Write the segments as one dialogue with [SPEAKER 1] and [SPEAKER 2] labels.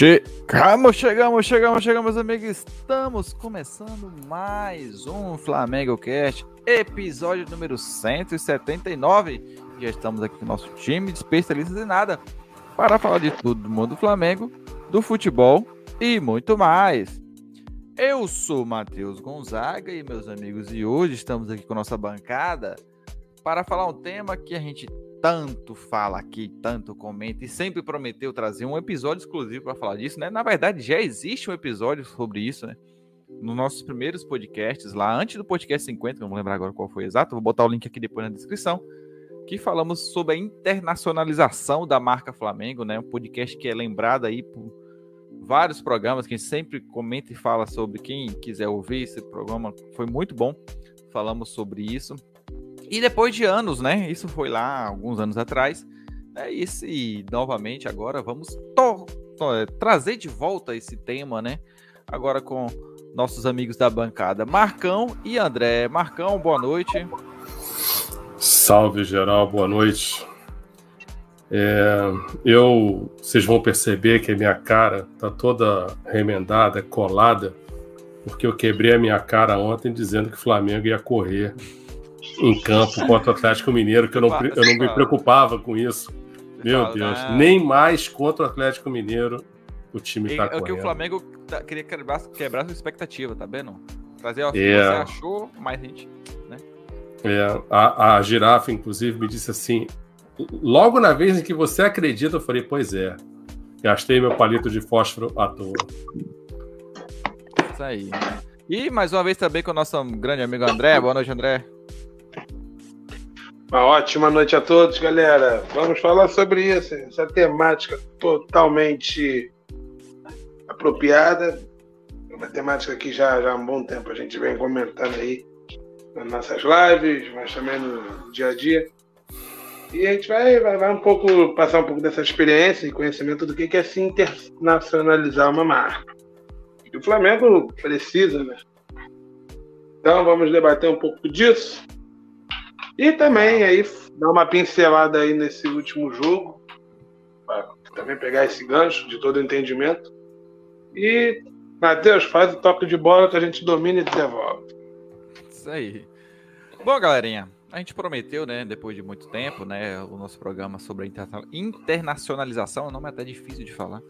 [SPEAKER 1] Chegamos, chegamos, chegamos, chegamos, amigos. Estamos começando mais um Flamengo Cast, episódio número 179. Já estamos aqui com o nosso time de especialistas em nada para falar de tudo do mundo do Flamengo, do futebol e muito mais. Eu sou Matheus Gonzaga e meus amigos, e hoje estamos aqui com nossa bancada para falar um tema que a gente tanto fala aqui, tanto comenta e sempre prometeu trazer um episódio exclusivo para falar disso, né? Na verdade, já existe um episódio sobre isso, né? Nos nossos primeiros podcasts, lá antes do podcast 50, que não vou lembrar agora qual foi exato, vou botar o link aqui depois na descrição, que falamos sobre a internacionalização da marca Flamengo, né? Um podcast que é lembrado aí por vários programas que sempre comenta e fala sobre. Quem quiser ouvir esse programa, foi muito bom. Falamos sobre isso. E depois de anos, né? Isso foi lá alguns anos atrás. Né, e esse, novamente, agora vamos to, to, é, trazer de volta esse tema, né? Agora com nossos amigos da bancada, Marcão e André. Marcão, boa noite.
[SPEAKER 2] Salve geral, boa noite. É, eu, vocês vão perceber que a minha cara tá toda remendada, colada, porque eu quebrei a minha cara ontem dizendo que o Flamengo ia correr em campo contra o Atlético Mineiro, que eu não, eu não me preocupava com isso. Meu Deus, né? nem mais contra o Atlético Mineiro o time tá
[SPEAKER 1] correndo. É que o Flamengo tá, queria quebrar, quebrar sua expectativa, tá vendo? Trazer o que é. você achou, mais gente, né?
[SPEAKER 2] É, a, a girafa, inclusive, me disse assim: logo na vez em que você acredita, eu falei, pois é. Gastei meu palito de fósforo à toa.
[SPEAKER 1] Isso aí. E mais uma vez também com o nosso grande amigo André. Boa noite, André.
[SPEAKER 3] Uma ótima noite a todos, galera. Vamos falar sobre isso, essa temática totalmente apropriada. Uma temática que já, já há um bom tempo a gente vem comentando aí nas nossas lives, mas também no dia a dia. E a gente vai, vai, vai um pouco passar um pouco dessa experiência e conhecimento do que é se internacionalizar uma marca. E o Flamengo precisa, né? Então vamos debater um pouco disso. E também aí dar uma pincelada aí nesse último jogo, para também pegar esse gancho de todo entendimento. E, Matheus, faz o toque de bola que a gente domina e devolve.
[SPEAKER 1] Isso aí. Bom, galerinha, a gente prometeu, né, depois de muito tempo, né, o nosso programa sobre a internacionalização, o nome é até difícil de falar,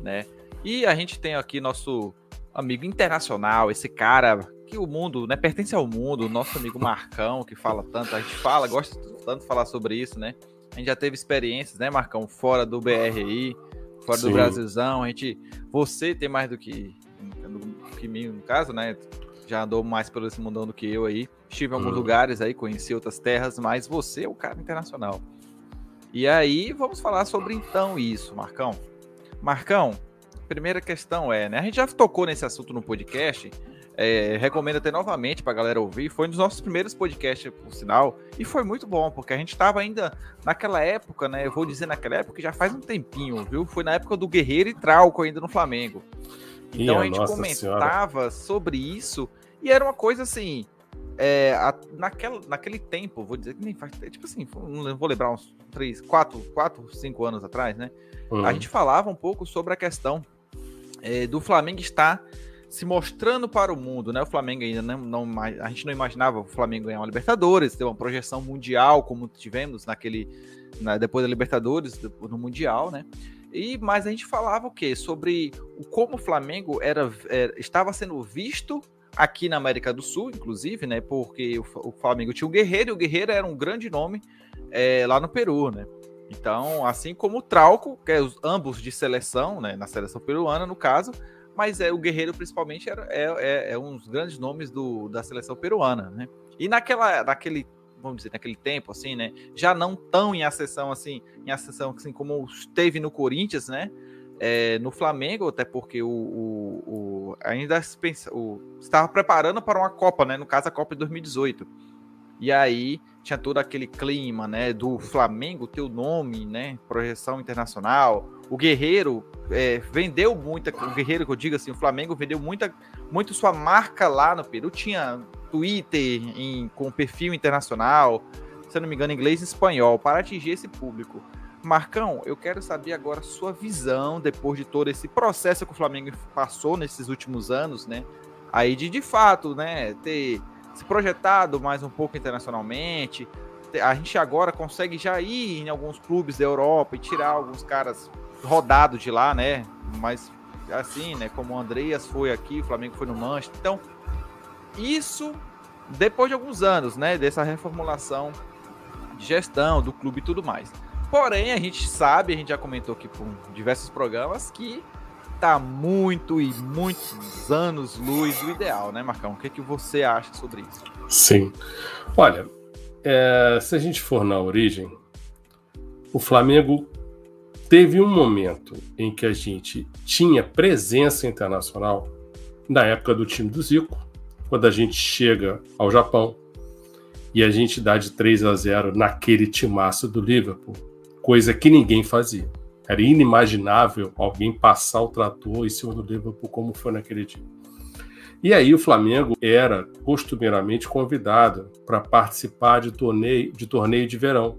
[SPEAKER 1] né? E a gente tem aqui nosso amigo internacional, esse cara que o mundo, né, pertence ao mundo, o nosso amigo Marcão, que fala tanto, a gente fala, gosta tanto de falar sobre isso, né? A gente já teve experiências, né, Marcão, fora do BRI, fora Sim. do Brasilzão, a gente, você tem mais do que, do que mim, no caso, né? Já andou mais pelo esse mundão do que eu aí. Estive em alguns uhum. lugares aí, conheci outras terras, mas você é o cara internacional. E aí, vamos falar sobre então isso, Marcão. Marcão, primeira questão é, né? A gente já tocou nesse assunto no podcast, é, recomendo até novamente para a galera ouvir. Foi um dos nossos primeiros podcasts, por sinal, e foi muito bom, porque a gente estava ainda naquela época, né? Eu vou dizer naquela época, já faz um tempinho, viu? Foi na época do Guerreiro e Trauco ainda no Flamengo. Então a gente comentava senhora. sobre isso e era uma coisa assim. É, a, naquela, naquele tempo, vou dizer que nem faz. Tipo assim, não vou lembrar uns 3, 4, 4 5 anos atrás, né? Uhum. A gente falava um pouco sobre a questão é, do Flamengo estar se mostrando para o mundo, né? O Flamengo ainda não, não, a gente não imaginava o Flamengo ganhar uma Libertadores, ter uma projeção mundial como tivemos naquele na, depois da Libertadores no mundial, né? E mas a gente falava o quê? Sobre o como o Flamengo era, era estava sendo visto aqui na América do Sul, inclusive, né? Porque o, o Flamengo tinha o Guerreiro e o Guerreiro era um grande nome é, lá no Peru, né? Então, assim como o Trauco, que é os, ambos de seleção, né? Na seleção peruana, no caso, mas é o Guerreiro principalmente era, é, é, é um dos grandes nomes do, da seleção peruana, né? E naquela, naquele, vamos dizer, naquele tempo, assim, né? Já não tão em ascensão assim, em ascensão assim como esteve no Corinthians, né? É, no Flamengo, até porque o, o, o ainda pensa, o, estava preparando para uma Copa, né? No caso, a Copa de 2018. E aí tinha todo aquele clima, né? Do Flamengo ter o nome, né? Projeção internacional. O Guerreiro é, vendeu muita. O Guerreiro, que eu digo assim, o Flamengo vendeu muita, muito sua marca lá no Peru. Tinha Twitter em, com perfil internacional, se não me engano, inglês e espanhol, para atingir esse público. Marcão, eu quero saber agora sua visão depois de todo esse processo que o Flamengo passou nesses últimos anos, né? Aí de de fato, né, ter se projetado mais um pouco internacionalmente. A gente agora consegue já ir em alguns clubes da Europa e tirar alguns caras rodados de lá, né? Mas assim, né, como o Andreas foi aqui, o Flamengo foi no Manchester. Então, isso depois de alguns anos, né, dessa reformulação de gestão do clube e tudo mais. Porém, a gente sabe, a gente já comentou aqui por diversos programas, que tá muito e muitos anos luz do ideal, né, Marcão? O que, é que você acha sobre isso?
[SPEAKER 2] Sim. Olha, é, se a gente for na origem, o Flamengo teve um momento em que a gente tinha presença internacional na época do time do Zico, quando a gente chega ao Japão e a gente dá de 3 a 0 naquele timaço do Liverpool coisa que ninguém fazia. Era inimaginável alguém passar o trator em cima do Liverpool como foi naquele dia. E aí o Flamengo era costumeiramente convidado para participar de torneio, de torneio de verão.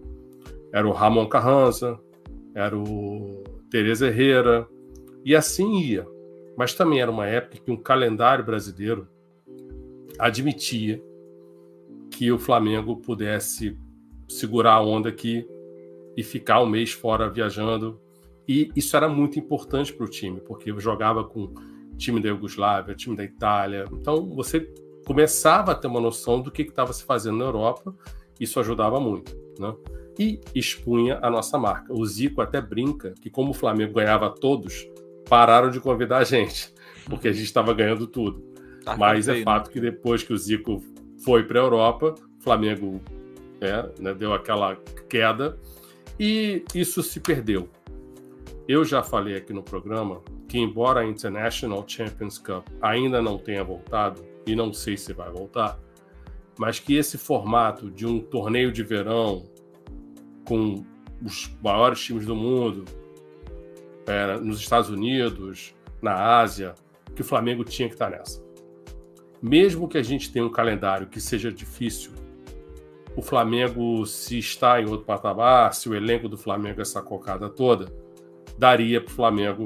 [SPEAKER 2] Era o Ramon Carranza, era o Teresa Herrera, e assim ia. Mas também era uma época que um calendário brasileiro admitia que o Flamengo pudesse segurar a onda aqui e ficar um mês fora viajando. E isso era muito importante para o time, porque eu jogava com time da Iugoslávia, time da Itália. Então você começava a ter uma noção do que estava se fazendo na Europa. Isso ajudava muito, né? E expunha a nossa marca. O Zico até brinca que como o Flamengo ganhava todos, pararam de convidar a gente, porque a gente estava ganhando tudo. Tá Mas é fato né? que depois que o Zico foi para a Europa, o Flamengo é, né, deu aquela queda e isso se perdeu. Eu já falei aqui no programa que, embora a International Champions Cup ainda não tenha voltado, e não sei se vai voltar, mas que esse formato de um torneio de verão com os maiores times do mundo, é, nos Estados Unidos, na Ásia, que o Flamengo tinha que estar nessa. Mesmo que a gente tenha um calendário que seja difícil, o Flamengo, se está em outro patamar, se o elenco do Flamengo é essa cocada toda, daria para o Flamengo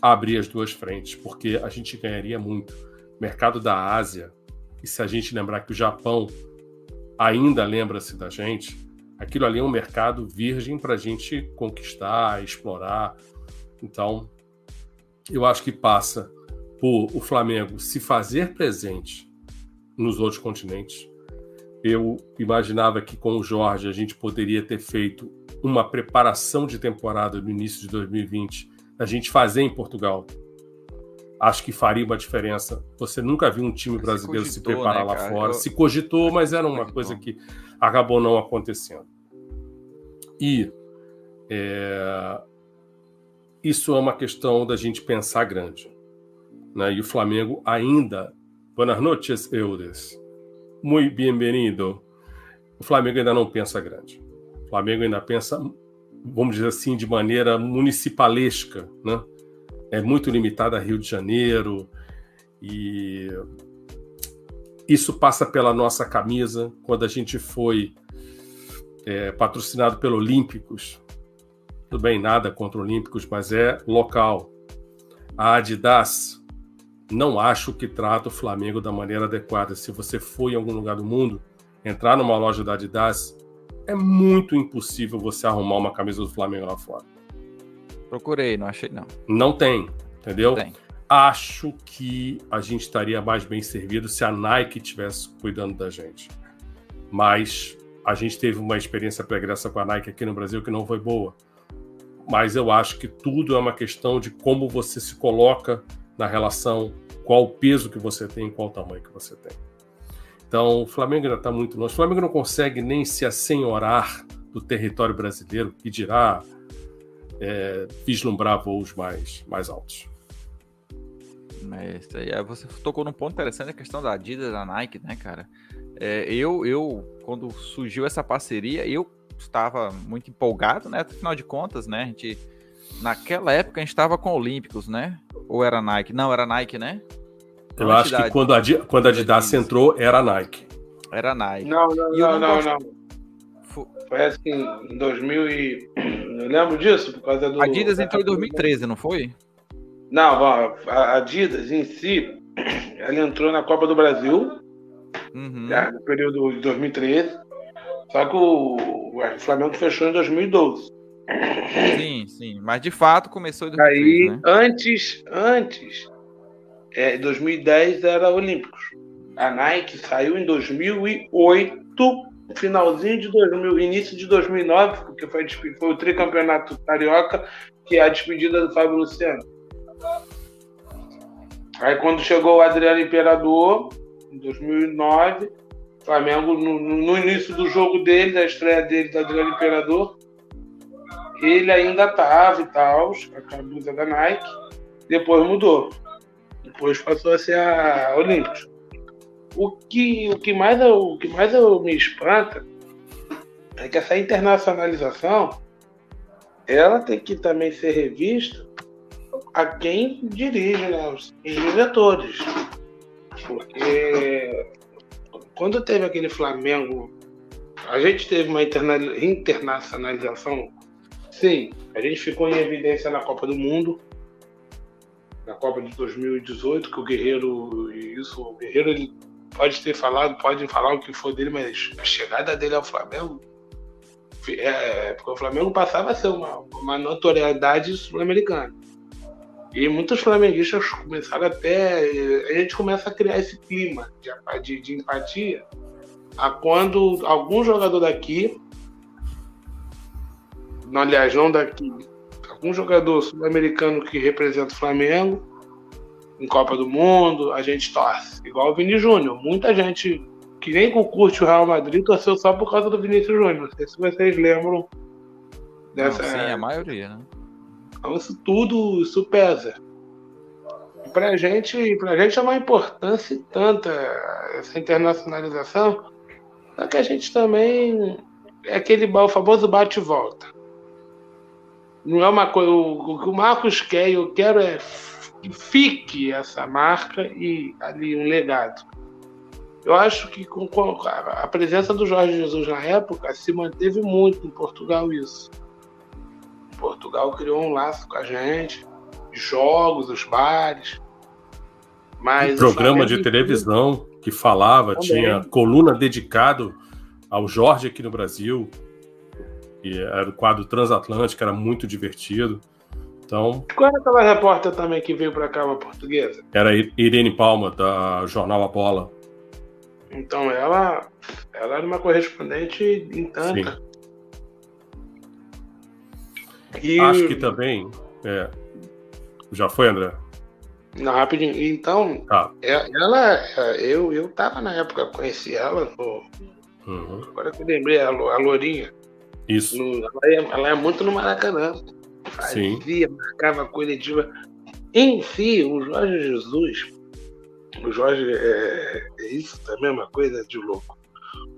[SPEAKER 2] abrir as duas frentes, porque a gente ganharia muito. Mercado da Ásia, e se a gente lembrar que o Japão ainda lembra-se da gente, aquilo ali é um mercado virgem para a gente conquistar, explorar. Então, eu acho que passa por o Flamengo se fazer presente nos outros continentes, eu imaginava que com o Jorge a gente poderia ter feito uma preparação de temporada no início de 2020, a gente fazer em Portugal. Acho que faria uma diferença. Você nunca viu um time brasileiro se, cogitou, se preparar né, lá fora. Eu... Se cogitou, mas era uma coisa que acabou não acontecendo. E é... isso é uma questão da gente pensar grande. Né? E o Flamengo ainda. Boas noites, Eudes muito bem-vindo. O Flamengo ainda não pensa grande. O Flamengo ainda pensa, vamos dizer assim, de maneira municipalesca, né? É muito limitado a Rio de Janeiro e isso passa pela nossa camisa quando a gente foi é, patrocinado pelo Olímpicos. Tudo bem, nada contra Olímpicos, mas é local. A Adidas não acho que trata o Flamengo da maneira adequada. Se você for em algum lugar do mundo, entrar numa loja da Adidas, é muito impossível você arrumar uma camisa do Flamengo lá fora.
[SPEAKER 1] Procurei, não achei não.
[SPEAKER 2] Não tem, entendeu? Tem. Acho que a gente estaria mais bem servido se a Nike estivesse cuidando da gente. Mas a gente teve uma experiência pregressa com a Nike aqui no Brasil que não foi boa. Mas eu acho que tudo é uma questão de como você se coloca na relação, qual o peso que você tem, qual o tamanho que você tem. Então, o Flamengo ainda está muito longe. O Flamengo não consegue nem se assenhorar do território brasileiro, que dirá é, vislumbrar voos mais, mais altos.
[SPEAKER 1] Mas aí você tocou num ponto interessante a questão da Adidas, da Nike, né, cara? É, eu, eu, quando surgiu essa parceria, eu estava muito empolgado, né? Afinal de contas, né? A gente, naquela época a gente estava com Olímpicos, né? Ou era Nike? Não, era Nike, né?
[SPEAKER 2] Eu acho que quando a, quando a Adidas entrou, era Nike.
[SPEAKER 1] Era Nike.
[SPEAKER 3] Não, não, não, não, não, Foi assim, em 2000 e Eu lembro disso por causa do.
[SPEAKER 1] Adidas entrou em 2013, não foi?
[SPEAKER 3] Não, a Adidas em si, ela entrou na Copa do Brasil, uhum. já, no período de 2013. Só que o, o Flamengo fechou em 2012.
[SPEAKER 1] Sim, sim. Mas de fato começou em
[SPEAKER 3] 2013. Aí, né? antes, antes, é, 2010 era Olímpicos. A Nike saiu em 2008, finalzinho de 2000, início de 2009, porque foi, foi o tricampeonato carioca, que é a despedida do Fábio Luciano. Aí quando chegou o Adriano Imperador, em 2009, Flamengo, no, no início do jogo dele, da estreia dele, do Adriano Imperador, ele ainda estava e tal, a camisa da Nike, depois mudou. Depois passou a ser a Olímpicos. O que, o que, mais, eu, o que mais eu me espanta é que essa internacionalização ela tem que também ser revista a quem dirige, né, os diretores. Porque quando teve aquele Flamengo, a gente teve uma internacionalização, sim, a gente ficou em evidência na Copa do Mundo, na Copa de 2018, que o Guerreiro, isso, o Guerreiro ele pode ter falado, pode falar o que for dele, mas a chegada dele ao Flamengo, é, porque o Flamengo passava a ser uma, uma notoriedade sul-americana. E muitos flamenguistas começaram até. A gente começa a criar esse clima de, de, de empatia a quando algum jogador daqui, aliás, não daqui, algum jogador sul-americano que representa o Flamengo em Copa do Mundo, a gente torce. Igual o Vini Júnior. Muita gente que nem curte o Real Madrid torceu só por causa do Vinícius Júnior. Não sei se vocês lembram
[SPEAKER 1] dessa. Não, sim, a maioria, né?
[SPEAKER 3] Então isso tudo, isso pesa. Para gente, a gente é uma importância tanta essa internacionalização, só que a gente também é aquele o famoso bate e volta. Não é uma coisa. O, que o Marcos quer, eu quero é que fique essa marca e ali um legado. Eu acho que com a presença do Jorge Jesus na época se manteve muito em Portugal isso. Portugal criou um laço com a gente, jogos, os bares.
[SPEAKER 2] Mas um programa de televisão que falava, também. tinha coluna dedicado ao Jorge aqui no Brasil, que era o quadro transatlântico, era muito divertido. Então,
[SPEAKER 3] Qual era aquela repórter também que veio para cá, uma portuguesa?
[SPEAKER 2] Era Irene Palma, da Jornal A Bola.
[SPEAKER 3] Então ela, ela era uma correspondente em tanta. Sim.
[SPEAKER 2] E... Acho que também. É... Já foi, André?
[SPEAKER 3] Não, rapidinho. Então, tá. É, ela, eu, eu tava na época, conheci ela. No... Uhum. Agora que eu lembrei, a, a Lourinha.
[SPEAKER 2] Isso.
[SPEAKER 3] No, ela, é, ela, é, muito no Maracanã. Fazia, Sim. marcava coletiva. Em si, o Jorge Jesus, o Jorge, é, é isso também é uma coisa de louco.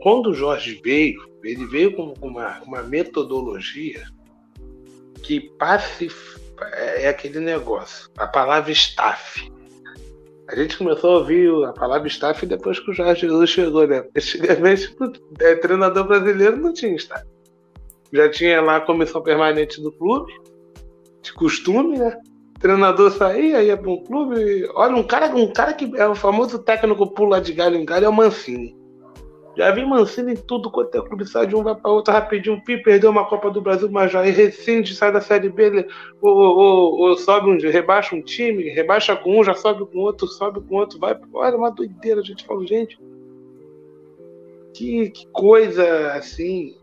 [SPEAKER 3] Quando o Jorge veio, ele veio com uma, uma metodologia que passe é, é aquele negócio. A palavra staff. A gente começou a ouvir a palavra staff depois que o Jorge Jesus chegou, né? Antigamente, é, treinador brasileiro não tinha staff. Já tinha lá a comissão permanente do clube, de costume, né? O treinador saía, ia para um clube. Olha, um cara, um cara que é o famoso técnico pula de galho em galho é o Mancini. Já vi Mancini em tudo quanto é clube, sai de um, vai para outro rapidinho. Pi perdeu uma Copa do Brasil, mas já rescinde, sai da Série B, ele, ou, ou, ou, sobe um, rebaixa um time, rebaixa com um, já sobe com outro, sobe com outro, vai. Olha, uma doideira. A gente fala, gente, que, que coisa assim.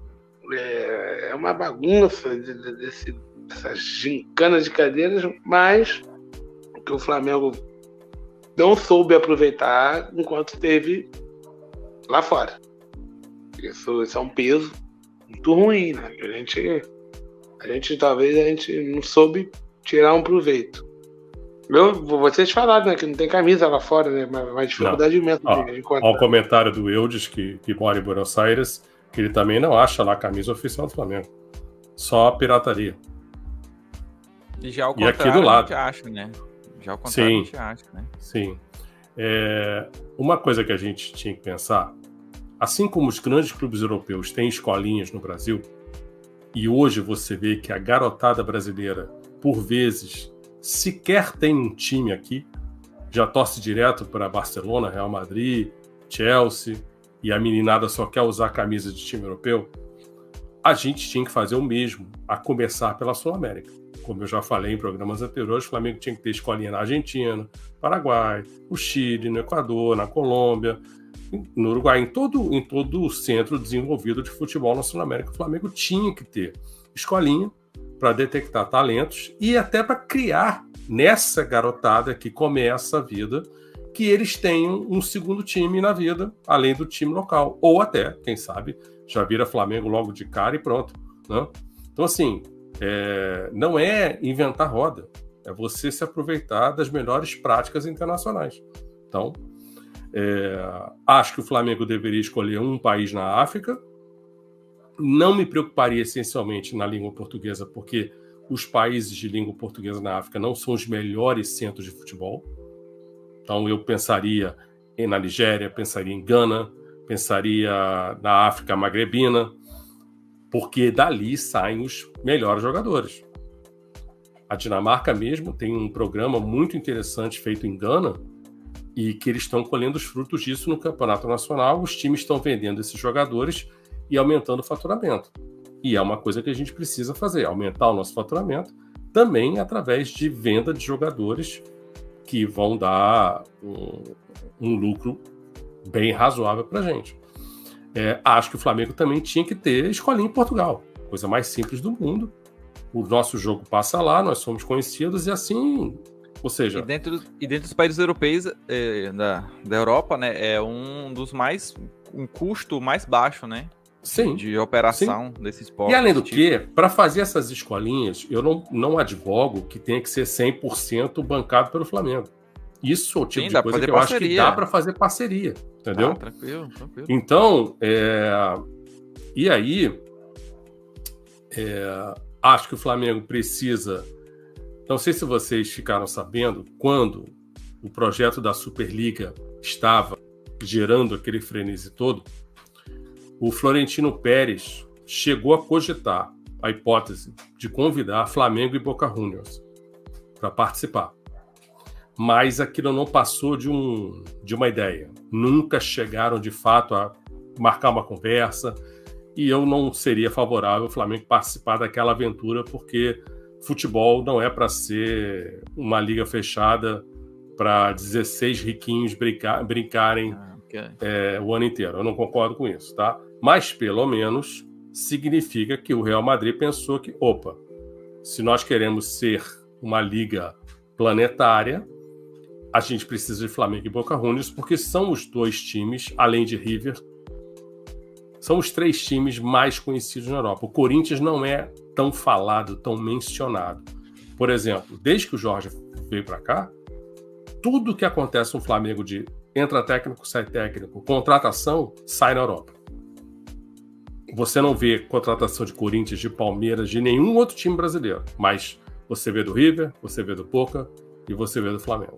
[SPEAKER 3] É, é uma bagunça de, de, desse, dessas gincanas de cadeiras, mas que o Flamengo não soube aproveitar enquanto teve lá fora. Isso, isso é um peso muito ruim, né? A gente, a gente talvez a gente não soube tirar um proveito. Eu, vocês falaram, né, que não tem camisa lá fora, né? Uma, uma dificuldade imensa
[SPEAKER 2] de encontrar. Olha o comentário do Eudes, que, que mora em Buenos Aires, que ele também não acha lá a camisa oficial do Flamengo. Só a pirataria.
[SPEAKER 1] E já o contrário e aqui do lado. a gente acha, né? Já o contrário Sim. a gente acha, né?
[SPEAKER 2] Sim. É, uma coisa que a gente tinha que pensar, assim como os grandes clubes europeus têm escolinhas no Brasil, e hoje você vê que a garotada brasileira, por vezes, sequer tem um time aqui, já torce direto para Barcelona, Real Madrid, Chelsea, e a meninada só quer usar camisa de time europeu, a gente tinha que fazer o mesmo, a começar pela Sul-América. Como eu já falei em programas anteriores, o Flamengo tinha que ter escolinha na Argentina, Paraguai, o Chile, no Equador, na Colômbia, no Uruguai, em todo, em todo o centro desenvolvido de futebol na Sul-América, o Flamengo tinha que ter escolinha para detectar talentos e até para criar nessa garotada que começa a vida que eles tenham um segundo time na vida, além do time local. Ou até, quem sabe, já vira Flamengo logo de cara e pronto. Né? Então, assim, é, não é inventar roda, é você se aproveitar das melhores práticas internacionais. Então, é, acho que o Flamengo deveria escolher um país na África. Não me preocuparia essencialmente na língua portuguesa, porque os países de língua portuguesa na África não são os melhores centros de futebol. Então eu pensaria na Nigéria, pensaria em Gana, pensaria na África Magrebina, porque dali saem os melhores jogadores. A Dinamarca mesmo tem um programa muito interessante feito em Gana e que eles estão colhendo os frutos disso no campeonato nacional. Os times estão vendendo esses jogadores e aumentando o faturamento. E é uma coisa que a gente precisa fazer, aumentar o nosso faturamento também através de venda de jogadores que vão dar um, um lucro bem razoável para a gente. É, acho que o Flamengo também tinha que ter escolinha em Portugal, coisa mais simples do mundo. O nosso jogo passa lá, nós somos conhecidos e assim, ou seja.
[SPEAKER 1] E dentro, e dentro dos países europeus, é, da, da Europa, né, é um dos mais. um custo mais baixo, né?
[SPEAKER 2] Sim,
[SPEAKER 1] de operação sim. desse esporte.
[SPEAKER 2] E além do tipo... que, para fazer essas escolinhas, eu não, não advogo que tenha que ser 100% bancado pelo Flamengo. Isso é o tipo sim, de coisa que eu parceria. acho que dá para fazer parceria, entendeu? Ah, tranquilo, tranquilo. Então, é... e aí, é... acho que o Flamengo precisa. Não sei se vocês ficaram sabendo quando o projeto da Superliga estava gerando aquele frenesi todo o Florentino Pérez chegou a cogitar a hipótese de convidar Flamengo e Boca Juniors para participar. Mas aquilo não passou de, um, de uma ideia. Nunca chegaram de fato a marcar uma conversa e eu não seria favorável ao Flamengo participar daquela aventura porque futebol não é para ser uma liga fechada para 16 riquinhos brincar, brincarem ah. É, o ano inteiro. Eu não concordo com isso, tá? Mas pelo menos significa que o Real Madrid pensou que, opa, se nós queremos ser uma liga planetária, a gente precisa de Flamengo e Boca Juniors, porque são os dois times, além de River, são os três times mais conhecidos na Europa. O Corinthians não é tão falado, tão mencionado. Por exemplo, desde que o Jorge veio para cá, tudo que acontece no Flamengo de entra técnico, sai técnico, contratação, sai na Europa. Você não vê contratação de Corinthians, de Palmeiras, de nenhum outro time brasileiro, mas você vê do River, você vê do Boca e você vê do Flamengo.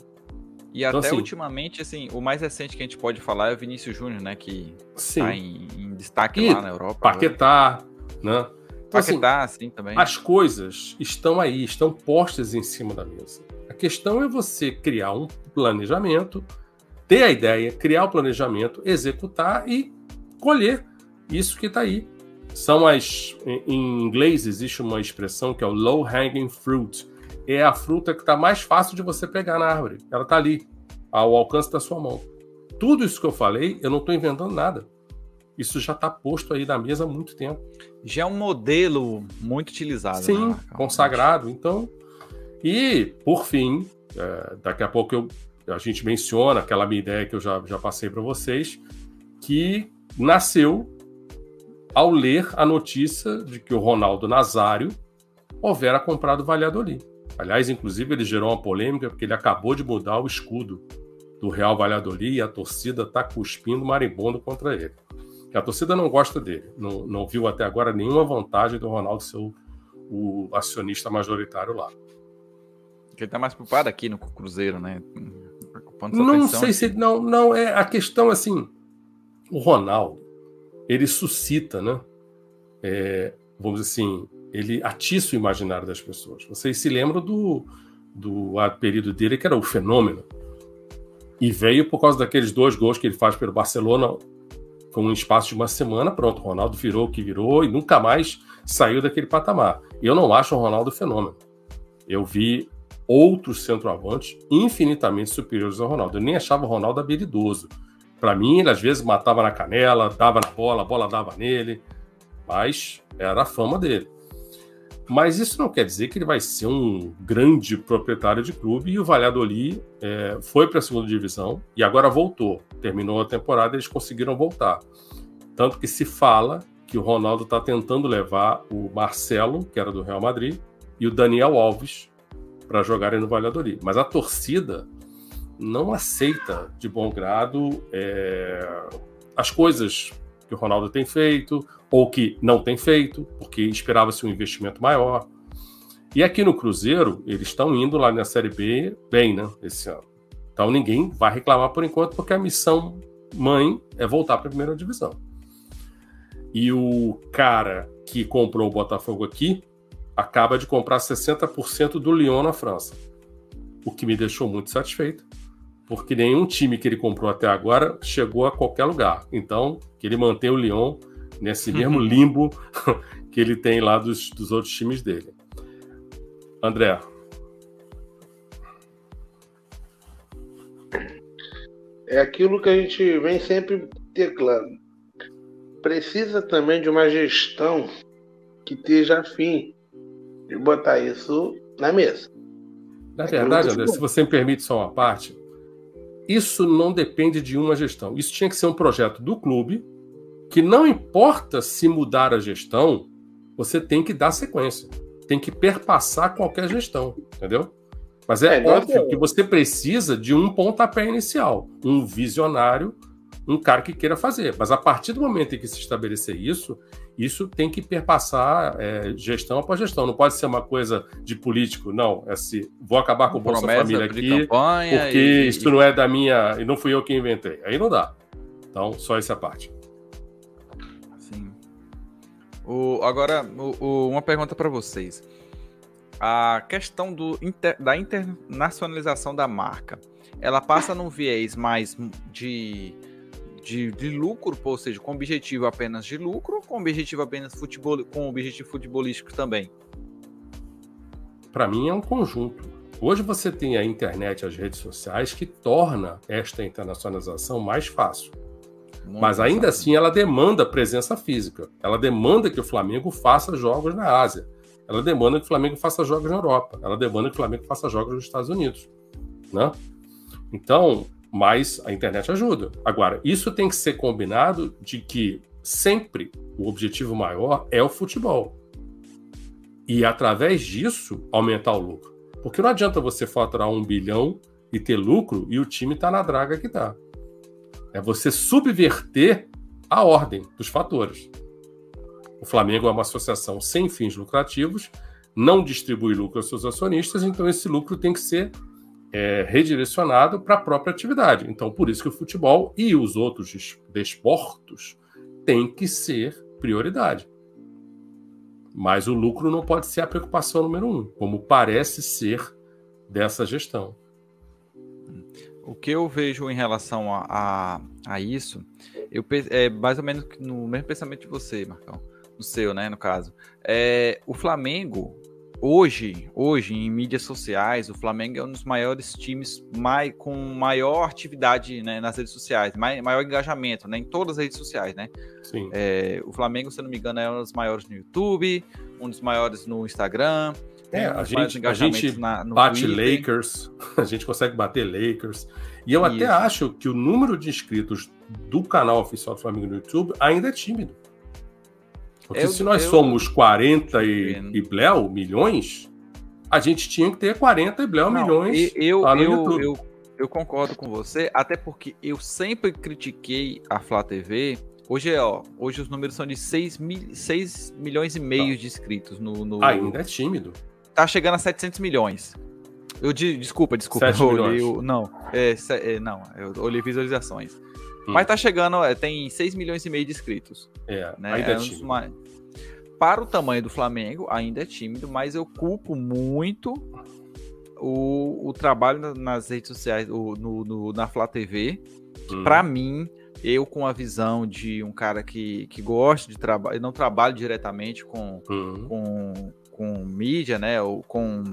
[SPEAKER 1] E então, até assim, ultimamente, assim, o mais recente que a gente pode falar é o Vinícius Júnior, né? Que está em, em, destaque e lá na Europa.
[SPEAKER 2] Paquetá, né?
[SPEAKER 1] Então, assim, Paquetá, assim, sim, também.
[SPEAKER 2] As coisas estão aí, estão postas em cima da mesa. A questão é você criar um planejamento, ter a ideia, criar o planejamento, executar e colher isso que está aí. São as. Em inglês existe uma expressão que é o low hanging fruit. É a fruta que está mais fácil de você pegar na árvore. Ela está ali, ao alcance da sua mão. Tudo isso que eu falei, eu não estou inventando nada. Isso já está posto aí na mesa há muito tempo.
[SPEAKER 1] Já é um modelo muito utilizado.
[SPEAKER 2] Sim, né? consagrado. Então, e por fim, é, daqui a pouco eu, a gente menciona aquela minha ideia que eu já, já passei para vocês, que nasceu ao ler a notícia de que o Ronaldo Nazário houvera comprado o Valladolid. Aliás, inclusive, ele gerou uma polêmica porque ele acabou de mudar o escudo do Real Valladolid e a torcida está cuspindo marimbondo contra ele. a torcida não gosta dele, não, não viu até agora nenhuma vantagem do Ronaldo ser o, o acionista majoritário lá.
[SPEAKER 1] Ele está mais preocupado aqui no Cruzeiro, né?
[SPEAKER 2] Não sei se. Não, não, é a questão assim. O Ronaldo, ele suscita, né? É, vamos dizer assim, ele atiça o imaginário das pessoas. Vocês se lembram do, do apelido dele, que era o fenômeno. E veio por causa daqueles dois gols que ele faz pelo Barcelona com um espaço de uma semana. Pronto, o Ronaldo virou o que virou e nunca mais saiu daquele patamar. Eu não acho o Ronaldo fenômeno. Eu vi outros centroavantes infinitamente superiores ao Ronaldo. Eu nem achava o Ronaldo habilidoso. Para mim, ele às vezes matava na canela, dava na bola, a bola dava nele, mas era a fama dele. Mas isso não quer dizer que ele vai ser um grande proprietário de clube e o Valladolid é, foi para a segunda divisão e agora voltou. Terminou a temporada eles conseguiram voltar. Tanto que se fala que o Ronaldo está tentando levar o Marcelo, que era do Real Madrid, e o Daniel Alves para jogarem no Valladolid. Mas a torcida não aceita de bom grado é, as coisas que o Ronaldo tem feito ou que não tem feito, porque esperava-se um investimento maior. E aqui no Cruzeiro, eles estão indo lá na Série B bem, né, esse ano. Então ninguém vai reclamar por enquanto, porque a missão mãe é voltar para a primeira divisão. E o cara que comprou o Botafogo aqui acaba de comprar 60% do Lyon na França. O que me deixou muito satisfeito, porque nenhum time que ele comprou até agora chegou a qualquer lugar. Então, que ele mantém o Lyon nesse mesmo limbo que ele tem lá dos, dos outros times dele. André.
[SPEAKER 3] É aquilo que a gente vem sempre teclando. Precisa também de uma gestão que esteja afim de botar isso na mesa.
[SPEAKER 2] Na verdade, André, se você me permite só uma parte, isso não depende de uma gestão. Isso tinha que ser um projeto do clube, que não importa se mudar a gestão, você tem que dar sequência. Tem que perpassar qualquer gestão, entendeu? Mas é, é óbvio que você precisa de um pontapé inicial, um visionário, um cara que queira fazer. Mas a partir do momento em que se estabelecer isso, isso tem que perpassar é, gestão após gestão. Não pode ser uma coisa de político, não. É se vou acabar com o Bolsa Família aqui, porque e... isso não é da minha. e não fui eu que inventei. Aí não dá. Então, só essa parte.
[SPEAKER 1] Sim. O, agora, o, o, uma pergunta para vocês. A questão do, inter, da internacionalização da marca, ela passa num viés mais de de, de lucro, ou seja, com objetivo apenas de lucro, ou com objetivo apenas futebol, com objetivo futebolístico também?
[SPEAKER 2] Para mim é um conjunto. Hoje você tem a internet as redes sociais que torna esta internacionalização mais fácil. Muito Mas ainda assim ela demanda presença física. Ela demanda que o Flamengo faça jogos na Ásia. Ela demanda que o Flamengo faça jogos na Europa. Ela demanda que o Flamengo faça jogos nos Estados Unidos. Né? Então, mas a internet ajuda. Agora, isso tem que ser combinado de que sempre o objetivo maior é o futebol. E através disso aumentar o lucro. Porque não adianta você faturar um bilhão e ter lucro e o time está na draga que está. É você subverter a ordem dos fatores. O Flamengo é uma associação sem fins lucrativos, não distribui lucro aos seus acionistas, então esse lucro tem que ser é, redirecionado para a própria atividade. Então, por isso que o futebol e os outros desportos têm que ser prioridade. Mas o lucro não pode ser a preocupação número um, como parece ser dessa gestão.
[SPEAKER 1] O que eu vejo em relação a, a, a isso, eu, é mais ou menos no mesmo pensamento de você, Marcão, no seu, né, no caso. É, o Flamengo, hoje, hoje em mídias sociais, o Flamengo é um dos maiores times com maior atividade né, nas redes sociais, mai, maior engajamento né, em todas as redes sociais, né? Sim. É, o Flamengo, se não me engano, é um dos maiores no YouTube, um dos maiores no Instagram.
[SPEAKER 2] É, a gente, a gente na, bate Twitter. Lakers, a gente consegue bater Lakers. E eu Isso. até acho que o número de inscritos do canal oficial do Flamengo no YouTube ainda é tímido. Porque eu, se nós eu, somos 40 e, e Bleu milhões, a gente tinha que ter 40 e Bleu milhões
[SPEAKER 1] eu, lá no eu, YouTube. Eu, eu concordo com você, até porque eu sempre critiquei a Flá TV. Hoje, é, ó, hoje os números são de 6, mil, 6 milhões e meio tá. de inscritos no, no,
[SPEAKER 2] Ainda é tímido.
[SPEAKER 1] Tá chegando a 700 milhões. Eu desculpa, desculpa. Eu olhei, eu, não, é, é, não, eu olhei visualizações. Hum. Mas tá chegando, é, tem 6 milhões e meio de inscritos.
[SPEAKER 2] É, né? ainda é, mais...
[SPEAKER 1] para o tamanho do Flamengo, ainda é tímido, mas eu culpo muito o, o trabalho nas redes sociais, o, no, no, na Flá TV. Hum. Para mim, eu com a visão de um cara que, que gosta de trabalhar, não trabalho diretamente com, hum. com, com mídia, né? Ou com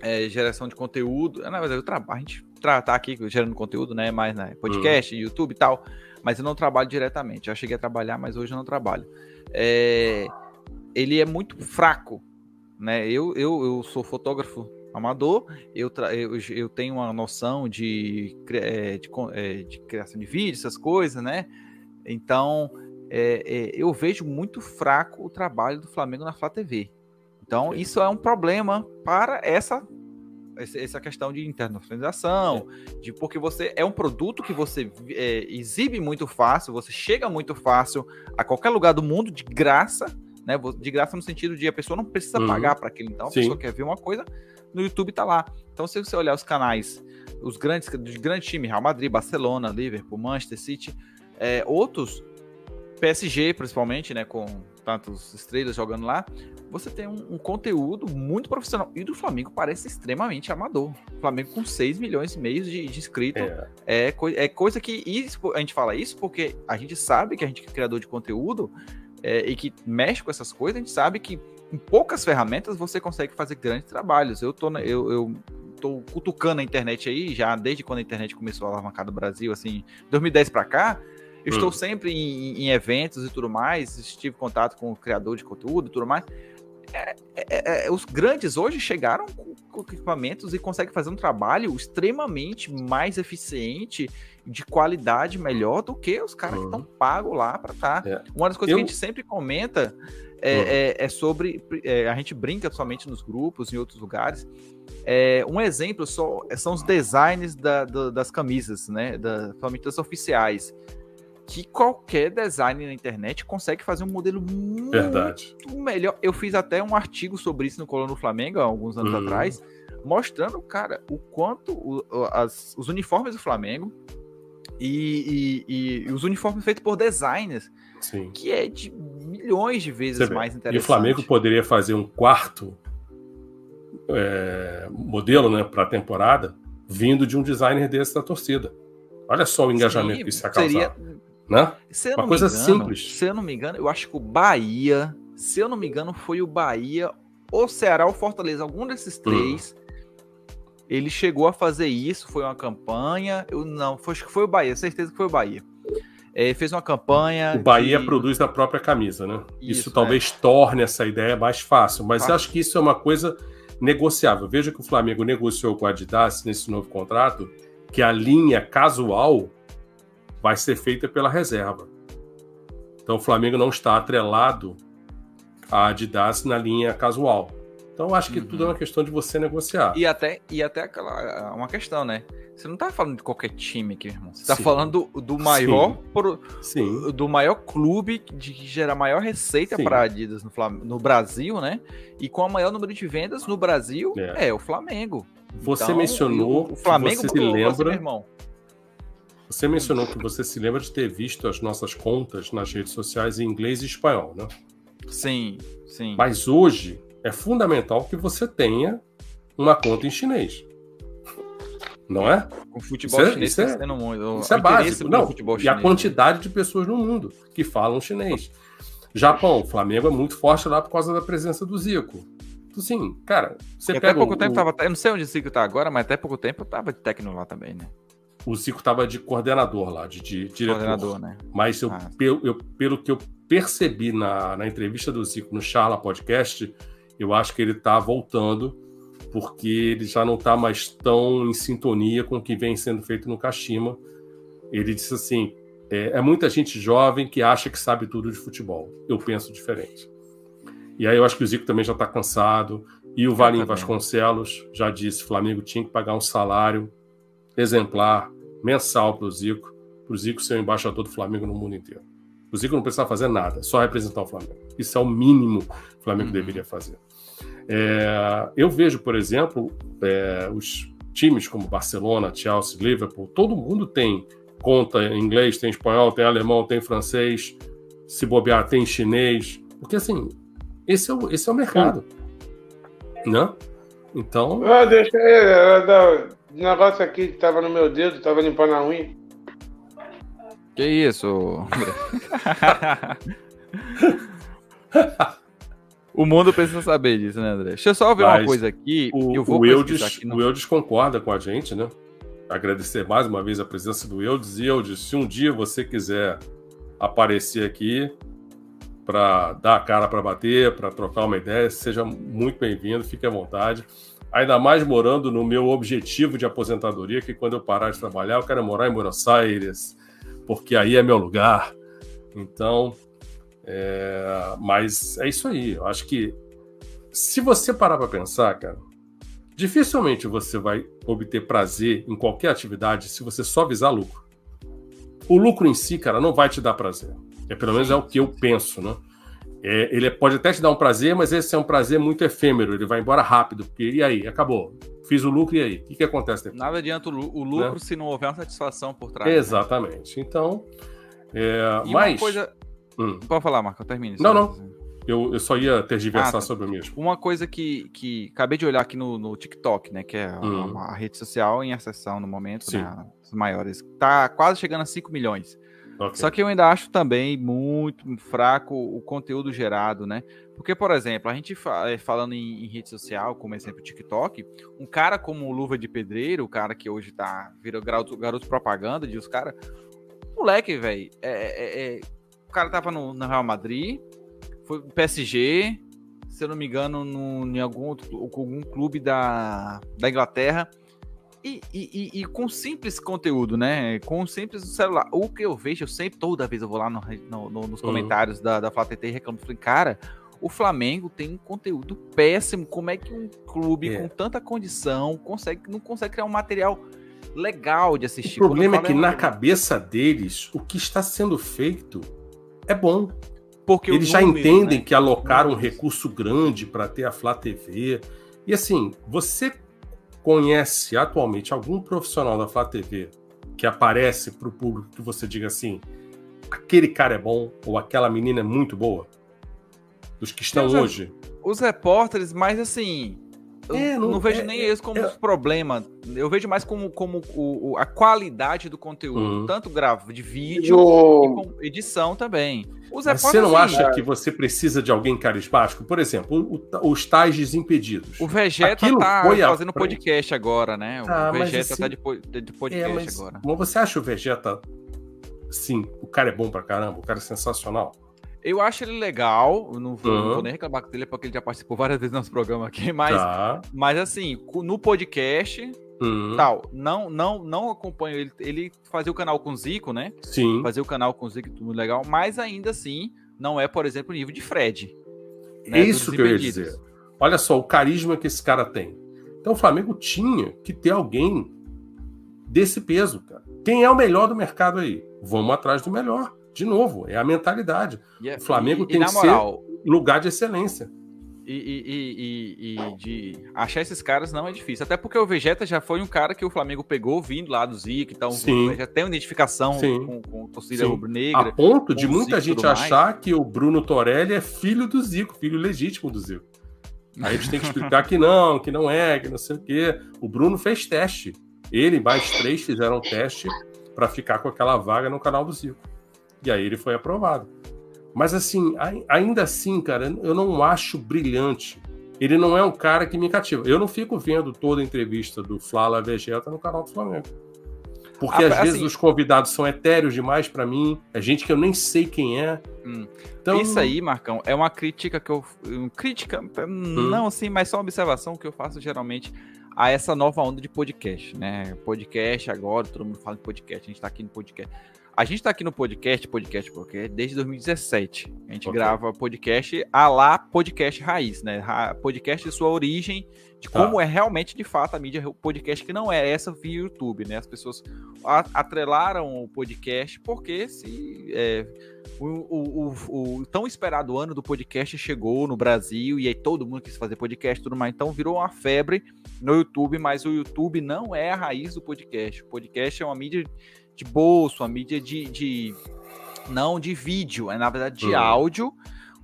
[SPEAKER 1] é, geração de conteúdo. Na verdade, eu trabalho, a gente tá aqui gerando conteúdo, né? Mais né, podcast, hum. YouTube e tal. Mas eu não trabalho diretamente. Eu cheguei a trabalhar, mas hoje eu não trabalho. É, ele é muito fraco, né? Eu, eu, eu sou fotógrafo amador, eu, eu, eu tenho uma noção de, é, de, é, de, criação de vídeo, essas coisas, né? Então, é, é, eu vejo muito fraco o trabalho do Flamengo na Flá TV. Então, isso é um problema para essa essa questão de internacionalização, de porque você é um produto que você é, exibe muito fácil, você chega muito fácil a qualquer lugar do mundo de graça, né? De graça no sentido de a pessoa não precisa uhum. pagar para aquilo, então a Sim. pessoa quer ver uma coisa, no YouTube tá lá. Então, se você olhar os canais, os grandes, de grande time, Real Madrid, Barcelona, Liverpool, Manchester City, é, outros, PSG principalmente, né, com tantos estrelas jogando lá, você tem um, um, conteúdo muito profissional. E do Flamengo parece extremamente amador. O Flamengo com 6 milhões e meio de, de inscritos. É. É, é coisa que. Isso, a gente fala isso porque a gente sabe que a gente é criador de conteúdo é, e que mexe com essas coisas, a gente sabe que com poucas ferramentas você consegue fazer grandes trabalhos. Eu tô, eu, eu tô cutucando a internet aí, já desde quando a internet começou a alavancar no Brasil, assim, 2010 para cá. Eu hum. estou sempre em, em, eventos e tudo mais, estive em contato com o criador de conteúdo e tudo mais. É, é, é, os grandes hoje chegaram com, equipamentos e conseguem fazer um trabalho extremamente mais eficiente, de qualidade melhor do que os caras que estão uhum. pagos lá para estar. Tá. É. Uma das coisas Eu... que a gente sempre comenta é, uhum. é, é sobre. É, a gente brinca somente nos grupos, em outros lugares. É, um exemplo só são os designs da, da, das camisas, né? Da, somente das oficiais. Que qualquer design na internet consegue fazer um modelo muito Verdade. melhor. Eu fiz até um artigo sobre isso no Colono Flamengo, há alguns anos uhum. atrás, mostrando, cara, o quanto o, as, os uniformes do Flamengo e, e, e, os uniformes feitos por designers, Sim. que é de milhões de vezes mais interessante.
[SPEAKER 2] E o Flamengo poderia fazer um quarto é, modelo né, para a temporada vindo de um designer desse da torcida. Olha só o engajamento Sim, que isso ia causar. Seria... Né?
[SPEAKER 1] Uma coisa engano, simples. Se eu não me engano, eu acho que o Bahia, se eu não me engano, foi o Bahia, ou Ceará ou Fortaleza, algum desses hum. três. Hum ele chegou a fazer isso, foi uma campanha. Eu não, foi, acho que foi o Bahia, certeza que foi o Bahia. É, fez uma campanha.
[SPEAKER 2] O Bahia de... produz a própria camisa, né? Isso, isso talvez é. torne essa ideia mais fácil, mas fácil. acho que isso é uma coisa negociável. Veja que o Flamengo negociou com a Adidas nesse novo contrato que a linha casual vai ser feita pela reserva. Então o Flamengo não está atrelado à Adidas na linha casual. Então, acho que uhum. tudo é uma uhum. questão de você negociar.
[SPEAKER 1] E até, e até aquela, uma questão, né? Você não tá falando de qualquer time aqui, irmão. Você tá Sim. falando do, do maior Sim. Pro, Sim. do maior clube de que gera maior receita para Adidas no, no Brasil, né? E com o maior número de vendas no Brasil é, é o Flamengo.
[SPEAKER 2] Você então, mencionou o Flamengo você se lembra, irmão. Você mencionou que você se lembra de ter visto as nossas contas nas redes sociais em inglês e espanhol, né?
[SPEAKER 1] Sim, sim.
[SPEAKER 2] Mas hoje é fundamental que você tenha uma conta em chinês. Não é?
[SPEAKER 1] O futebol isso é- chinês
[SPEAKER 2] é, isso é, muito. Isso é básico. Não, e a quantidade de pessoas no mundo que falam chinês. Japão, Flamengo é muito forte lá por causa da presença do Zico. Então, assim, cara,
[SPEAKER 1] você e pega. Até pouco o, tempo tava. Eu não sei onde o Zico tá agora, mas até pouco tempo eu tava de técnico lá também, né?
[SPEAKER 2] O Zico tava de coordenador lá, de, de diretor. Coordenador, né? Mas eu, ah. pelo, eu, pelo que eu percebi na, na entrevista do Zico no Charla Podcast, eu acho que ele está voltando, porque ele já não está mais tão em sintonia com o que vem sendo feito no Kashima. Ele disse assim: é, é, muita gente jovem que acha que sabe tudo de futebol. Eu penso diferente. E aí eu acho que o Zico também já está cansado. E o Valim Vasconcelos já disse: Flamengo tinha que pagar um salário exemplar, mensal para o Zico, para o Zico ser o embaixador do Flamengo no mundo inteiro. O Zico não precisava fazer nada, só representar o Flamengo. Isso é o mínimo que o Flamengo uhum. deveria fazer. É, eu vejo, por exemplo, é, os times como Barcelona, Chelsea, Liverpool, todo mundo tem conta em inglês, tem espanhol, tem alemão, tem francês, se bobear, tem chinês, Porque assim, esse é o, esse é o mercado. Né? Então.
[SPEAKER 3] Ah, deixa aí, o negócio aqui que tava no meu dedo, tava limpando a unha.
[SPEAKER 1] Que isso, O mundo precisa saber disso, né, André? Deixa eu só ver Mas uma coisa aqui.
[SPEAKER 2] O, eu vou o, Eudes, aqui no... o Eudes concorda com a gente, né? Agradecer mais uma vez a presença do Eudes. E Eudes, se um dia você quiser aparecer aqui para dar a cara para bater, para trocar uma ideia, seja muito bem-vindo, fique à vontade. Ainda mais morando no meu objetivo de aposentadoria, que quando eu parar de trabalhar, eu quero morar em Buenos Aires, porque aí é meu lugar. Então, é, mas é isso aí. Eu acho que se você parar para pensar, cara, dificilmente você vai obter prazer em qualquer atividade se você só visar lucro. O lucro em si, cara, não vai te dar prazer. É pelo menos é o que eu penso, né? É, ele pode até te dar um prazer, mas esse é um prazer muito efêmero. Ele vai embora rápido. Porque, e aí? Acabou. Fiz o lucro e aí? O que, que acontece depois?
[SPEAKER 1] Nada adianta o, lucro né? se não houver uma satisfação por trás.
[SPEAKER 2] Né? Exatamente. Né? Então, é,
[SPEAKER 1] e
[SPEAKER 2] mas...
[SPEAKER 1] uma coisa, Hum. Pode falar, Marco, termine.
[SPEAKER 2] Não, não. Eu, eu só ia tergiversar ah, tá. sobre o mesmo.
[SPEAKER 1] Uma coisa que, que acabei de olhar aqui no, no TikTok, né? Que é hum. a, a, rede social em acessão no momento, né, as maiores. Tá quase chegando a 5 milhões. Okay. Só que eu ainda acho também muito fraco o conteúdo gerado, né? Porque, por exemplo, a gente eh, falando em, em, rede social, como exemplo o TikTok, um cara como o Luva de Pedreiro, o cara que hoje tá virou garoto, garoto propaganda de os caras, moleque, velho, é, é, é, cara tava no, no Real Madrid, foi PSG, se eu não me engano, no, em algum, outro, algum clube da, da Inglaterra. E, e, e, e, com simples conteúdo, né? Com simples celular. O que eu vejo, eu sempre, toda vez eu vou lá no, no, no, nos uhum. comentários da, da Flá TT e reclamo. Falei, cara, o Flamengo tem um conteúdo péssimo. Como é que um clube é. com tanta condição consegue, não consegue criar um material legal de assistir?
[SPEAKER 2] O problema é que na cabeça deles, o que está sendo feito é bom. Porque Eles já número, entendem né? que alocaram um recurso grande para ter a Flá TV. E assim, você conhece atualmente algum profissional da Flá TV que aparece para o público que você diga assim: aquele cara é bom ou aquela menina é muito boa? Dos que estão hoje.
[SPEAKER 1] Os repórteres, mas assim, é, não, não, vejo é, nem é, isso como é, problema. Eu vejo mais como, como o, o a qualidade do conteúdo, uhum. tanto gravo de vídeo e edição também.
[SPEAKER 2] Os Mas você não acha é. que você precisa de alguém carismático? Por exemplo, o, os tais desimpedidos.
[SPEAKER 1] O Vegeta Aquilo tá fazendo podcast agora, né? O ah, Vegeta assim, tá de, de podcast mas, agora.
[SPEAKER 2] Mas você acha o Vegeta, sim, o cara é bom pra caramba, o cara é sensacional?
[SPEAKER 1] Eu acho ele legal, não vou, uhum. não vou, nem reclamar dele porque ele já participou várias vezes no nosso programa aqui, mas, tá. mas assim, no podcast, uhum. tal, não, não, não acompanho ele. Ele fazia o canal com o Zico, né?
[SPEAKER 2] Sim.
[SPEAKER 1] Fazia o canal com o Zico, tudo legal, mas ainda assim, não é, por exemplo, o nível de Fred.
[SPEAKER 2] Né, Isso que eu ia dizer. Olha só o carisma que esse cara tem. Então o Flamengo tinha que ter alguém desse peso, cara. Quem é o melhor do mercado aí? Vamos atrás do melhor de novo, é a mentalidade. É, o Flamengo e, tem e, que moral, ser lugar de excelência.
[SPEAKER 1] E, e, de achar esses caras não é difícil. Até porque o Vegeta já foi um cara que o Flamengo pegou vindo lá do Zico, então já tem uma identificação com, com a torcida rubro-negra.
[SPEAKER 2] A ponto de muita gente achar mais. que o Bruno Torelli é filho do Zico, filho legítimo do Zico. Aí a gente tem que explicar que não, que não é, que não sei o quê. O Bruno fez teste. Ele e mais três fizeram teste para ficar com aquela vaga no canal do Zico. E aí ele foi aprovado. Mas assim, ainda assim, cara, eu não acho brilhante. Ele não é um cara que me cativa. Eu não fico vendo toda a entrevista do Flávio Vegeta no canal do Flamengo. Porque ah, às assim, vezes os convidados são etéreos demais para mim. É gente que eu nem sei quem é.
[SPEAKER 1] Hum. Então, Isso aí, Marcão, é uma crítica que eu. Crítica, hum. não assim, mas só uma observação que eu faço geralmente a essa nova onda de podcast, né? Podcast agora, todo mundo fala em podcast, a gente tá aqui no podcast. A gente está aqui no podcast, podcast, porque desde 2017. A gente okay. grava podcast a lá podcast raiz, né? Podcast de sua origem, de tá. como é realmente, de fato, a mídia podcast, que não é essa via YouTube, né? As pessoas atrelaram o podcast porque se. É, o, o, o, o, tão esperado ano do podcast chegou no Brasil e aí todo mundo quis fazer podcast e tudo mais. Então virou uma febre no YouTube, mas o YouTube não é a raiz do podcast. O podcast é uma mídia de bolso, a mídia de, de não de vídeo, é na verdade de uhum. áudio,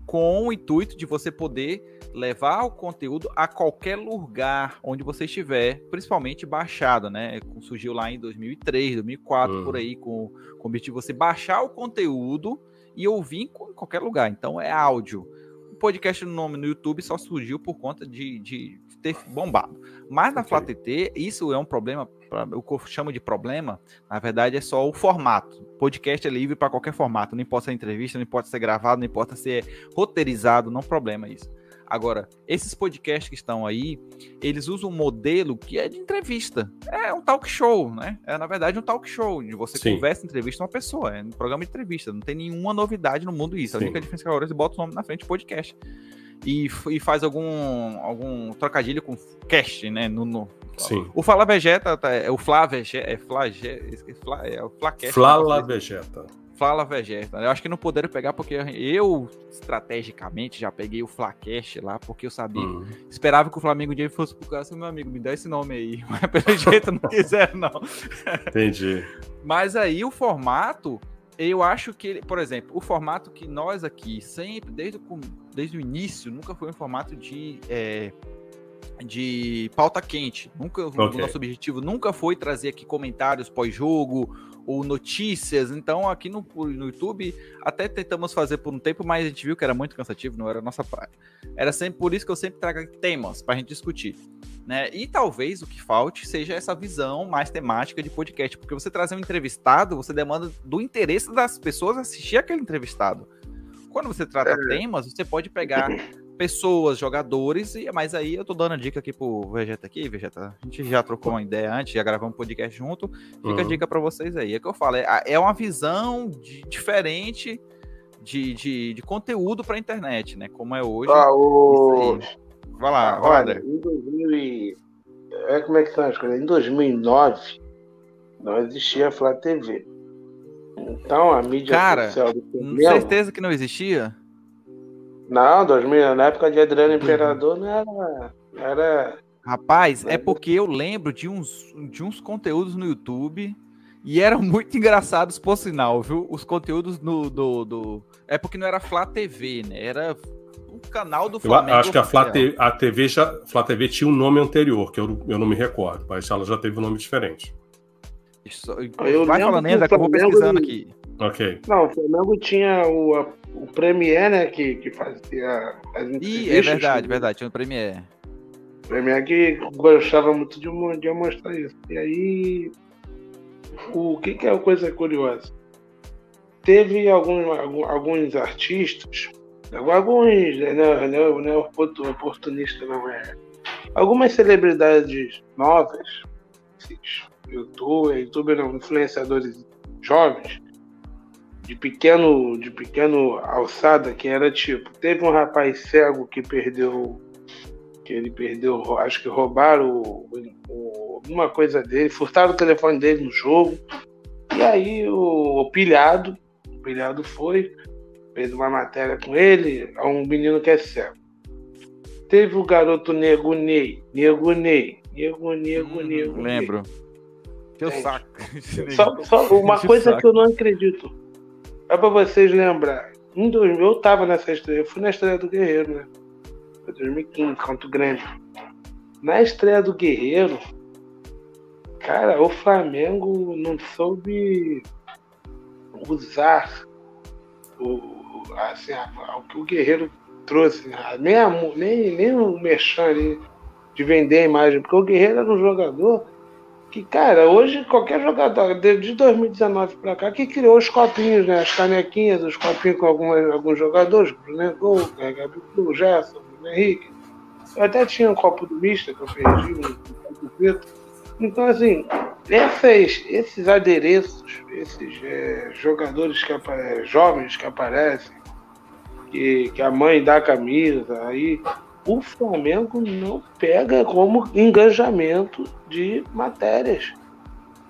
[SPEAKER 1] com o intuito de você poder levar o conteúdo a qualquer lugar onde você estiver, principalmente baixado, né? Surgiu lá em 2003, 2004, uhum. por aí, com, com o objetivo de você baixar o conteúdo e ouvir em qualquer lugar. Então é áudio. O podcast no nome no YouTube só surgiu por conta de, de ter bombado. Mas na okay. FlaTT, isso é um problema, o que eu chamo de problema, na verdade é só o formato. Podcast é livre para qualquer formato, não importa ser entrevista, não importa ser gravado, não importa ser roteirizado, não problema isso. Agora, esses podcasts que estão aí, eles usam um modelo que é de entrevista. É um talk show, né? É, na verdade, um talk show, onde você Sim. conversa, entrevista uma pessoa. É um programa de entrevista. Não tem nenhuma novidade no mundo isso. Sim. A única diferença é que agora você bota o nome na frente do podcast. E, e faz algum, algum trocadilho com cast, né? No, no,
[SPEAKER 2] Sim.
[SPEAKER 1] O Fala Vegeta, tá, é o Flá Vegeta, é Flá, é o Flacast.
[SPEAKER 2] Flala Vegeta.
[SPEAKER 1] Fala Vegeta. Eu acho que não poderam pegar porque eu, estrategicamente, já peguei o Flacast lá, porque eu sabia. Uhum. Esperava que o Flamengo um dia fosse pro cara, meu amigo, me dá esse nome aí. Mas pelo jeito não quiseram, não.
[SPEAKER 2] Entendi.
[SPEAKER 1] Mas aí o formato, eu acho que, por exemplo, o formato que nós aqui, sempre, desde o, desde o início, nunca foi um formato de. É, de pauta quente. Nunca, okay. O nosso objetivo nunca foi trazer aqui comentários pós-jogo ou notícias. Então, aqui no, no YouTube, até tentamos fazer por um tempo, mas a gente viu que era muito cansativo, não era a nossa praia. Era sempre por isso que eu sempre trago temas para a gente discutir. Né? E talvez o que falte seja essa visão mais temática de podcast, porque você trazer um entrevistado, você demanda do interesse das pessoas assistir aquele entrevistado. Quando você trata é. temas, você pode pegar pessoas, jogadores, e mas aí eu tô dando a dica aqui pro Vegeta aqui, Vegeta. A gente já trocou uma ideia antes, já gravamos um podcast junto. Fica uhum. a dica para vocês aí. É que eu falo, é, é uma visão de, diferente de, de, de conteúdo para internet, né? Como é hoje.
[SPEAKER 3] Ah, o...
[SPEAKER 1] Vai lá, ah, vai,
[SPEAKER 3] Olha, em 2000 e... é como é que são as coisas. Em 2009 não existia a Flá TV. Então a mídia
[SPEAKER 1] Cara, social do Flamengo... certeza que não existia?
[SPEAKER 3] Não, 2000, na época de Adriano Imperador não era. era...
[SPEAKER 1] Rapaz, é porque eu lembro de uns, de uns conteúdos no YouTube e eram muito engraçados, por sinal, viu? Os conteúdos no, do, do. É porque não era Flá TV, né? Era o canal do
[SPEAKER 2] Flamengo. Eu acho que a Flá, TV, a TV já, Flá TV tinha um nome anterior, que eu, eu não me recordo, mas ela já teve um nome diferente.
[SPEAKER 1] Isso, eu vai falando ainda, que eu vou pesquisando aqui.
[SPEAKER 2] Ok.
[SPEAKER 3] Não, o Flamengo tinha o, a, o Premier, né, que, que fazia as
[SPEAKER 1] Ih, é verdade, verdade, tinha o Premier.
[SPEAKER 3] O Premier que gostava muito de, de mostrar isso. E aí, o que, que é uma coisa curiosa? Teve alguns, alguns artistas, alguns, né, não, não, não é oportunista, não é. Algumas celebridades novas, esses YouTube, YouTube não, influenciadores jovens, de pequeno, de pequeno alçada, que era tipo, teve um rapaz cego que perdeu, que ele perdeu, acho que roubaram o, o, uma coisa dele, furtaram o telefone dele no jogo, e aí o, o pilhado, o pilhado foi, fez uma matéria com ele, a um menino que é cego. Teve o garoto Nego Ney, Nego Ney, Nego, Nego, hum, Nego.
[SPEAKER 1] Lembro. Teu saco.
[SPEAKER 3] Só, só uma coisa que eu não acredito. É pra vocês lembrar. Em 2000, eu tava nessa estreia. Eu fui na estreia do Guerreiro, né? Foi 2015, contra o Grêmio. Na estreia do Guerreiro, cara, o Flamengo não soube usar o, assim, o que o Guerreiro trouxe. Né? Nem, a, nem, nem o Merchan ali de vender a imagem, porque o Guerreiro era um jogador que, cara, hoje qualquer jogador, desde 2019 para cá, que criou os copinhos, né? As canequinhas, os copinhos com algumas, alguns jogadores, Bruno Gol? Gabriel, Gerson, Bruno Henrique. Eu até tinha um copo do Mister que eu perdi, um copo preto. Então, assim, esses, esses adereços, esses é, jogadores que jovens que aparecem, que, que a mãe dá a camisa, aí o Flamengo não pega como engajamento de matérias.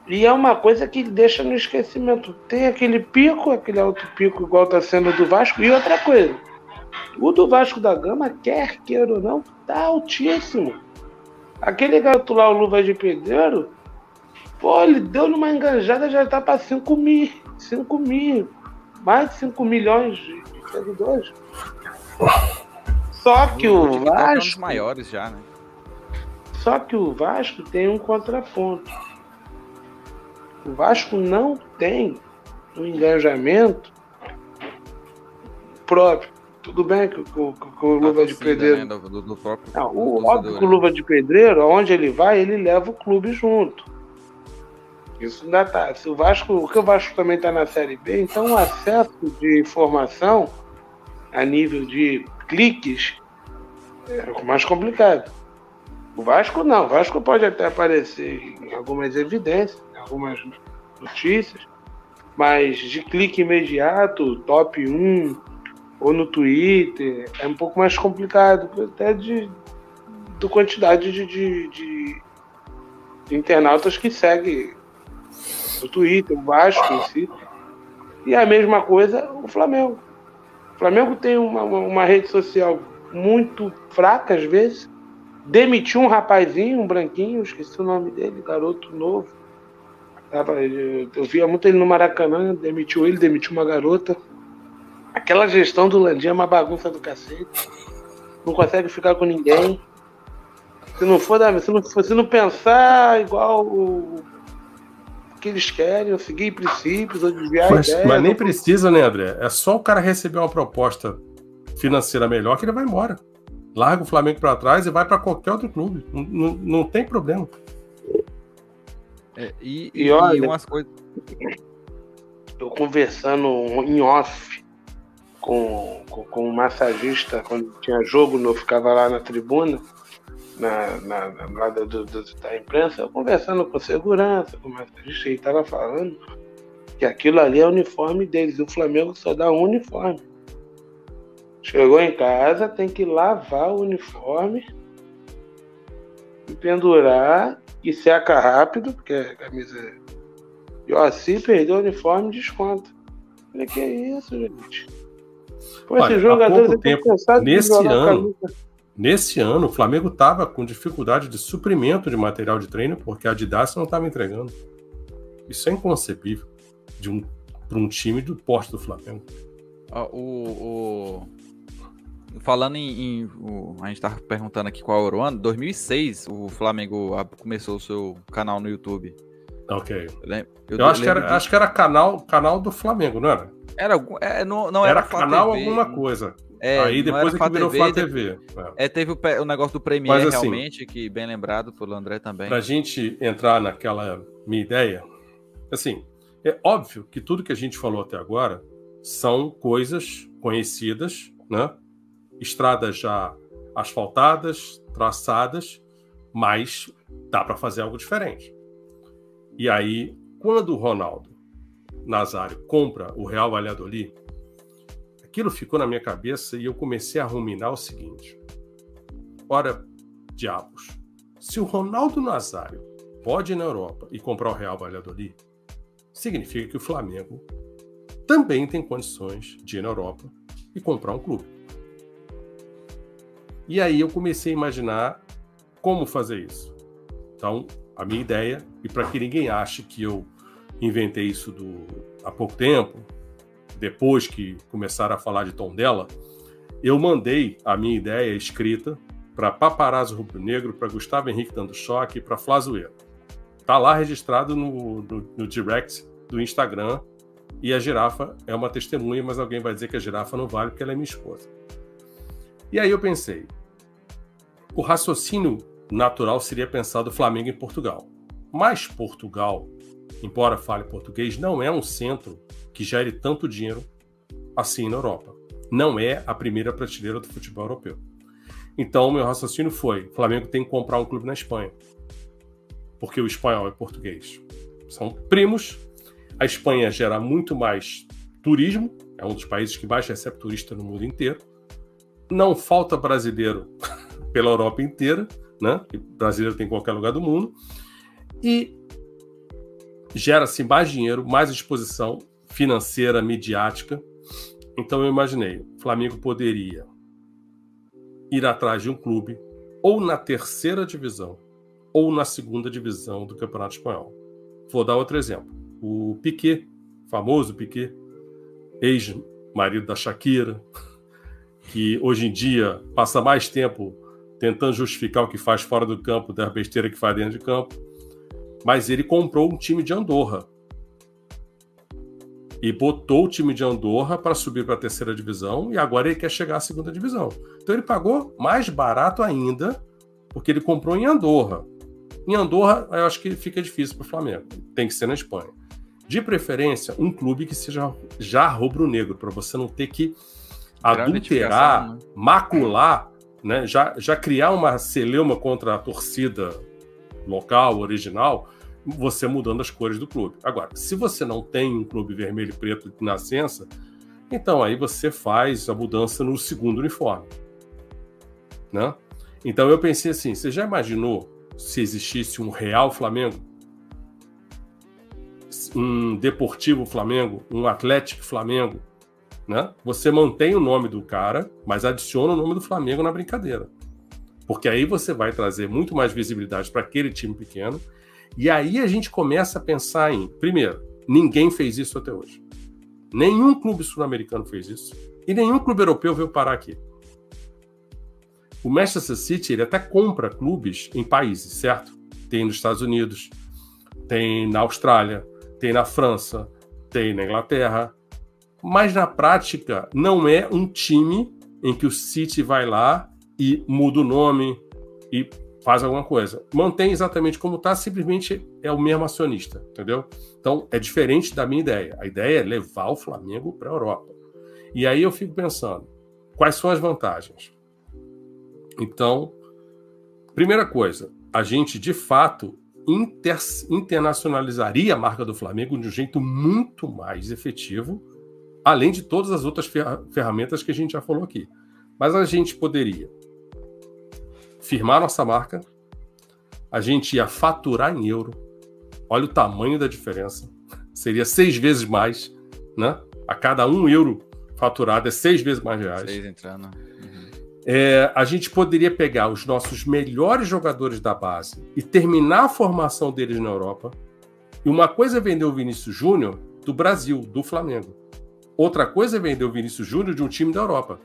[SPEAKER 3] E é uma coisa que deixa no esquecimento. Tem aquele pico, aquele alto pico igual está sendo do Vasco. E outra coisa, o do Vasco da Gama, quer queira ou não, tá altíssimo. Aquele garoto lá, o Luva de Pedreiro, pô, ele deu numa enganjada, já tá para 5 mil. 5 mil. Mais de 5 milhões de seguidores. Só que o
[SPEAKER 1] Vasco. É um dos
[SPEAKER 3] Vasco.
[SPEAKER 1] maiores já, né?
[SPEAKER 3] Só que o Vasco tem um contraponto. O Vasco não tem um engajamento próprio. Tudo bem que, o- o- o Luva de
[SPEAKER 1] torcida,
[SPEAKER 3] Pedreiro.
[SPEAKER 1] né, do, do- do próprio
[SPEAKER 3] Não, o óbvio que o
[SPEAKER 1] né?
[SPEAKER 3] Luva de Pedreiro, aonde ele vai, ele leva o clube junto. Isso ainda tá. Se o Vasco, o que o Vasco também está na Série B, então o acesso de informação a nível de cliques é mais complicado. O Vasco não. O Vasco pode até aparecer em algumas evidências, em algumas notícias, mas de clique imediato, top 1, ou no Twitter, é um pouco mais complicado, até de, do quantidade de, de, de- de internautas que seguem o Twitter, o Vasco em si. E a mesma coisa o Flamengo. Flamengo tem uma, uma- rede social muito fraca às vezes. Demitiu um rapazinho, um branquinho, esqueci o nome dele, garoto novo. Tava- Eu, via muito ele no Maracanã, demitiu ele, demitiu uma garota. Aquela gestão do Landim é uma bagunça do cacete. Não consegue ficar com ninguém. Se não for, se não, se não pensar igual o que eles querem, ou seguir princípios, ou desviar
[SPEAKER 2] Mas, mas nem precisa, né, André? É só o cara receber uma proposta financeira melhor que ele vai embora. Larga o Flamengo para trás e vai para qualquer outro clube. Não, não, não tem problema.
[SPEAKER 1] É, e,
[SPEAKER 3] E
[SPEAKER 1] e,
[SPEAKER 3] olha-
[SPEAKER 1] umas coisas.
[SPEAKER 3] eu conversando em off com, com, com um massagista, quando tinha jogo, eu ficava lá na tribuna, na, na, na- do, do- da imprensa, eu conversando com segurança, com o massagista, e estava falando que aquilo ali é o uniforme deles, e o Flamengo só dá um uniforme. Chegou em casa, tem que lavar o uniforme e pendurar e seca rápido, porque a camisa é e ó, se perder o uniforme, desconta. Falei, que isso, gente? Pô,
[SPEAKER 2] Olha,
[SPEAKER 3] esses jogadores
[SPEAKER 2] tempo,
[SPEAKER 3] de
[SPEAKER 2] nesse ano,
[SPEAKER 3] camisa.
[SPEAKER 2] Nesse ano, o Flamengo estava com dificuldade de suprimento de material de treino porque a Adidas não estava entregando. Isso é inconcebível de um, para um time do porte do Flamengo.
[SPEAKER 1] O, o- Falando em. em- o- A gente tava perguntando aqui qual era o ano. 2006, o Flamengo começou o seu canal no YouTube.
[SPEAKER 2] Ok.
[SPEAKER 1] Eu,
[SPEAKER 2] Eu,
[SPEAKER 1] de-
[SPEAKER 2] acho, que era,
[SPEAKER 1] disso.
[SPEAKER 2] acho que era canal, canal do Flamengo, não era?
[SPEAKER 1] Era. É, não, não
[SPEAKER 2] era
[SPEAKER 1] era,
[SPEAKER 2] canal
[SPEAKER 1] TV,
[SPEAKER 2] alguma coisa.
[SPEAKER 1] É,
[SPEAKER 2] Aí depois é que virou
[SPEAKER 1] TV, de-
[SPEAKER 2] TV. É.
[SPEAKER 1] É, teve o, o negócio do Premier
[SPEAKER 2] Mas, assim,
[SPEAKER 1] realmente, que bem lembrado pelo André também.
[SPEAKER 2] Para a gente entrar naquela minha ideia, assim, é óbvio que tudo que a gente falou até agora são coisas conhecidas, né? Estradas já asfaltadas, traçadas, mas dá para fazer algo diferente. E aí, quando o Ronaldo Nazário compra o Real Valladolid, aquilo ficou na minha cabeça e eu comecei a ruminar o seguinte: ora, diabos, se o Ronaldo Nazário pode ir na Europa e comprar o Real Valladolid, significa que o Flamengo também tem condições de ir na Europa e comprar um clube. E aí eu comecei a imaginar como fazer isso. Então, a minha ideia, e para que ninguém ache que eu inventei isso do, há pouco tempo, depois que começaram a falar de tom dela, eu mandei a minha ideia escrita para Paparazzo Rubro Negro, para Gustavo Henrique Dando Choque, para Flazoeiro. Tá lá registrado no, no, no direct do Instagram e a girafa é uma testemunha, mas alguém vai dizer que a girafa não vale porque ela é minha esposa. E aí eu pensei, o raciocínio natural seria pensar do Flamengo em Portugal. Mas Portugal, embora fale português, não é um centro que gere tanto dinheiro assim na Europa. Não é a primeira prateleira do futebol europeu. Então, meu raciocínio foi: o Flamengo tem que comprar um clube na Espanha. Porque o espanhol é português. São primos. A Espanha gera muito mais turismo, é um dos países que mais recebe turista no mundo inteiro. Não falta brasileiro pela Europa inteira, né? E brasileiro tem em qualquer lugar do mundo. E gera-se mais dinheiro, mais exposição financeira, midiática. Então eu imaginei, o Flamengo poderia ir atrás de um clube ou na terceira divisão ou na segunda divisão do Campeonato Espanhol. Vou dar outro exemplo. O Piquet, famoso Piquet, ex-marido da Shakira, que hoje em dia passa mais tempo tentando justificar o que faz fora do campo da besteira que faz dentro de campo. Mas ele comprou um time de Andorra. E botou o time de Andorra para subir para a terceira divisão e agora ele quer chegar à segunda divisão. Então ele pagou mais barato ainda, porque ele comprou em Andorra. Em Andorra, eu acho que fica difícil para o Flamengo. Tem que ser na Espanha. De preferência, um clube que seja já rubro-negro, para você não ter que adulterar, né? macular, né? Já, já criar uma celeuma contra a torcida local, original, você mudando as cores do clube. Agora, se você não tem um clube vermelho e preto de nascença, então aí você faz a mudança no segundo uniforme. Né? Então eu pensei assim: você já imaginou se existisse um Real Flamengo? Um Deportivo Flamengo? Um Atlético Flamengo? Né? Você mantém o nome do cara, mas adiciona o nome do Flamengo na brincadeira. Porque aí você vai trazer muito mais visibilidade para aquele time pequeno. E aí a gente começa a pensar em, primeiro, ninguém fez isso até hoje. Nenhum clube sul-americano fez isso. E nenhum clube europeu veio parar aqui. O Manchester City ele até compra clubes em países, certo? Tem nos Estados Unidos, tem na Austrália, tem na França, tem na Inglaterra, mas na prática não é um time em que o City vai lá e muda o nome e faz alguma coisa. Mantém exatamente como está, simplesmente é o mesmo acionista, entendeu? Então é diferente da minha ideia. A ideia é levar o Flamengo para a Europa. E aí eu fico pensando, quais são as vantagens? Então, primeira coisa, a gente de fato inter internacionalizaria a marca do Flamengo de um jeito muito mais efetivo além de todas as outras ferramentas que a gente já falou aqui. Mas a gente poderia firmar nossa marca, a gente ia faturar em euro. Olha o tamanho da diferença. Seria seis vezes mais, né? A cada um euro faturado é seis vezes mais reais. Seis entrando. Uhum. É, a gente poderia pegar os nossos melhores jogadores da base e terminar a formação deles na Europa. E uma coisa é vender o Vinícius Júnior do Brasil, do Flamengo. Outra coisa é vender o Vinícius Júnior de um time da Europa.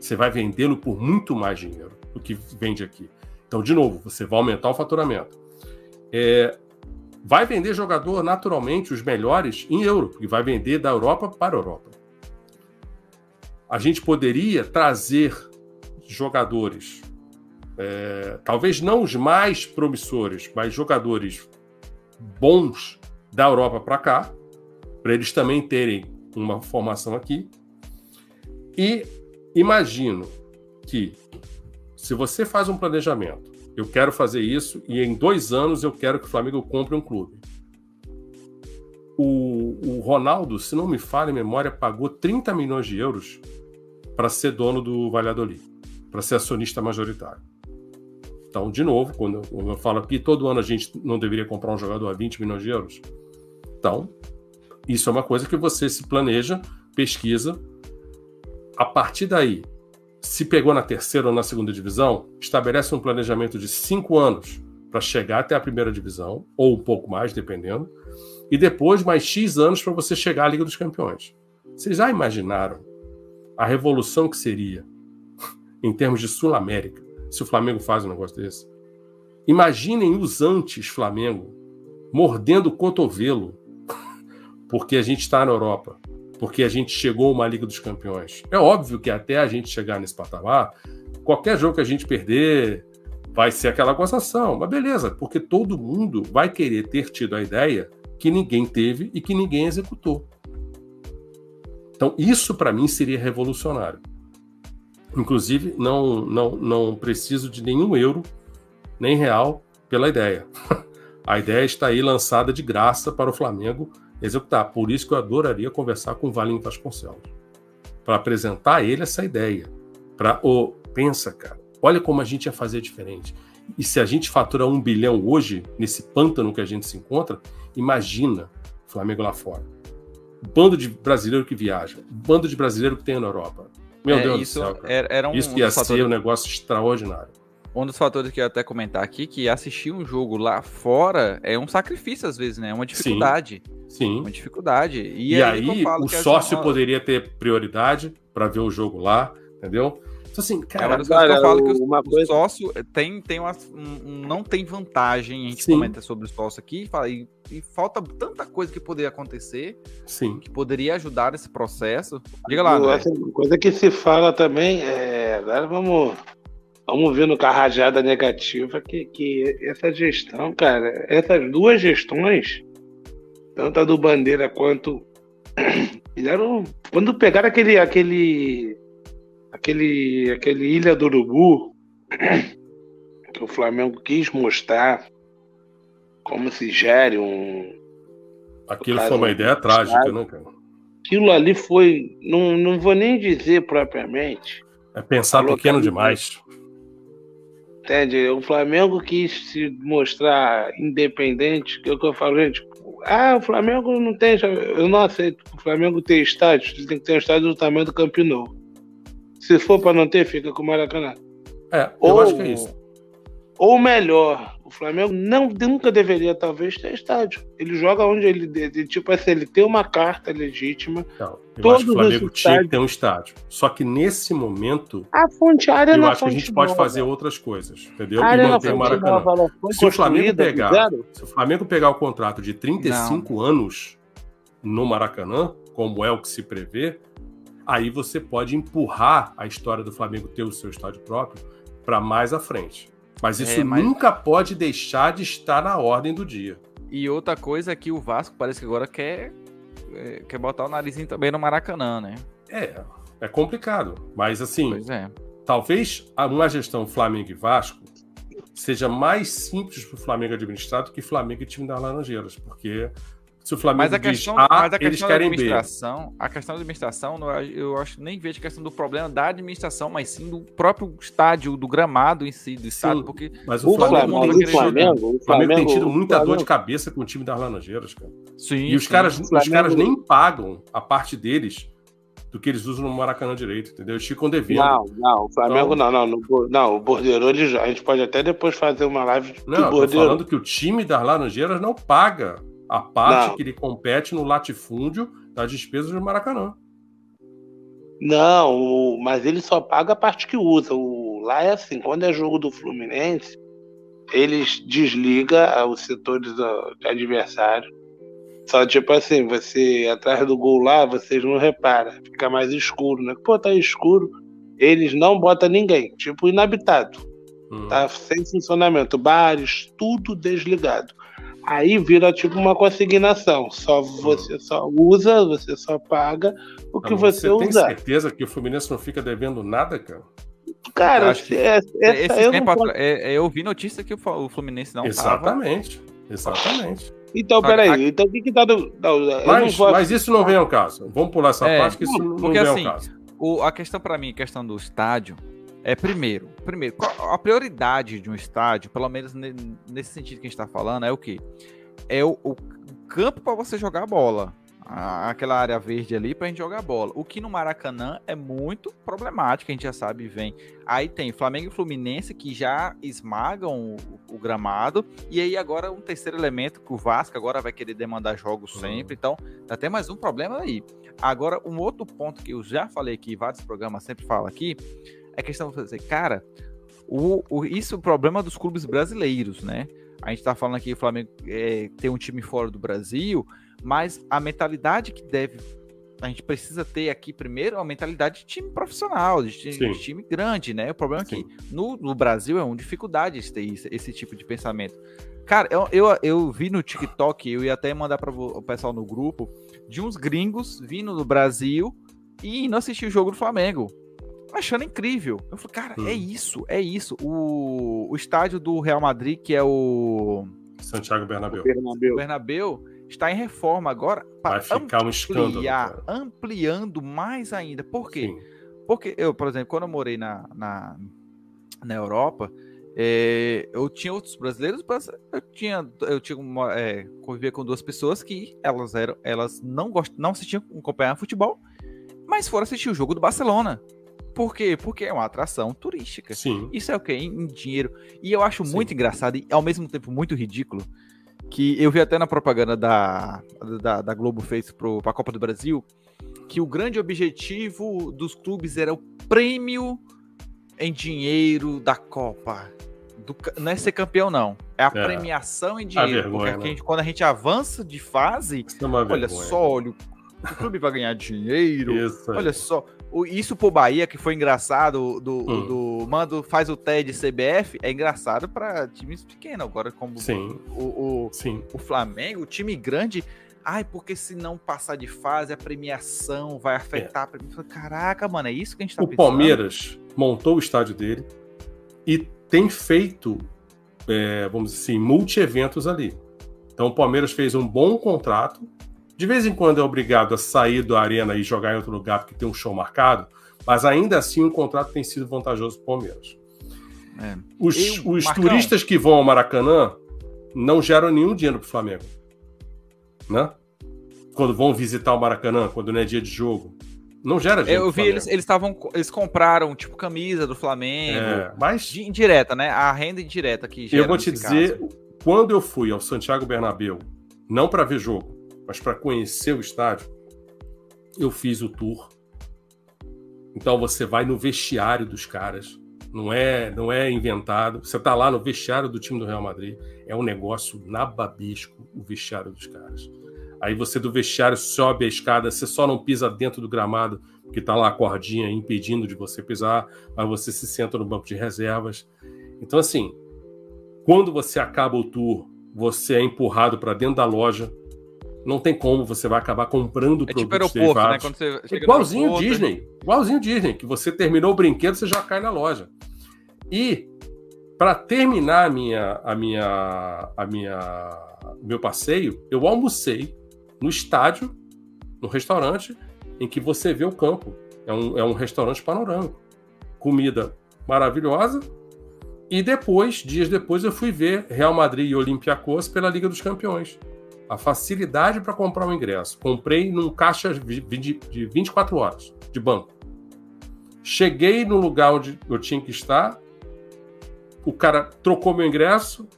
[SPEAKER 2] Você vai vendê-lo por muito mais dinheiro do que vende aqui. Então, de novo, você vai aumentar o faturamento. É, vai vender jogador naturalmente os melhores em euro, porque vai vender da Europa para a Europa. A gente poderia trazer jogadores, é, talvez não os mais promissores, mas jogadores bons da Europa para cá, para eles também terem uma formação aqui. E imagino que se você faz um planejamento, eu quero fazer isso e em dois anos eu quero que o Flamengo compre um clube. O, o Ronaldo, se não me falha a memória, pagou 30 milhões de euros para ser dono do Valladolid, para ser acionista majoritário. Então, de novo, quando eu, quando eu falo que todo ano a gente não deveria comprar um jogador a 20 milhões de euros, então isso é uma coisa que você se planeja, pesquisa. A partir daí, se pegou na terceira ou na segunda divisão, estabelece um planejamento de cinco anos para chegar até a primeira divisão, ou um pouco mais, dependendo, e depois mais X anos para você chegar à Liga dos Campeões. Vocês já imaginaram a revolução que seria, em termos de Sul-América, se o Flamengo faz um negócio desse? Imaginem os antes-Flamengo mordendo o cotovelo porque a gente está na Europa, porque a gente chegou a uma Liga dos Campeões. É óbvio que até a gente chegar nesse patamar, qualquer jogo que a gente perder vai ser aquela gozação, mas beleza, porque todo mundo vai querer ter tido a ideia que ninguém teve e que ninguém executou. Então, isso para mim seria revolucionário. Inclusive, não, não, não preciso de nenhum euro, nem real, pela ideia. A ideia está aí lançada de graça para o Flamengo executar. Por isso que eu adoraria conversar com o Valinho Vasconcelos, para apresentar a ele essa ideia. Para oh, pensa, cara, olha como a gente ia fazer diferente. E se a gente fatura um bilhão hoje, nesse pântano que a gente se encontra, imagina o Flamengo lá fora. Bando de brasileiro que viaja, bando de brasileiro que tem na Europa. Meu é, Deus
[SPEAKER 1] isso
[SPEAKER 2] do céu.
[SPEAKER 1] Era, era um,
[SPEAKER 2] isso ia ser um negócio extraordinário.
[SPEAKER 1] Um dos fatores que eu ia até comentar aqui, que assistir um jogo lá fora é um sacrifício às vezes, né? É uma dificuldade.
[SPEAKER 2] Sim. Sim.
[SPEAKER 1] Uma dificuldade.
[SPEAKER 2] E, e aí, aí o sócio uma... poderia ter prioridade para ver o jogo lá, Entendeu? Então, assim,
[SPEAKER 1] É uma
[SPEAKER 2] cara,
[SPEAKER 1] das coisas que eu falo que o,
[SPEAKER 3] uma
[SPEAKER 1] o
[SPEAKER 3] coisa-
[SPEAKER 1] sócio tem, tem uma, um- não tem vantagem, a gente
[SPEAKER 2] Sim.
[SPEAKER 1] comenta sobre o sócio aqui, e, fala, e, e falta tanta coisa que poderia acontecer,
[SPEAKER 2] sim.
[SPEAKER 1] que poderia ajudar nesse processo. Diga lá.
[SPEAKER 3] Essa coisa que se fala também é. Agora vamos, vamos ver no carrajada negativa que, que essa gestão, cara, essas duas gestões, tanto a do Bandeira quanto. Fizeram. Quando pegaram aquele. aquele. aquele. aquele Ilha do Urubu, que o Flamengo quis mostrar como se gere um,
[SPEAKER 2] Aquilo
[SPEAKER 3] Cara,
[SPEAKER 2] foi uma ideia trágica, né, cara?
[SPEAKER 3] aquilo ali foi, não, não vou nem dizer propriamente,
[SPEAKER 2] É pensar
[SPEAKER 3] Falou
[SPEAKER 2] pequeno
[SPEAKER 3] que-
[SPEAKER 2] demais.
[SPEAKER 3] Entende? O Flamengo quis se mostrar independente, que é o que eu falo, gente, ah, o Flamengo não tem, eu não aceito o Flamengo ter estádio, ele tem que ter um estádio do tamanho do Camp Nou. Se for para não ter, fica com o Maracanã.
[SPEAKER 2] É, eu
[SPEAKER 3] Ou-
[SPEAKER 2] acho que é isso.
[SPEAKER 3] Ou melhor, Flamengo não, nunca deveria, talvez, ter estádio. Ele joga onde ele. Tipo assim, ele tem uma carta legítima.
[SPEAKER 2] Não, eu
[SPEAKER 3] Todos
[SPEAKER 2] acho que o Flamengo tinha que ter um estádio. Só que nesse momento,
[SPEAKER 3] A fonte a área
[SPEAKER 2] eu
[SPEAKER 3] na
[SPEAKER 2] acho que a gente pode
[SPEAKER 3] nova.
[SPEAKER 2] fazer outras coisas, entendeu?
[SPEAKER 3] A
[SPEAKER 2] E manter o Maracanã.
[SPEAKER 3] nova,
[SPEAKER 2] Se o Flamengo pegar-
[SPEAKER 3] fizeram?
[SPEAKER 2] Se o Flamengo pegar o contrato de 35 anos no Maracanã, como é o que se prevê, aí você pode empurrar a história do Flamengo ter o seu estádio próprio para mais à frente. Mas isso
[SPEAKER 1] É, mas-
[SPEAKER 2] nunca pode deixar de estar na ordem do dia.
[SPEAKER 1] E outra coisa é que o Vasco parece que agora quer, é, quer botar o narizinho também no Maracanã, né?
[SPEAKER 2] É, é complicado. Mas assim,
[SPEAKER 1] é.
[SPEAKER 2] talvez a- uma gestão Flamengo e Vasco seja mais simples para o Flamengo administrar do que Flamengo e time das Laranjeiras, porque se o Flamengo
[SPEAKER 1] Mas a
[SPEAKER 2] diz
[SPEAKER 1] questão,
[SPEAKER 2] A,
[SPEAKER 1] mas a
[SPEAKER 2] eles
[SPEAKER 1] questão da
[SPEAKER 2] querem B.
[SPEAKER 1] administração, a questão da administração, não- eu acho nem vejo a questão do problema da administração, mas sim do próprio estádio, do gramado em si, do estádio, porque
[SPEAKER 2] Mas o,
[SPEAKER 3] O
[SPEAKER 2] Flamengo,
[SPEAKER 3] Flamengo,
[SPEAKER 2] tem
[SPEAKER 3] o
[SPEAKER 2] tido-
[SPEAKER 3] Flamengo, o
[SPEAKER 2] Flamengo tem
[SPEAKER 3] Flamengo-
[SPEAKER 2] tido muita dor de
[SPEAKER 3] Flamengo-
[SPEAKER 2] cabeça com o time das Laranjeiras, cara.
[SPEAKER 1] sim,
[SPEAKER 2] E os
[SPEAKER 1] sim.
[SPEAKER 2] caras, os
[SPEAKER 3] Flamengo-
[SPEAKER 2] caras nem pagam a parte deles do que eles usam no Maracanã direito, entendeu? Eles ficam devendo.
[SPEAKER 3] Não, não, o Flamengo
[SPEAKER 2] Então-
[SPEAKER 3] não, não, no- não, o Bordeiro, ele já, a gente pode até depois fazer uma live do
[SPEAKER 2] Não,
[SPEAKER 3] Bordeiro.
[SPEAKER 2] falando que o time das Laranjeiras não paga a parte
[SPEAKER 3] Não.
[SPEAKER 2] que ele compete no latifúndio das despesas do Maracanã.
[SPEAKER 3] Não, o- mas ele só paga a parte que usa. O, lá é assim, quando é jogo do Fluminense, eles desligam os setores do, de adversário. Só tipo assim, você atrás do gol lá, vocês não reparam, fica mais escuro, né? Pô, tá escuro, eles não botam ninguém, tipo inabitado.
[SPEAKER 2] Hum.
[SPEAKER 3] tá sem funcionamento, bares, tudo desligado. Aí vira tipo uma consignação, só você só usa, você só paga o que
[SPEAKER 2] Agora,
[SPEAKER 3] você
[SPEAKER 2] tem
[SPEAKER 3] usar.
[SPEAKER 2] certeza que o Fluminense não fica devendo nada, cara?
[SPEAKER 1] Eu
[SPEAKER 3] Cara,
[SPEAKER 1] acho que
[SPEAKER 3] essa, essa
[SPEAKER 1] Esse
[SPEAKER 3] eu
[SPEAKER 1] tempo
[SPEAKER 3] não posso-
[SPEAKER 1] atra- é- é, eu vi notícia que o Fluminense não tava.
[SPEAKER 2] Exatamente. Exatamente.
[SPEAKER 3] Então, peraí,
[SPEAKER 1] a-
[SPEAKER 3] então o que que tá do... Não, eu não
[SPEAKER 2] Mas,
[SPEAKER 3] vou...
[SPEAKER 2] mas isso não vem ao caso. Vamos pular essa
[SPEAKER 1] É,
[SPEAKER 2] parte, que isso
[SPEAKER 1] não,
[SPEAKER 2] não
[SPEAKER 1] porque
[SPEAKER 2] vem
[SPEAKER 1] assim,
[SPEAKER 2] ao caso.
[SPEAKER 1] O- a questão para mim, a questão do estádio, é primeiro, primeiro, a prioridade de um estádio, pelo menos ne- nesse sentido que a gente está falando, é o quê? É o, o campo para você jogar a bola. A- aquela área verde ali pra gente jogar a bola. O que no Maracanã é muito problemático, a gente já sabe, vem. Aí tem Flamengo e Fluminense que já esmagam o, o gramado. E aí agora um terceiro elemento que o Vasco agora vai querer demandar jogos
[SPEAKER 2] Uhum.
[SPEAKER 1] sempre. Então, tá até mais um problema aí. Agora, um outro ponto que eu já falei aqui, vários programas sempre falam aqui, a questão de dizer, cara, o, o, isso é o problema dos clubes brasileiros, né? A gente tá falando aqui que o Flamengo é, tem um time fora do Brasil, mas a mentalidade que deve. A gente precisa ter aqui primeiro a mentalidade de time profissional, de, de time grande, né? O problema é
[SPEAKER 2] Sim.
[SPEAKER 1] que no, no Brasil é uma dificuldade esse, esse tipo de pensamento. Cara, eu, eu, eu vi no TikTok, eu ia até mandar para o pessoal no grupo, de uns gringos vindo do Brasil e indo assistir o jogo do Flamengo. Achando incrível. Eu falei, cara,
[SPEAKER 2] Hum.
[SPEAKER 1] é isso, é isso. O, o estádio do Real Madrid, que é o
[SPEAKER 2] Santiago Bernabéu.
[SPEAKER 3] Bernabéu.
[SPEAKER 1] Bernabéu, está em reforma agora
[SPEAKER 2] Vai
[SPEAKER 1] para
[SPEAKER 2] ficar um escândalo.
[SPEAKER 1] ampliar,
[SPEAKER 2] cara.
[SPEAKER 1] ampliando mais ainda. Por quê?
[SPEAKER 2] Sim.
[SPEAKER 1] Porque eu, por exemplo, quando eu morei na, na, na Europa, é, eu tinha outros brasileiros, mas eu tinha, eu tinha uma, é, convivia com duas pessoas que elas eram, elas não gostam, não assistiam acompanhar futebol, mas foram assistir o jogo do Barcelona. Por quê? Porque é uma atração turística.
[SPEAKER 2] Sim.
[SPEAKER 1] Isso é o quê? Em, dinheiro. E eu acho
[SPEAKER 2] Sim.
[SPEAKER 1] muito engraçado e ao mesmo tempo muito ridículo que eu vi até na propaganda da, da, da Globo fez pro, pra Copa do Brasil que o grande objetivo dos clubes era o prêmio em dinheiro da Copa. Do, não é ser campeão, não. É a é. premiação em dinheiro. Vergonha, porque a gente, quando a gente avança de fase, é olha vergonha, só, olha, o clube vai ganhar dinheiro. Isso olha só. Isso pro Bahia, que foi engraçado, do, hum. do Mando faz o TED CBF, é engraçado para times pequenos. Agora, como
[SPEAKER 2] Sim.
[SPEAKER 1] O,
[SPEAKER 2] o, Sim.
[SPEAKER 1] o Flamengo, o time grande, Ai, porque se não passar de fase, a premiação vai afetar é. a premiação. Caraca, mano, é isso que a gente tá
[SPEAKER 2] o pensando. O Palmeiras montou o estádio dele e tem feito, é, vamos dizer assim, multi-eventos ali. Então o Palmeiras fez um bom contrato. De vez em quando é obrigado a sair da arena e jogar em outro lugar porque tem um show marcado, mas ainda assim o contrato tem sido vantajoso para o Palmeiras. É. Os, Eu, os turistas que vão ao Maracanã não geram nenhum dinheiro para o Flamengo né? Quando vão visitar o Maracanã, quando não é dia de jogo. Não gera
[SPEAKER 1] dinheiro. Eu vi eles eles estavam eles compraram tipo camisa do Flamengo,
[SPEAKER 2] é, mas
[SPEAKER 1] de, indireta, né? A renda indireta que
[SPEAKER 2] Eu vou te dizer, caso. quando eu fui ao Santiago Bernabéu, não para ver jogo, mas para conhecer o estádio, eu fiz o tour. Então você vai no vestiário dos caras, não é, não é inventado. Você tá lá no vestiário do time do Real Madrid, é um negócio nababesco o vestiário dos caras. Aí você do vestiário sobe a escada, você só não pisa dentro do gramado, que está lá a cordinha impedindo de você pisar, mas você se senta no banco de reservas. Então, assim, quando você acaba o tour, você é empurrado para dentro da loja. Não tem como, você vai acabar comprando é tipo
[SPEAKER 1] aeroporto, né? Quando
[SPEAKER 2] você igualzinho Disney, igualzinho Disney, que você terminou o brinquedo, você já cai na loja. E para terminar a minha, a minha, a minha, o meu passeio, eu almocei no estádio, no restaurante, em que você vê o campo. É um, é um restaurante panorâmico. Comida maravilhosa. E depois, dias depois, eu fui ver Real Madrid e Olympiacos pela Liga dos Campeões. A facilidade para comprar um ingresso. Comprei num caixa de 24 horas de banco. Cheguei no lugar onde eu tinha que estar. O cara trocou meu ingresso,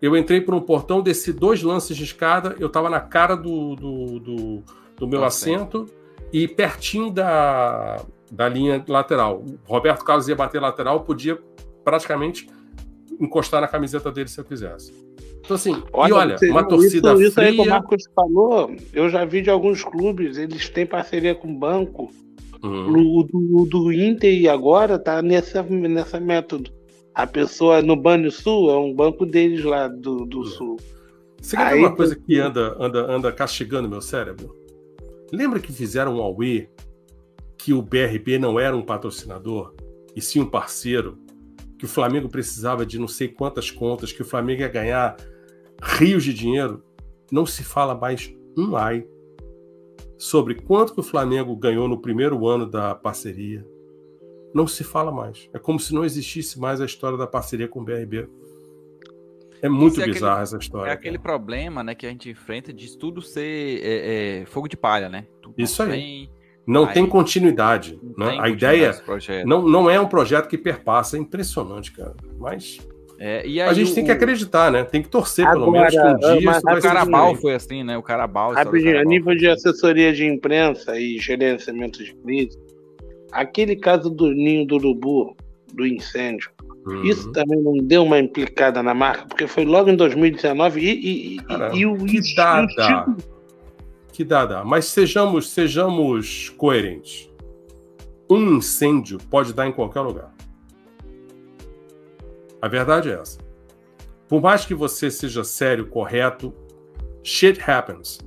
[SPEAKER 2] eu entrei por um portão, desci dois lances de escada, eu estava na cara do, do, do, do meu assento e pertinho da, da linha lateral. O Roberto Carlos ia bater lateral, podia praticamente encostar na camiseta dele se eu quisesse. Então, assim, olha, e olha, uma torcida
[SPEAKER 3] isso, isso
[SPEAKER 2] fria...
[SPEAKER 3] aí que o Marcos falou, eu já vi de alguns clubes, eles têm parceria com o banco. Uhum. O do, do Inter e agora tá nessa, nessa método a pessoa no Banco Sul é um banco deles lá do, do Sul.
[SPEAKER 2] Você quer Aí, uma coisa que anda, anda, anda castigando meu cérebro? Lembra que fizeram um Aue que o BRB não era um patrocinador, e sim um parceiro, que o Flamengo precisava de não sei quantas contas, que o Flamengo ia ganhar rios de dinheiro? Não se fala mais um ai sobre quanto que o Flamengo ganhou no primeiro ano da parceria, não se fala mais. É como se não existisse mais a história da parceria com o BRB. É muito é bizarra essa história.
[SPEAKER 1] É aquele cara. problema né, que a gente enfrenta de tudo ser é, é, fogo de palha, né? Tudo
[SPEAKER 2] Isso aí. Não aí, tem continuidade. Não né? Tem a ideia não, não é um projeto que perpassa. É impressionante, cara. Mas
[SPEAKER 1] é,
[SPEAKER 2] a gente o, tem que acreditar, né? Tem que torcer, agora, pelo menos, que um dia.
[SPEAKER 1] o Carabal foi assim, né? O Carabal.
[SPEAKER 3] Rapidinho, a nível de assessoria de imprensa e gerenciamento de crise, aquele caso do ninho do urubu, do incêndio, uhum. isso também não deu uma implicada na marca, porque foi logo em 2019 e, e, e, e o
[SPEAKER 2] que dá, dá. Que dá, dá. Mas sejamos, sejamos coerentes. Um incêndio pode dar em qualquer lugar. A verdade é essa. Por mais que você seja sério, correto, shit happens.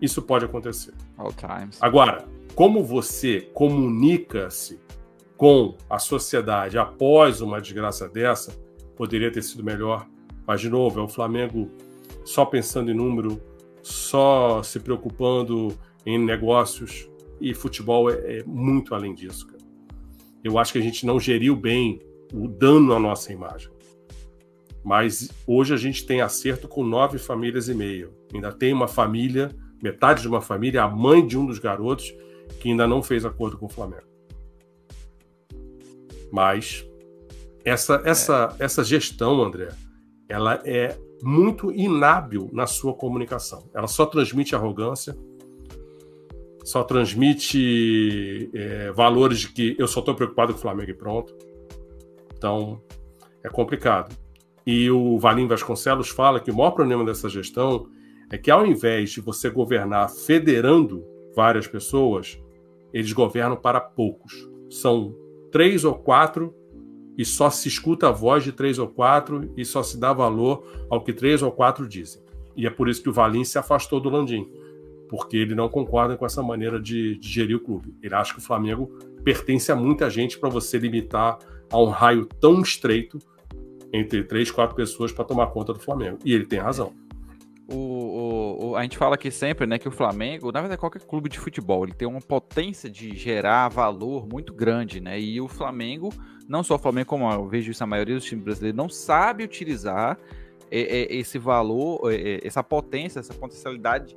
[SPEAKER 2] Isso pode acontecer.
[SPEAKER 1] All times.
[SPEAKER 2] Agora, como você comunica-se com a sociedade após uma desgraça dessa, poderia ter sido melhor. Mas, de novo, é o Flamengo só pensando em número, só se preocupando em negócios, e futebol é, é muito além disso. Cara. Eu acho que a gente não geriu bem o dano à nossa imagem. Mas hoje a gente tem acerto com nove famílias e meio. Ainda tem uma família, metade de uma família, a mãe de um dos garotos, que ainda não fez acordo com o Flamengo. Mas essa, essa, é. essa gestão, André, ela é muito inábil na sua comunicação. Ela só transmite arrogância, só transmite é, valores de que eu só estou preocupado com o Flamengo e pronto. Então, é complicado. E o Valim Vasconcelos fala que o maior problema dessa gestão é que ao invés de você governar federando várias pessoas, eles governam para poucos. São três ou quatro e só se escuta a voz de três ou quatro e só se dá valor ao que três ou quatro dizem. E é por isso que o Valim se afastou do Landim, porque ele não concorda com essa maneira de, de gerir o clube. Ele acha que o Flamengo pertence a muita gente para você limitar a um raio tão estreito entre três, quatro pessoas para tomar conta do Flamengo. E ele tem razão.
[SPEAKER 1] O, o, o, a gente fala aqui sempre, né, que o Flamengo, na verdade, qualquer clube de futebol, ele tem uma potência de gerar valor muito grande, né? E o Flamengo, não só o Flamengo, como eu vejo isso a maioria dos times brasileiros, não sabe utilizar esse valor, essa potência, essa potencialidade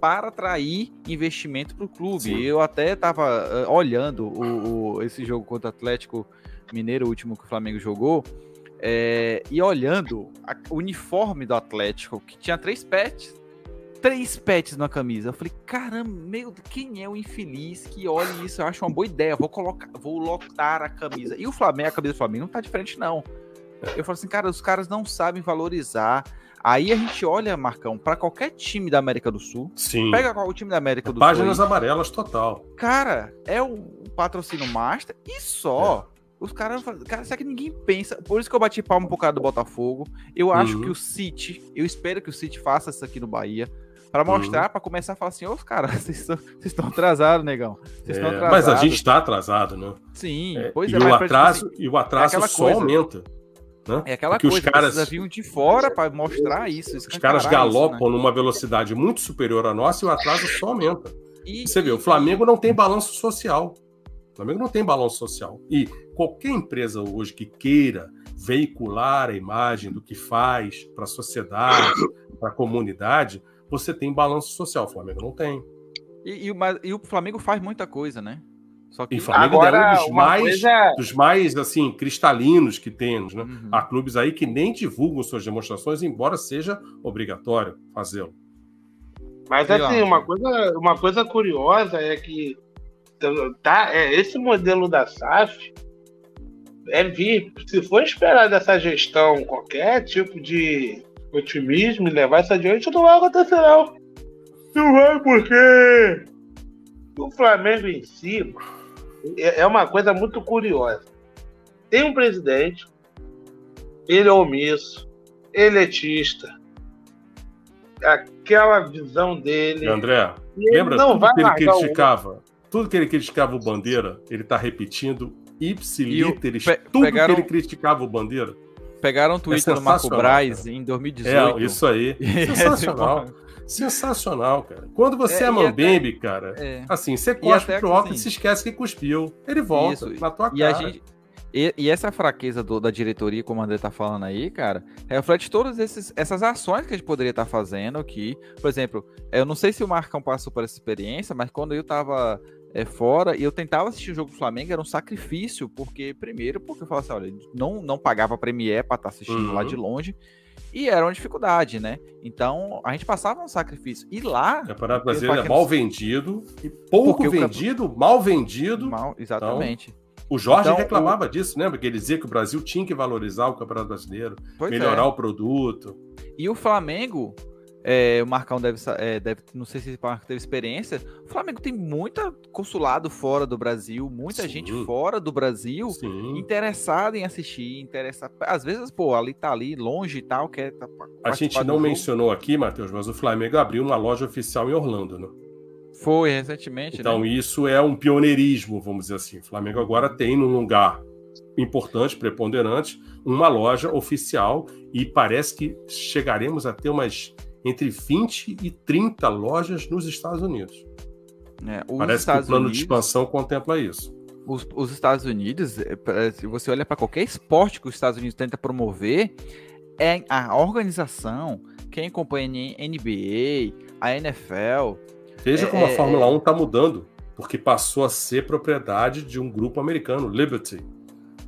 [SPEAKER 1] para atrair investimento para o clube. Sim. Eu até estava eh, olhando o, o, esse jogo contra o Atlético Mineiro, o último que o Flamengo jogou, é, e olhando o uniforme do Atlético, que tinha três pets, três pets na camisa. Eu falei, caramba, meu, quem é o infeliz que olha isso? Eu acho uma boa ideia. Vou colocar, vou lotar a camisa. E o Flamengo, a camisa do Flamengo não tá diferente, não. Eu falo assim, cara, os caras não sabem valorizar. Aí a gente olha, Marcão, para qualquer time da América do Sul.
[SPEAKER 2] Sim.
[SPEAKER 1] Pega qual o time da América do
[SPEAKER 2] Páginas Sul. Páginas amarelas total.
[SPEAKER 1] Cara, é o patrocínio master e só. É. Os caras cara, será que ninguém pensa? Por isso que eu bati palma pro cara do Botafogo. Eu acho uhum. que o City, eu espero que o City faça isso aqui no Bahia. Para mostrar, uhum. para começar a falar assim, ô caras, vocês estão atrasados, negão. Vocês
[SPEAKER 2] é, atrasados. Mas a gente está atrasado, né?
[SPEAKER 1] Sim,
[SPEAKER 2] é, pois e é. O atraso, tipo assim, e o atraso é só coisa, aumenta. Né?
[SPEAKER 1] É aquela Porque coisa, os caras vir de fora para mostrar isso.
[SPEAKER 2] Os caras galopam isso, né? numa velocidade muito superior à nossa e o atraso só aumenta. E, Você vê, o Flamengo não tem balanço social. O Flamengo não tem balanço social. E qualquer empresa hoje que queira veicular a imagem do que faz para a sociedade, para a comunidade, você tem balanço social. O Flamengo não tem.
[SPEAKER 1] E, e, e, o Flamengo faz muita coisa, né?
[SPEAKER 2] Só que e o Flamengo Agora, é um dos mais, coisa... dos mais assim, cristalinos que temos. Né? Uhum. Há clubes aí que nem divulgam suas demonstrações, embora seja obrigatório fazê-lo.
[SPEAKER 3] Mas assim, uma coisa, uma coisa curiosa é que tá, é, esse modelo da SAF é vir. Se for esperar dessa gestão qualquer tipo de otimismo e levar isso adiante, não vai acontecer, não. Não vai porque o Flamengo em si é, é uma coisa muito curiosa. Tem um presidente, ele é omisso, elitista, aquela visão dele.
[SPEAKER 2] André, lembra tudo que ele criticava? Tudo que ele criticava o Bandeira, ele tá repetindo ipsiliteris pe tudo pegaram, que ele criticava o Bandeira.
[SPEAKER 1] Pegaram o Twitter é do Marco Braz em 2018.
[SPEAKER 2] É, isso aí. Sensacional. Sensacional, cara. Quando você é, é Mambembe, até, cara, é. assim, você cospe pro assim, e se esquece que cuspiu. Ele volta isso, na tua e cara. Gente,
[SPEAKER 1] e, e, essa fraqueza do, da diretoria, como o André tá falando aí, cara, reflete todas esses, essas ações que a gente poderia estar tá fazendo aqui. Por exemplo, eu não sei se o Marcão passou por essa experiência, mas quando eu tava é, fora e eu tentava assistir o jogo do Flamengo, era um sacrifício, porque, primeiro, porque eu falava assim, olha, não, não pagava Premiere para estar tá assistindo uhum. lá de longe, e era uma dificuldade, né? Então, a gente passava um sacrifício. E lá...
[SPEAKER 2] O Campeonato Brasileiro é mal vendido, e pouco vendido, camp... mal vendido. Mal,
[SPEAKER 1] exatamente.
[SPEAKER 2] Então... O Jorge então, reclamava o... disso, lembra? Que ele dizia que o Brasil tinha que valorizar o Campeonato Brasileiro, pois melhorar é. o produto.
[SPEAKER 1] E o Flamengo, é, o Marcão deve, é, deve, não sei se o Marcão teve experiência. O Flamengo tem muita consulado fora do Brasil, muita Sim. gente fora do Brasil Sim. interessada em assistir, interessada. Às vezes, pô, ali tá ali longe e tal, quer tá,
[SPEAKER 2] A gente não mencionou aqui, Matheus, mas o Flamengo abriu uma loja oficial em Orlando, né?
[SPEAKER 1] Foi recentemente.
[SPEAKER 2] Então,
[SPEAKER 1] né?
[SPEAKER 2] isso é um pioneirismo, vamos dizer assim. O Flamengo agora tem num lugar importante, preponderante, uma loja oficial e parece que chegaremos a ter umas entre 20 e 30 lojas nos Estados Unidos. É, Parece Estados que o plano Unidos, de expansão contempla isso.
[SPEAKER 1] Os, os Estados Unidos, é, se você olha para qualquer esporte que os Estados Unidos tenta promover, é a organização, quem acompanha a NBA, a NFL.
[SPEAKER 2] Veja é, como a é, Fórmula 1 está mudando, porque passou a ser propriedade de um grupo americano, Liberty.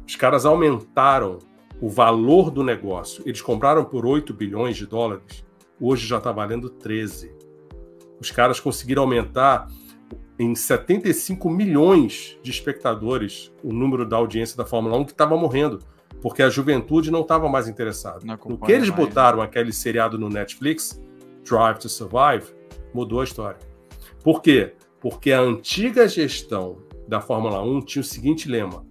[SPEAKER 2] Os caras aumentaram o valor do negócio. Eles compraram por 8 bilhões de dólares hoje já está valendo 13. Os caras conseguiram aumentar em 75 milhões de espectadores o número da audiência da Fórmula 1 que estava morrendo, porque a juventude não estava mais interessada. No que eles mais, botaram aquele seriado no Netflix, Drive to Survive, mudou a história. Por quê? Porque a antiga gestão da Fórmula 1 tinha o seguinte lema: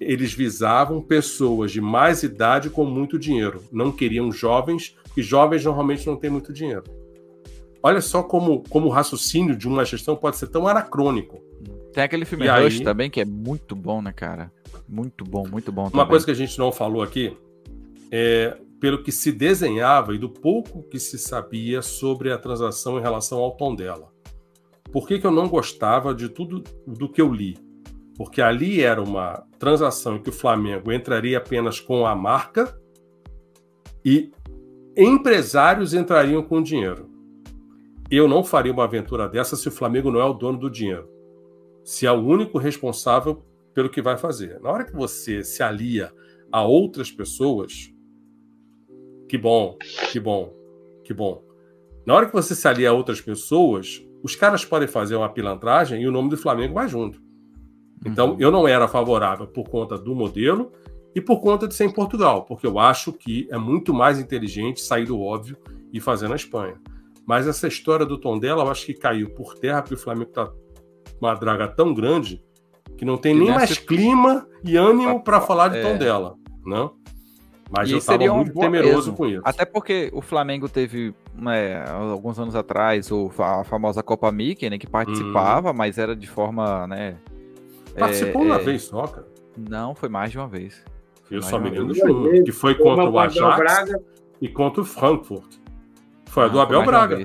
[SPEAKER 2] eles visavam pessoas de mais idade com muito dinheiro, não queriam jovens, porque jovens normalmente não têm muito dinheiro. Olha só como, como o raciocínio de uma gestão pode ser tão anacrônico.
[SPEAKER 1] Tem aquele filme e Rush aí... também que é muito bom, né, cara? Muito bom, muito bom.
[SPEAKER 2] Uma
[SPEAKER 1] também.
[SPEAKER 2] coisa que a gente não falou aqui é pelo que se desenhava e do pouco que se sabia sobre a transação em relação ao tom dela. Por que, que eu não gostava de tudo do que eu li? Porque ali era uma transação em que o Flamengo entraria apenas com a marca e empresários entrariam com dinheiro. Eu não faria uma aventura dessa se o Flamengo não é o dono do dinheiro. Se é o único responsável pelo que vai fazer. Na hora que você se alia a outras pessoas, que bom, que bom, que bom. Na hora que você se alia a outras pessoas, os caras podem fazer uma pilantragem e o nome do Flamengo vai junto. Então, uhum. eu não era favorável por conta do modelo e por conta de ser em Portugal, porque eu acho que é muito mais inteligente sair do óbvio e fazer na Espanha. Mas essa história do tom dela, eu acho que caiu por terra, porque o Flamengo está uma draga tão grande que não tem que nem mais clima e ânimo para falar de é... tom dela, né? Mas e eu estava muito um temeroso com isso.
[SPEAKER 1] Até porque o Flamengo teve, né, alguns anos atrás, o, a famosa Copa Mickey, né, que participava, hum. mas era de forma, né...
[SPEAKER 2] Participou é, uma é... vez só, cara.
[SPEAKER 1] Não, foi mais de uma vez.
[SPEAKER 2] Eu só me lembro um, que foi contra o Ajax e contra o Frankfurt. Foi a do Abel Braga.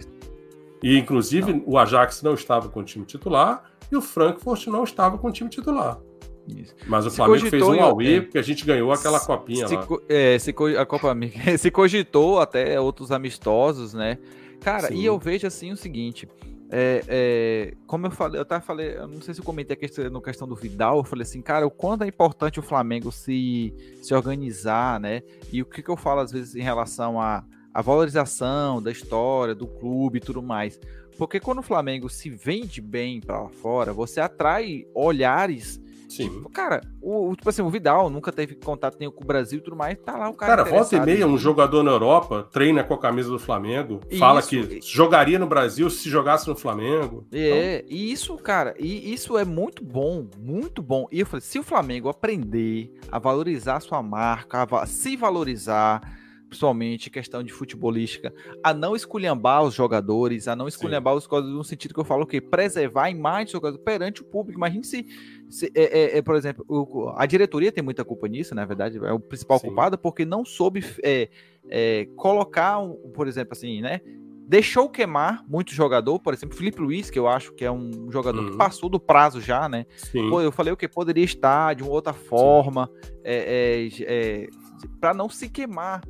[SPEAKER 2] E, inclusive, não. o Ajax não estava com o time titular e o Frankfurt não estava com o time titular. Isso. Mas o se Flamengo fez um Aue, porque a gente ganhou aquela copinha
[SPEAKER 1] se,
[SPEAKER 2] lá.
[SPEAKER 1] É, se, a Copa se cogitou até outros amistosos, né? Cara, Sim. e eu vejo assim o seguinte. É, é, como eu falei, eu até falei, eu não sei se eu comentei aqui no questão do Vidal, eu falei assim, cara, o quanto é importante o Flamengo se, se organizar, né? E o que, que eu falo às vezes em relação a, a valorização da história, do clube e tudo mais. Porque quando o Flamengo se vende bem para fora, você atrai olhares
[SPEAKER 2] Sim. Tipo,
[SPEAKER 1] cara, o, tipo assim, o Vidal nunca teve contato nenhum com o Brasil e tudo mais, tá lá o cara.
[SPEAKER 2] Cara, volta e meia, um jogador na Europa treina com a camisa do Flamengo, fala que jogaria no Brasil se jogasse no Flamengo.
[SPEAKER 1] É, então... e isso, cara, e isso é muito bom, muito bom. E eu falei, se o Flamengo aprender a valorizar a sua marca, a se valorizar principalmente questão de futebolística, a não esculhambar os jogadores, a não esculhambar Sim. os jogadores no sentido que eu falo o quê? Preservar a imagem dos jogadores perante o público. Imagine se, se é, é, é, por exemplo, o, a diretoria tem muita culpa nisso, na verdade, é o principal Sim. culpado, porque não soube é, é, colocar, um, por exemplo, assim, né? Deixou queimar muito jogador, por exemplo, Felipe Luiz, que eu acho que é um jogador uhum. que passou do prazo já, né? Pô, eu falei o que poderia estar de uma outra forma, é, é, para não se queimar.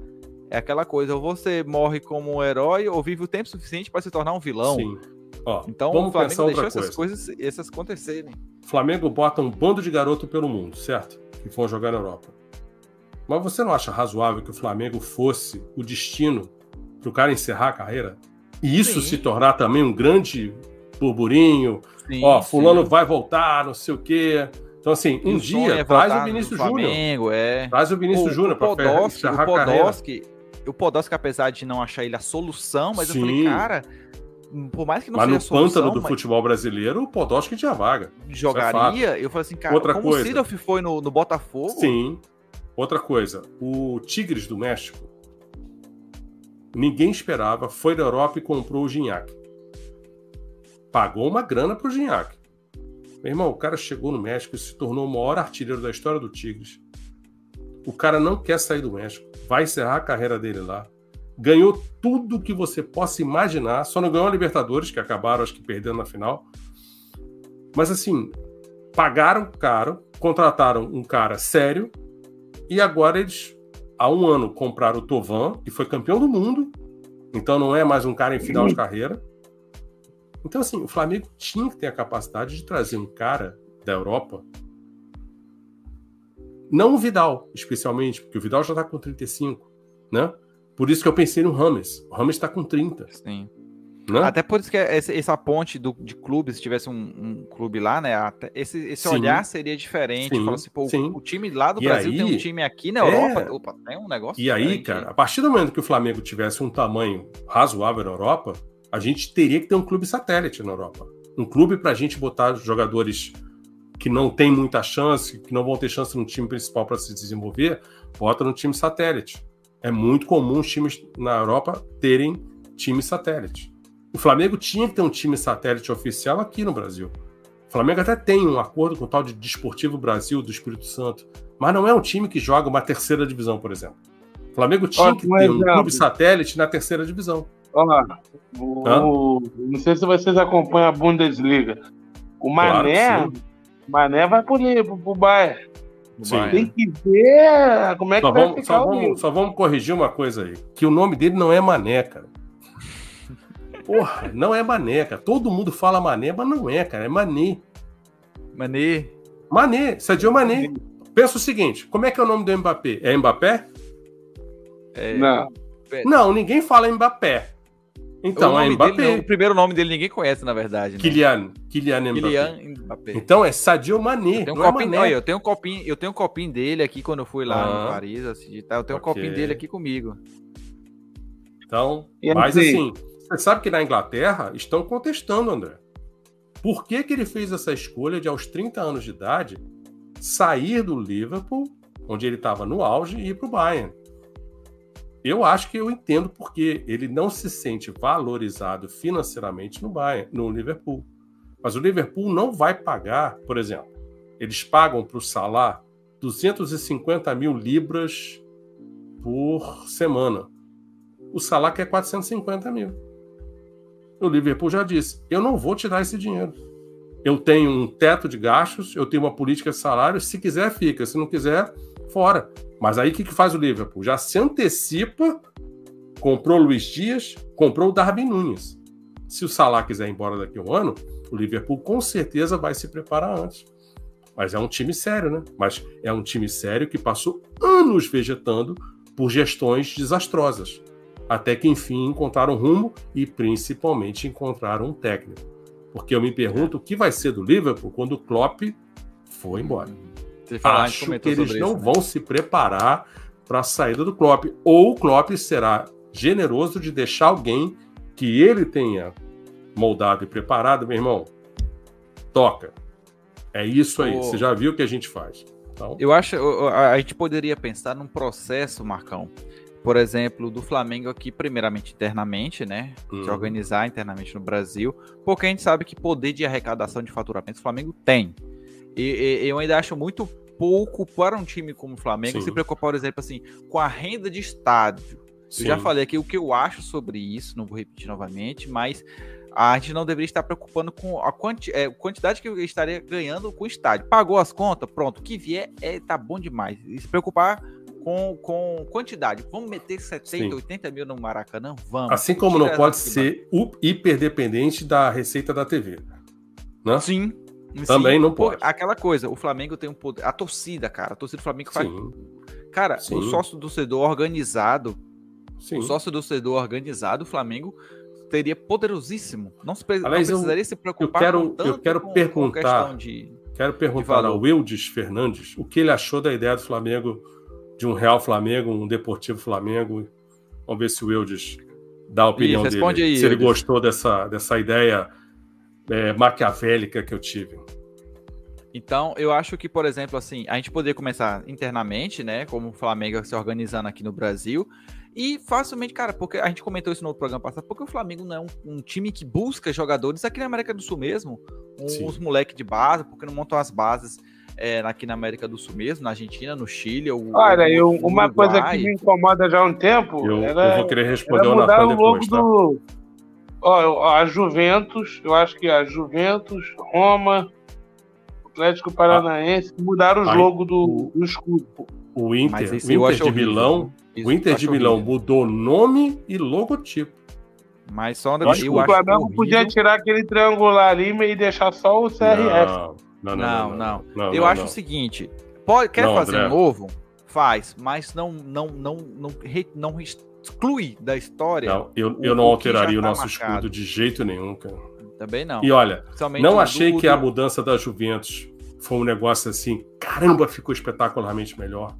[SPEAKER 1] É aquela coisa, ou você morre como um herói ou vive o tempo suficiente para se tornar um vilão. Sim.
[SPEAKER 2] Ó,
[SPEAKER 1] então
[SPEAKER 2] vamos
[SPEAKER 1] o Flamengo
[SPEAKER 2] deixou
[SPEAKER 1] essas coisas essas acontecerem.
[SPEAKER 2] Flamengo bota um bando de garoto pelo mundo, certo? Que vão jogar na Europa. Mas você não acha razoável que o Flamengo fosse o destino para o cara encerrar a carreira? E isso sim. se tornar também um grande burburinho? Sim, Ó, fulano sim. vai voltar, não sei o quê. Então, assim, um dia é traz o Vinícius Júnior.
[SPEAKER 1] É.
[SPEAKER 2] Traz o Vinícius Júnior para
[SPEAKER 1] encerrar a carreira o Podolski, apesar de não achar ele a solução, mas eu falei, cara, por mais que não
[SPEAKER 2] mas
[SPEAKER 1] seja
[SPEAKER 2] no solução, pântano do mas... futebol brasileiro, o Podolski tinha vaga.
[SPEAKER 1] É Jogaria, é eu falei assim, cara,
[SPEAKER 2] Outra
[SPEAKER 1] como
[SPEAKER 2] coisa.
[SPEAKER 1] o Sidorf foi no, no Botafogo.
[SPEAKER 2] Sim. Outra coisa, o Tigres do México, ninguém esperava, foi da Europa e comprou o Gignac. Pagou uma grana pro Gignac. Meu irmão, o cara chegou no México e se tornou o maior artilheiro da história do Tigres. O cara não quer sair do México vai encerrar a carreira dele lá. Ganhou tudo que você possa imaginar, só não ganhou a Libertadores, que acabaram, acho que perdendo na final. Mas assim, pagaram caro, contrataram um cara sério, e agora eles, há um ano, compraram o Tovan, que foi campeão do mundo, então não é mais um cara em final de carreira. Então, assim, o Flamengo tinha que ter a capacidade de trazer um cara da Europa não o Vidal, especialmente, porque o Vidal já está com 35, né? Por isso que eu pensei no Rames. O Rames está com 30.
[SPEAKER 1] Sim. Né? Até por isso que essa, essa ponte do, de clubes, se tivesse um, um clube lá, né? Esse, esse olhar seria diferente. Fala assim, pô, o, time lá do e Brasil aí, tem um time aqui na Europa. É... Opa, tem um negócio.
[SPEAKER 2] E aí, cara, a partir do momento que o Flamengo tivesse um tamanho razoável na Europa, a gente teria que ter um clube satélite na Europa. Um clube para a gente botar jogadores que não tem muita chance, que não vão ter chance no time principal para se desenvolver, bota no time satélite. É muito comum os times na Europa terem time satélite. O Flamengo tinha que ter um time satélite oficial aqui no Brasil. O Flamengo até tem um acordo com o tal de Desportivo Brasil do Espírito Santo, mas não é um time que joga uma terceira divisão, por exemplo. O Flamengo tinha que ter exemplo. um clube satélite na terceira divisão.
[SPEAKER 3] Ó, o, não sei se vocês acompanham a Bundesliga. O Mané, claro, Mané vai pro, pro, pro Bayern. Tem que ver como é que
[SPEAKER 2] só
[SPEAKER 3] vai
[SPEAKER 2] vamos, ficar só vamos, só vamos corrigir uma coisa aí. Que o nome dele não é Mané, cara. Porra, não é Mané, cara. Todo mundo fala Mané, mas não é, cara. É Mané.
[SPEAKER 1] Mané.
[SPEAKER 2] Mané, Sadio Mané. Pensa o seguinte: como é que é o nome do Mbappé? É Mbappé?
[SPEAKER 3] É... Não.
[SPEAKER 2] Não, ninguém fala Mbappé. Então, é Mbappé. Dele,
[SPEAKER 1] o primeiro nome dele ninguém conhece, na verdade. Né?
[SPEAKER 2] Kylian. Kylian Mbappé. Kylian Mbappé. Então é Sadio Mané.
[SPEAKER 1] Eu tenho, um é copinho, é olha, eu tenho um copinho, eu tenho um copinho dele aqui quando eu fui lá ah, em Paris, assim, tá? Eu tenho okay. um copinho dele aqui comigo.
[SPEAKER 2] Então, mas assim, você sabe que na Inglaterra estão contestando, André. Por que, que ele fez essa escolha de, aos 30 anos de idade, sair do Liverpool, onde ele estava no auge, e ir para o Bayern? Eu acho que eu entendo porque ele não se sente valorizado financeiramente no Bayern, no Liverpool. Mas o Liverpool não vai pagar, por exemplo, eles pagam para o Salah 250 mil libras por semana. O Salah quer 450 mil. O Liverpool já disse: eu não vou tirar esse dinheiro. Eu tenho um teto de gastos, eu tenho uma política de salário. Se quiser, fica. Se não quiser, fora. Mas aí o que, que faz o Liverpool? Já se antecipa, comprou o Luiz Dias, comprou o Darwin Nunes. Se o Salah quiser ir embora daqui a um ano, o Liverpool com certeza vai se preparar antes. Mas é um time sério, né? Mas é um time sério que passou anos vegetando por gestões desastrosas até que enfim encontraram rumo e principalmente encontraram um técnico. Porque eu me pergunto o que vai ser do Liverpool quando o Klopp for embora. Falar, Acho que eles não isso, né? vão se preparar para a saída do Klopp. Ou o Klopp será generoso de deixar alguém que ele tenha moldado e preparado, meu irmão. Toca. É isso aí. Você já viu o que a gente faz.
[SPEAKER 1] Então... Eu acho a gente poderia pensar num processo, Marcão, por exemplo, do Flamengo aqui, primeiramente internamente, né? Uhum. Se organizar internamente no Brasil, porque a gente sabe que poder de arrecadação de faturamento o Flamengo tem. E, e eu ainda acho muito pouco para um time como o Flamengo Sim. se preocupar, por exemplo, assim, com a renda de estádio. Sim. Eu já falei aqui o que eu acho sobre isso, não vou repetir novamente, mas a gente não deveria estar preocupando com a quanti é, quantidade que eu estaria ganhando com o estádio. Pagou as contas, pronto, o que vier é tá bom demais. E se preocupar com, com quantidade. Vamos meter 70, Sim. 80 mil no Maracanã? Vamos.
[SPEAKER 2] Assim como não pode ser hiperdependente da receita da TV. Né?
[SPEAKER 1] Sim.
[SPEAKER 2] Também Sim. não pode.
[SPEAKER 1] Aquela coisa, o Flamengo tem um poder. A torcida, cara, a torcida do Flamengo faz. Sim. Cara, Sim. o sócio torcedor organizado. Sim. O sócio torcedor organizado, o Flamengo teria poderosíssimo. Não, se, Aliás, não precisaria
[SPEAKER 2] eu,
[SPEAKER 1] se preocupar
[SPEAKER 2] eu quero, eu quero com, perguntar, com de, quero perguntar ao Wildes Fernandes o que ele achou da ideia do Flamengo de um Real Flamengo, um Deportivo Flamengo. Vamos ver se o Wildes dá a opinião Isso, dele. Aí, se ele gostou dessa, dessa ideia é, maquiavélica que eu tive.
[SPEAKER 1] Então, eu acho que, por exemplo, assim, a gente poderia começar internamente, né? Como o Flamengo se organizando aqui no Brasil. E facilmente, cara, porque a gente comentou isso no programa passado, porque o Flamengo não é um, um time que busca jogadores aqui na América do Sul mesmo, uns moleques de base, porque não montam as bases é, aqui na América do Sul mesmo, na Argentina, no Chile. O,
[SPEAKER 3] Olha, eu, uma coisa que me incomoda já há um tempo.
[SPEAKER 2] Eu, era, eu vou querer responder o Natan depois, tá?
[SPEAKER 3] Ó, a Juventus, eu acho que a Juventus, Roma, Atlético Paranaense, mudaram os logos do, do escudo.
[SPEAKER 2] O Inter, o Inter de Milão, o Inter de Milão horrível. mudou nome e logotipo.
[SPEAKER 1] Mas só
[SPEAKER 3] eu acho que o Flamengo podia tirar aquele triangular ali e deixar só o CRF.
[SPEAKER 1] Não. Não, não, não. não. Eu acho o seguinte: pode, quer fazer um novo? Faz, mas não, não, não, não, não exclui da história.
[SPEAKER 2] Não, eu, eu não alteraria o tá nosso marcado. escudo de jeito nenhum, cara.
[SPEAKER 1] Também não.
[SPEAKER 2] E olha, não achei do, que a mudança da Juventus foi um negócio assim, caramba, ficou espetacularmente melhor.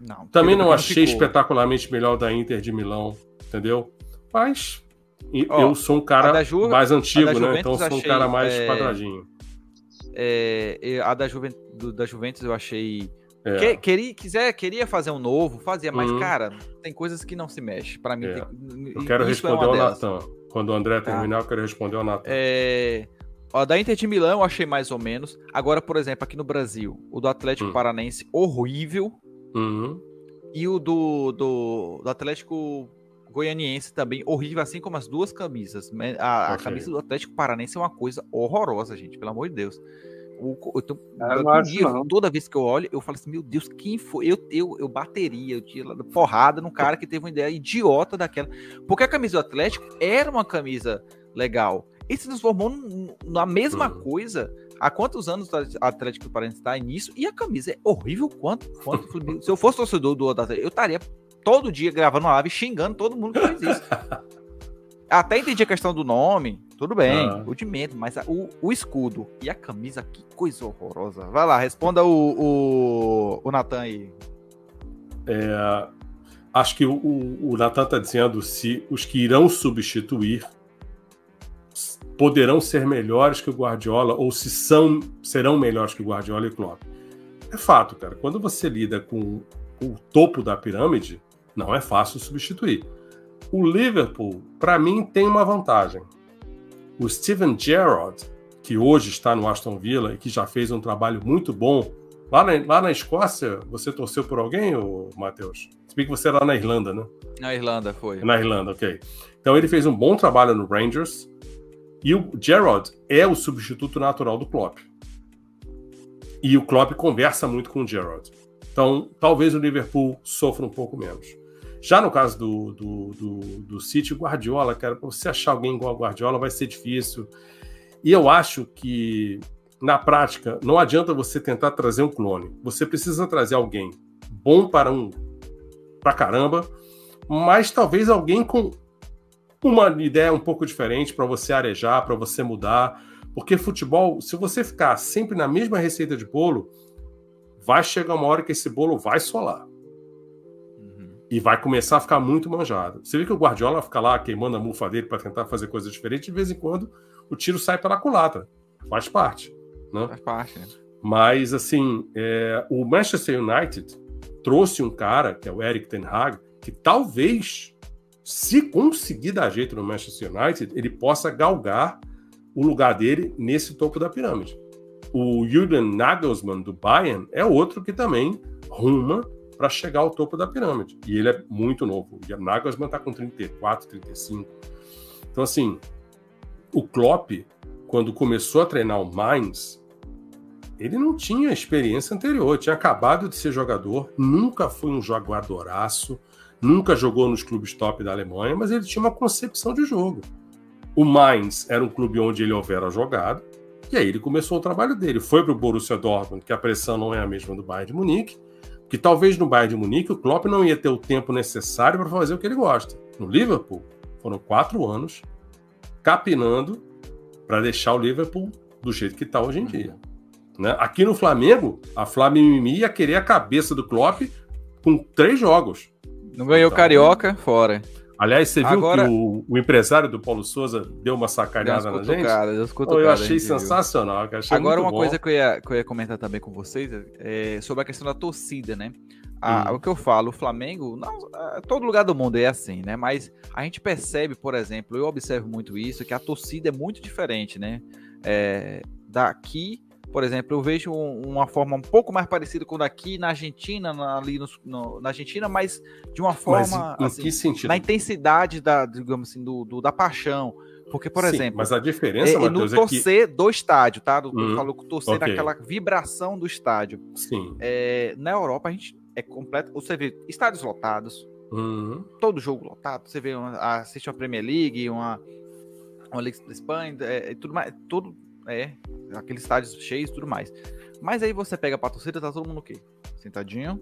[SPEAKER 2] Não. Também não achei ficou. espetacularmente melhor da Inter de Milão, entendeu? Mas eu sou um cara Ju, mais antigo, né? Então sou um cara mais é, quadradinho.
[SPEAKER 1] É, a da, Juventus, da Juventus eu achei. É. Que, queria, quiser, queria fazer um novo, fazia, mas, uhum. cara, tem coisas que não se mexe. Para mim, é.
[SPEAKER 2] tem, eu quero é responder ao Natan. Quando o André tá. terminar, eu quero responder ao Natan.
[SPEAKER 1] É. Ó, da Inter de Milão eu achei mais ou menos. Agora, por exemplo, aqui no Brasil, o do Atlético hum. Paranense, horrível.
[SPEAKER 2] Uhum.
[SPEAKER 1] E o do, do, do Atlético Goianiense também horrível, assim como as duas camisas. A, a camisa do Atlético Paranense é uma coisa horrorosa, gente, pelo amor de Deus. O, eu tô, eu dia, toda vez que eu olho, eu falo assim: meu Deus, quem foi? Eu, eu, eu bateria, eu tinha porrada no cara que teve uma ideia idiota daquela. Porque a camisa do Atlético era uma camisa legal. E se transformou na mesma uhum. coisa. Há quantos anos o Atlético Paranaense está nisso? E a camisa é horrível quanto? quanto se eu fosse torcedor do Atlético, eu estaria todo dia gravando uma live xingando todo mundo que fez isso. Até entendi a questão do nome, tudo bem, ah. o dimento, mas a, o, o, escudo e a camisa, que coisa horrorosa. Vai lá, responda o, o, o Natan aí.
[SPEAKER 2] É, acho que o, o Natan está dizendo se os que irão substituir poderão ser melhores que o Guardiola ou se são serão melhores que o Guardiola e Klopp. É fato, cara. Quando você lida com o topo da pirâmide, não é fácil substituir. O Liverpool, para mim, tem uma vantagem. O Steven Gerrard, que hoje está no Aston Villa e que já fez um trabalho muito bom. Lá na, lá na Escócia, você torceu por alguém, Matheus? Se bem que você era lá na Irlanda, né?
[SPEAKER 1] Na Irlanda, foi.
[SPEAKER 2] Na Irlanda, ok. Então ele fez um bom trabalho no Rangers. E o Gerrard é o substituto natural do Klopp. E o Klopp conversa muito com o Gerrard. Então, talvez o Liverpool sofra um pouco menos. Já no caso do, do, do, do City, Guardiola, cara, para você achar alguém igual ao Guardiola vai ser difícil. E eu acho que, na prática, não adianta você tentar trazer um clone. Você precisa trazer alguém bom para um para caramba, mas talvez alguém com uma ideia um pouco diferente para você arejar, para você mudar. Porque futebol, se você ficar sempre na mesma receita de bolo, vai chegar uma hora que esse bolo vai solar e vai começar a ficar muito manjado. Você vê que o Guardiola fica lá queimando a mufa dele para tentar fazer coisas diferentes, de vez em quando o tiro sai pela culatra. Faz parte. Né?
[SPEAKER 1] Faz parte. Né?
[SPEAKER 2] Mas, assim, é, o Manchester United trouxe um cara, que é o Eric Ten Hag, que talvez, se conseguir dar jeito no Manchester United, ele possa galgar o lugar dele nesse topo da pirâmide. O Julian Nagelsmann, do Bayern, é outro que também ruma para chegar ao topo da pirâmide. E ele é muito novo. O Nagelsmann está com 34, 35. Então, assim, o Klopp, quando começou a treinar o Mainz, ele não tinha experiência anterior, tinha acabado de ser jogador, nunca foi um jogadoraço, nunca jogou nos clubes top da Alemanha, mas ele tinha uma concepção de jogo. O Mainz era um clube onde ele houvera jogado, e aí ele começou o trabalho dele. Foi para o Borussia Dortmund, que a pressão não é a mesma do Bayern de Munique, que talvez no Bayern de Munique o Klopp não ia ter o tempo necessário para fazer o que ele gosta. No Liverpool, foram quatro anos capinando para deixar o Liverpool do jeito que está hoje em dia. Né? Aqui no Flamengo, a Flamengo ia querer a cabeça do Klopp com três jogos.
[SPEAKER 1] Não ganhou então, Carioca, fora.
[SPEAKER 2] Aliás, você viu Agora... que o, o, empresário do Paulo Souza deu uma sacaneada na gente? Deu eu achei sensacional. Achei
[SPEAKER 1] Agora, uma
[SPEAKER 2] bom.
[SPEAKER 1] coisa que eu, ia, que eu ia comentar também com vocês é sobre a questão da torcida, né? A, hum. O que eu falo, o Flamengo, não, todo lugar do mundo é assim, né? Mas a gente percebe, por exemplo, eu observo muito isso, que a torcida é muito diferente, né? É, daqui por exemplo, eu vejo uma forma um pouco mais parecida com daqui na Argentina, na, ali no, no, na Argentina, mas de uma forma.
[SPEAKER 2] Mas em, assim, que sentido?
[SPEAKER 1] Na intensidade da, digamos assim, do, do da paixão. Porque, por Sim, exemplo.
[SPEAKER 2] Mas a diferença, é,
[SPEAKER 1] Mateus, no torcer é que... do estádio, tá? Do, hum, falou que torcer okay. naquela vibração do estádio.
[SPEAKER 2] Sim.
[SPEAKER 1] É, na Europa, a gente é completo. Você vê estádios lotados,
[SPEAKER 2] uhum.
[SPEAKER 1] todo jogo lotado. Você vê, uma, assiste uma Premier League, uma, uma Liga da Espanha, é, tudo mais. Tudo, é, aqueles estádios cheios e tudo mais. Mas aí você pega pra torcida, tá todo mundo o quê? Sentadinho.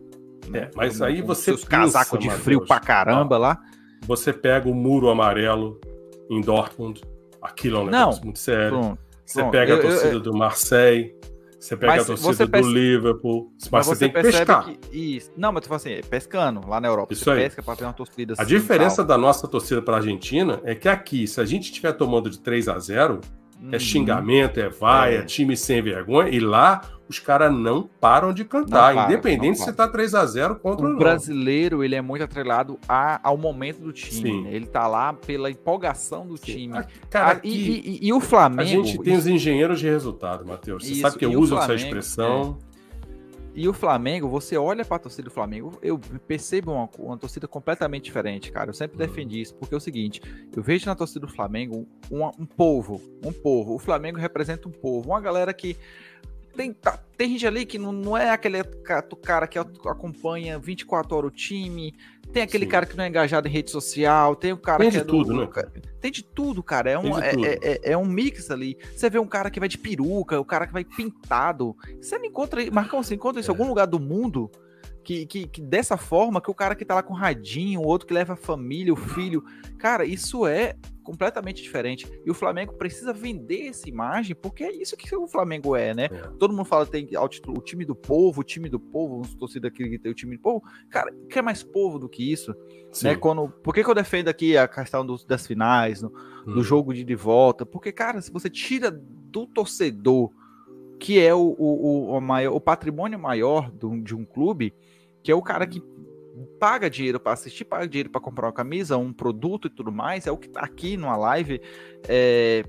[SPEAKER 2] Né? É, mas aí você.
[SPEAKER 1] Os casacos de frio pra caramba lá.
[SPEAKER 2] Você pega o muro amarelo em Dortmund, aquilo é um negócio não, muito sério. Pronto, você pronto. pega a torcida eu, eu, do Marseille, você pega mas a torcida do Liverpool, mas, mas você, você, tem que pescar. Que,
[SPEAKER 1] isso. Não, mas tu fala assim, pescando lá na Europa.
[SPEAKER 2] Isso aí. pesca
[SPEAKER 1] para ter uma torcida
[SPEAKER 2] assim, A diferença tal. da nossa torcida para a Argentina é que aqui, se a gente estiver tomando de 3 a 0 é xingamento, é vai, é. time sem vergonha, e lá os caras não param de cantar, para, independente se tá 3 a 0 contra
[SPEAKER 1] o brasileiro, ele é muito atrelado a, ao momento do time. Né? Ele tá lá pela empolgação do Sim. time. Ah,
[SPEAKER 2] cara, e, e, e, o Flamengo. A gente tem os engenheiros de resultado, Matheus. Você isso, sabe que eu uso Flamengo, essa expressão.
[SPEAKER 1] É. E o Flamengo, você olha para a torcida do Flamengo, eu percebo uma, uma, torcida completamente diferente, cara. Eu sempre defendi isso, porque é o seguinte: eu vejo na torcida do Flamengo um, um povo, um povo. O Flamengo representa um povo, uma galera que tem, tá, tem gente ali que não, não é aquele cara que acompanha 24 horas o time, tem aquele Sim. cara que não é engajado em rede social, tem o cara
[SPEAKER 2] tem
[SPEAKER 1] que
[SPEAKER 2] de é tudo, do, né?
[SPEAKER 1] Tem de tudo, cara. É um, é, é, é, é, um mix ali. Você vê um cara que vai de peruca, o cara que vai pintado. Você não encontra, Marcão, você encontra isso em é. algum lugar do mundo que, que, que, dessa forma, que o cara que tá lá com radinho, o outro que leva a família, o filho. Cara, isso é completamente diferente. E o Flamengo precisa vender essa imagem, porque é isso que o Flamengo é, né? É. Todo mundo fala que tem o time do povo, o time do povo, uns torcida que tem o time do povo. Cara, o que é mais povo do que isso? Né? Quando, por que, que eu defendo aqui a questão das finais, no, hum. do jogo de, de volta? Porque, cara, se você tira do torcedor, que é o, o, o, maior, o patrimônio maior do, de um clube, que é o cara que paga dinheiro para assistir, paga dinheiro para comprar uma camisa, um produto e tudo mais, é o que tá aqui numa live é,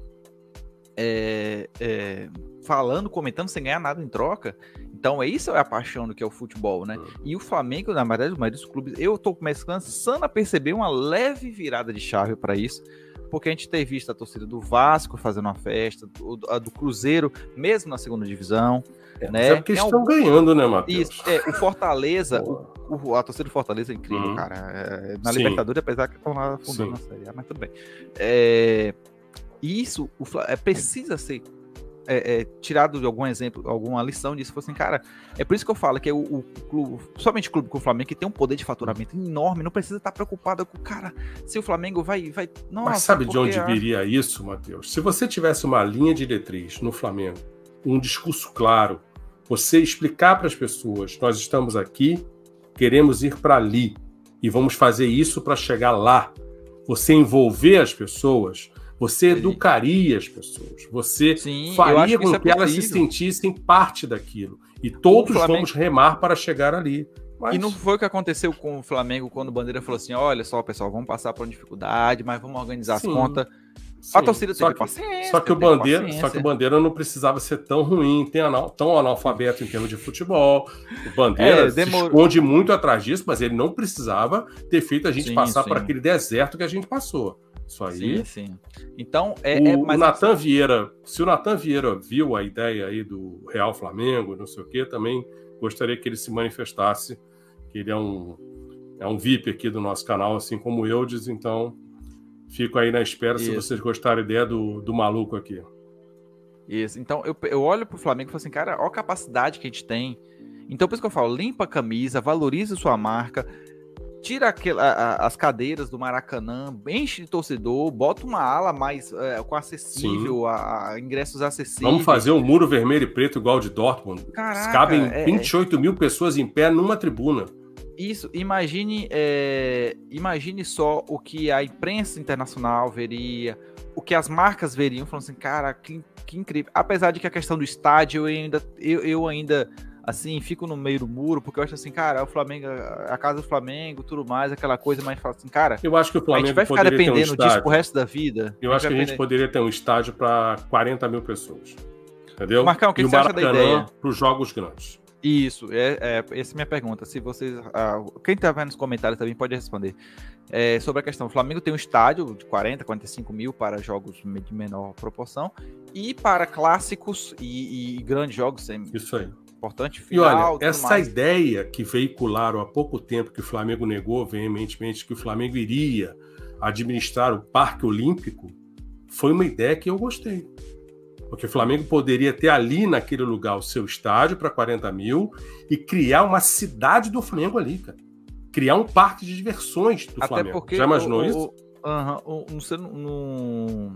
[SPEAKER 1] é, é, falando, comentando sem ganhar nada em troca. Então, é isso é a paixão do que é o futebol, né? E o Flamengo, na verdade, os maiores clubes, eu tô começando a perceber uma leve virada de chave para isso porque a gente tem visto a torcida do Vasco fazendo uma festa, a do Cruzeiro, mesmo na segunda divisão.
[SPEAKER 2] É, né? é porque estão ganhando, né, Matheus?
[SPEAKER 1] Isso, é, o Fortaleza, o, a torcida do Fortaleza é incrível, uhum. cara. É, na Sim. Libertadores, apesar que estão lá fundando Série A, mas tudo bem. É, isso o, é, precisa ser é, é, tirado de algum exemplo, alguma lição disso, assim, cara, é por isso que eu falo que é o, o clube, somente o clube com o Flamengo, que tem um poder de faturamento enorme, não precisa estar preocupado com, cara, se o Flamengo vai. vai
[SPEAKER 2] nossa, Mas sabe de onde viria isso, Matheus? Se você tivesse uma linha diretriz no Flamengo, um discurso claro, você explicar para as pessoas: nós estamos aqui, queremos ir para ali e vamos fazer isso para chegar lá. Você envolver as pessoas, você educaria as pessoas, você Sim, faria com que, que é elas se sentissem parte daquilo. E todos Flamengo... vamos remar para chegar ali.
[SPEAKER 1] Mas... E não foi o que aconteceu com o Flamengo quando o Bandeira falou assim: olha só, pessoal, vamos passar por uma dificuldade, mas vamos organizar Sim. as contas
[SPEAKER 2] Sim, a torcida só que, paciência. Só que, o bandeira, só que o Bandeira não precisava ser tão ruim, tão analfabeto em termos de futebol. O Bandeira é, se esconde muito atrás disso, mas ele não precisava ter feito a gente sim, passar sim. por aquele deserto que a gente passou. Isso aí. Sim, sim.
[SPEAKER 1] Então,
[SPEAKER 2] é. O, é, o Natan Vieira, se o Natan Vieira viu a ideia aí do Real Flamengo, não sei o quê, também gostaria que ele se manifestasse. Que ele é um, é um VIP aqui do nosso canal, assim como eu, diz, então Fico aí na espera Isso. se vocês gostarem da ideia do, do maluco aqui.
[SPEAKER 1] Isso. Então eu, eu olho pro Flamengo e falo assim, cara, olha a capacidade que a gente tem. Então por isso que eu falo, limpa a camisa, valorize sua marca, tira aquela, a, as cadeiras do Maracanã, enche de torcedor, bota uma ala mais é, com acessível, a, a, ingressos acessíveis.
[SPEAKER 2] Vamos fazer um muro vermelho e preto igual de Dortmund. Caraca, Cabem é, 28 é... mil pessoas em pé numa tribuna.
[SPEAKER 1] Isso, imagine, é, imagine só o que a imprensa internacional veria, o que as marcas veriam, falando assim, cara, que, que incrível. Apesar de que a questão do estádio, eu ainda, eu, eu ainda, assim, fico no meio do muro, porque eu acho assim, cara, o Flamengo, a casa do Flamengo, tudo mais, aquela coisa, mas fala assim, cara,
[SPEAKER 2] eu acho que o Flamengo a gente
[SPEAKER 1] vai ficar dependendo um disso pro resto da vida.
[SPEAKER 2] Eu acho que a gente poderia ter um estádio para 40 mil pessoas. Entendeu?
[SPEAKER 1] Marcão, o que, e que você acha da ideia?
[SPEAKER 2] Para os jogos grandes.
[SPEAKER 1] Isso, é, é, essa é a minha pergunta. Se vocês. Ah, quem tá vendo nos comentários também pode responder. É, sobre a questão: o Flamengo tem um estádio de 40, 45 mil para jogos de menor proporção e para clássicos e, e grandes jogos.
[SPEAKER 2] Isso aí.
[SPEAKER 1] Importante
[SPEAKER 2] final. E olha, essa mais. ideia que veicularam há pouco tempo, que o Flamengo negou veementemente, que o Flamengo iria administrar o Parque Olímpico, foi uma ideia que eu gostei. Porque o Flamengo poderia ter ali naquele lugar o seu estádio para 40 mil e criar uma cidade do Flamengo ali, cara. criar um parque de diversões do
[SPEAKER 1] Até
[SPEAKER 2] Flamengo.
[SPEAKER 1] porque
[SPEAKER 2] Já imaginou
[SPEAKER 1] o,
[SPEAKER 2] isso?
[SPEAKER 1] Aham, sei, no,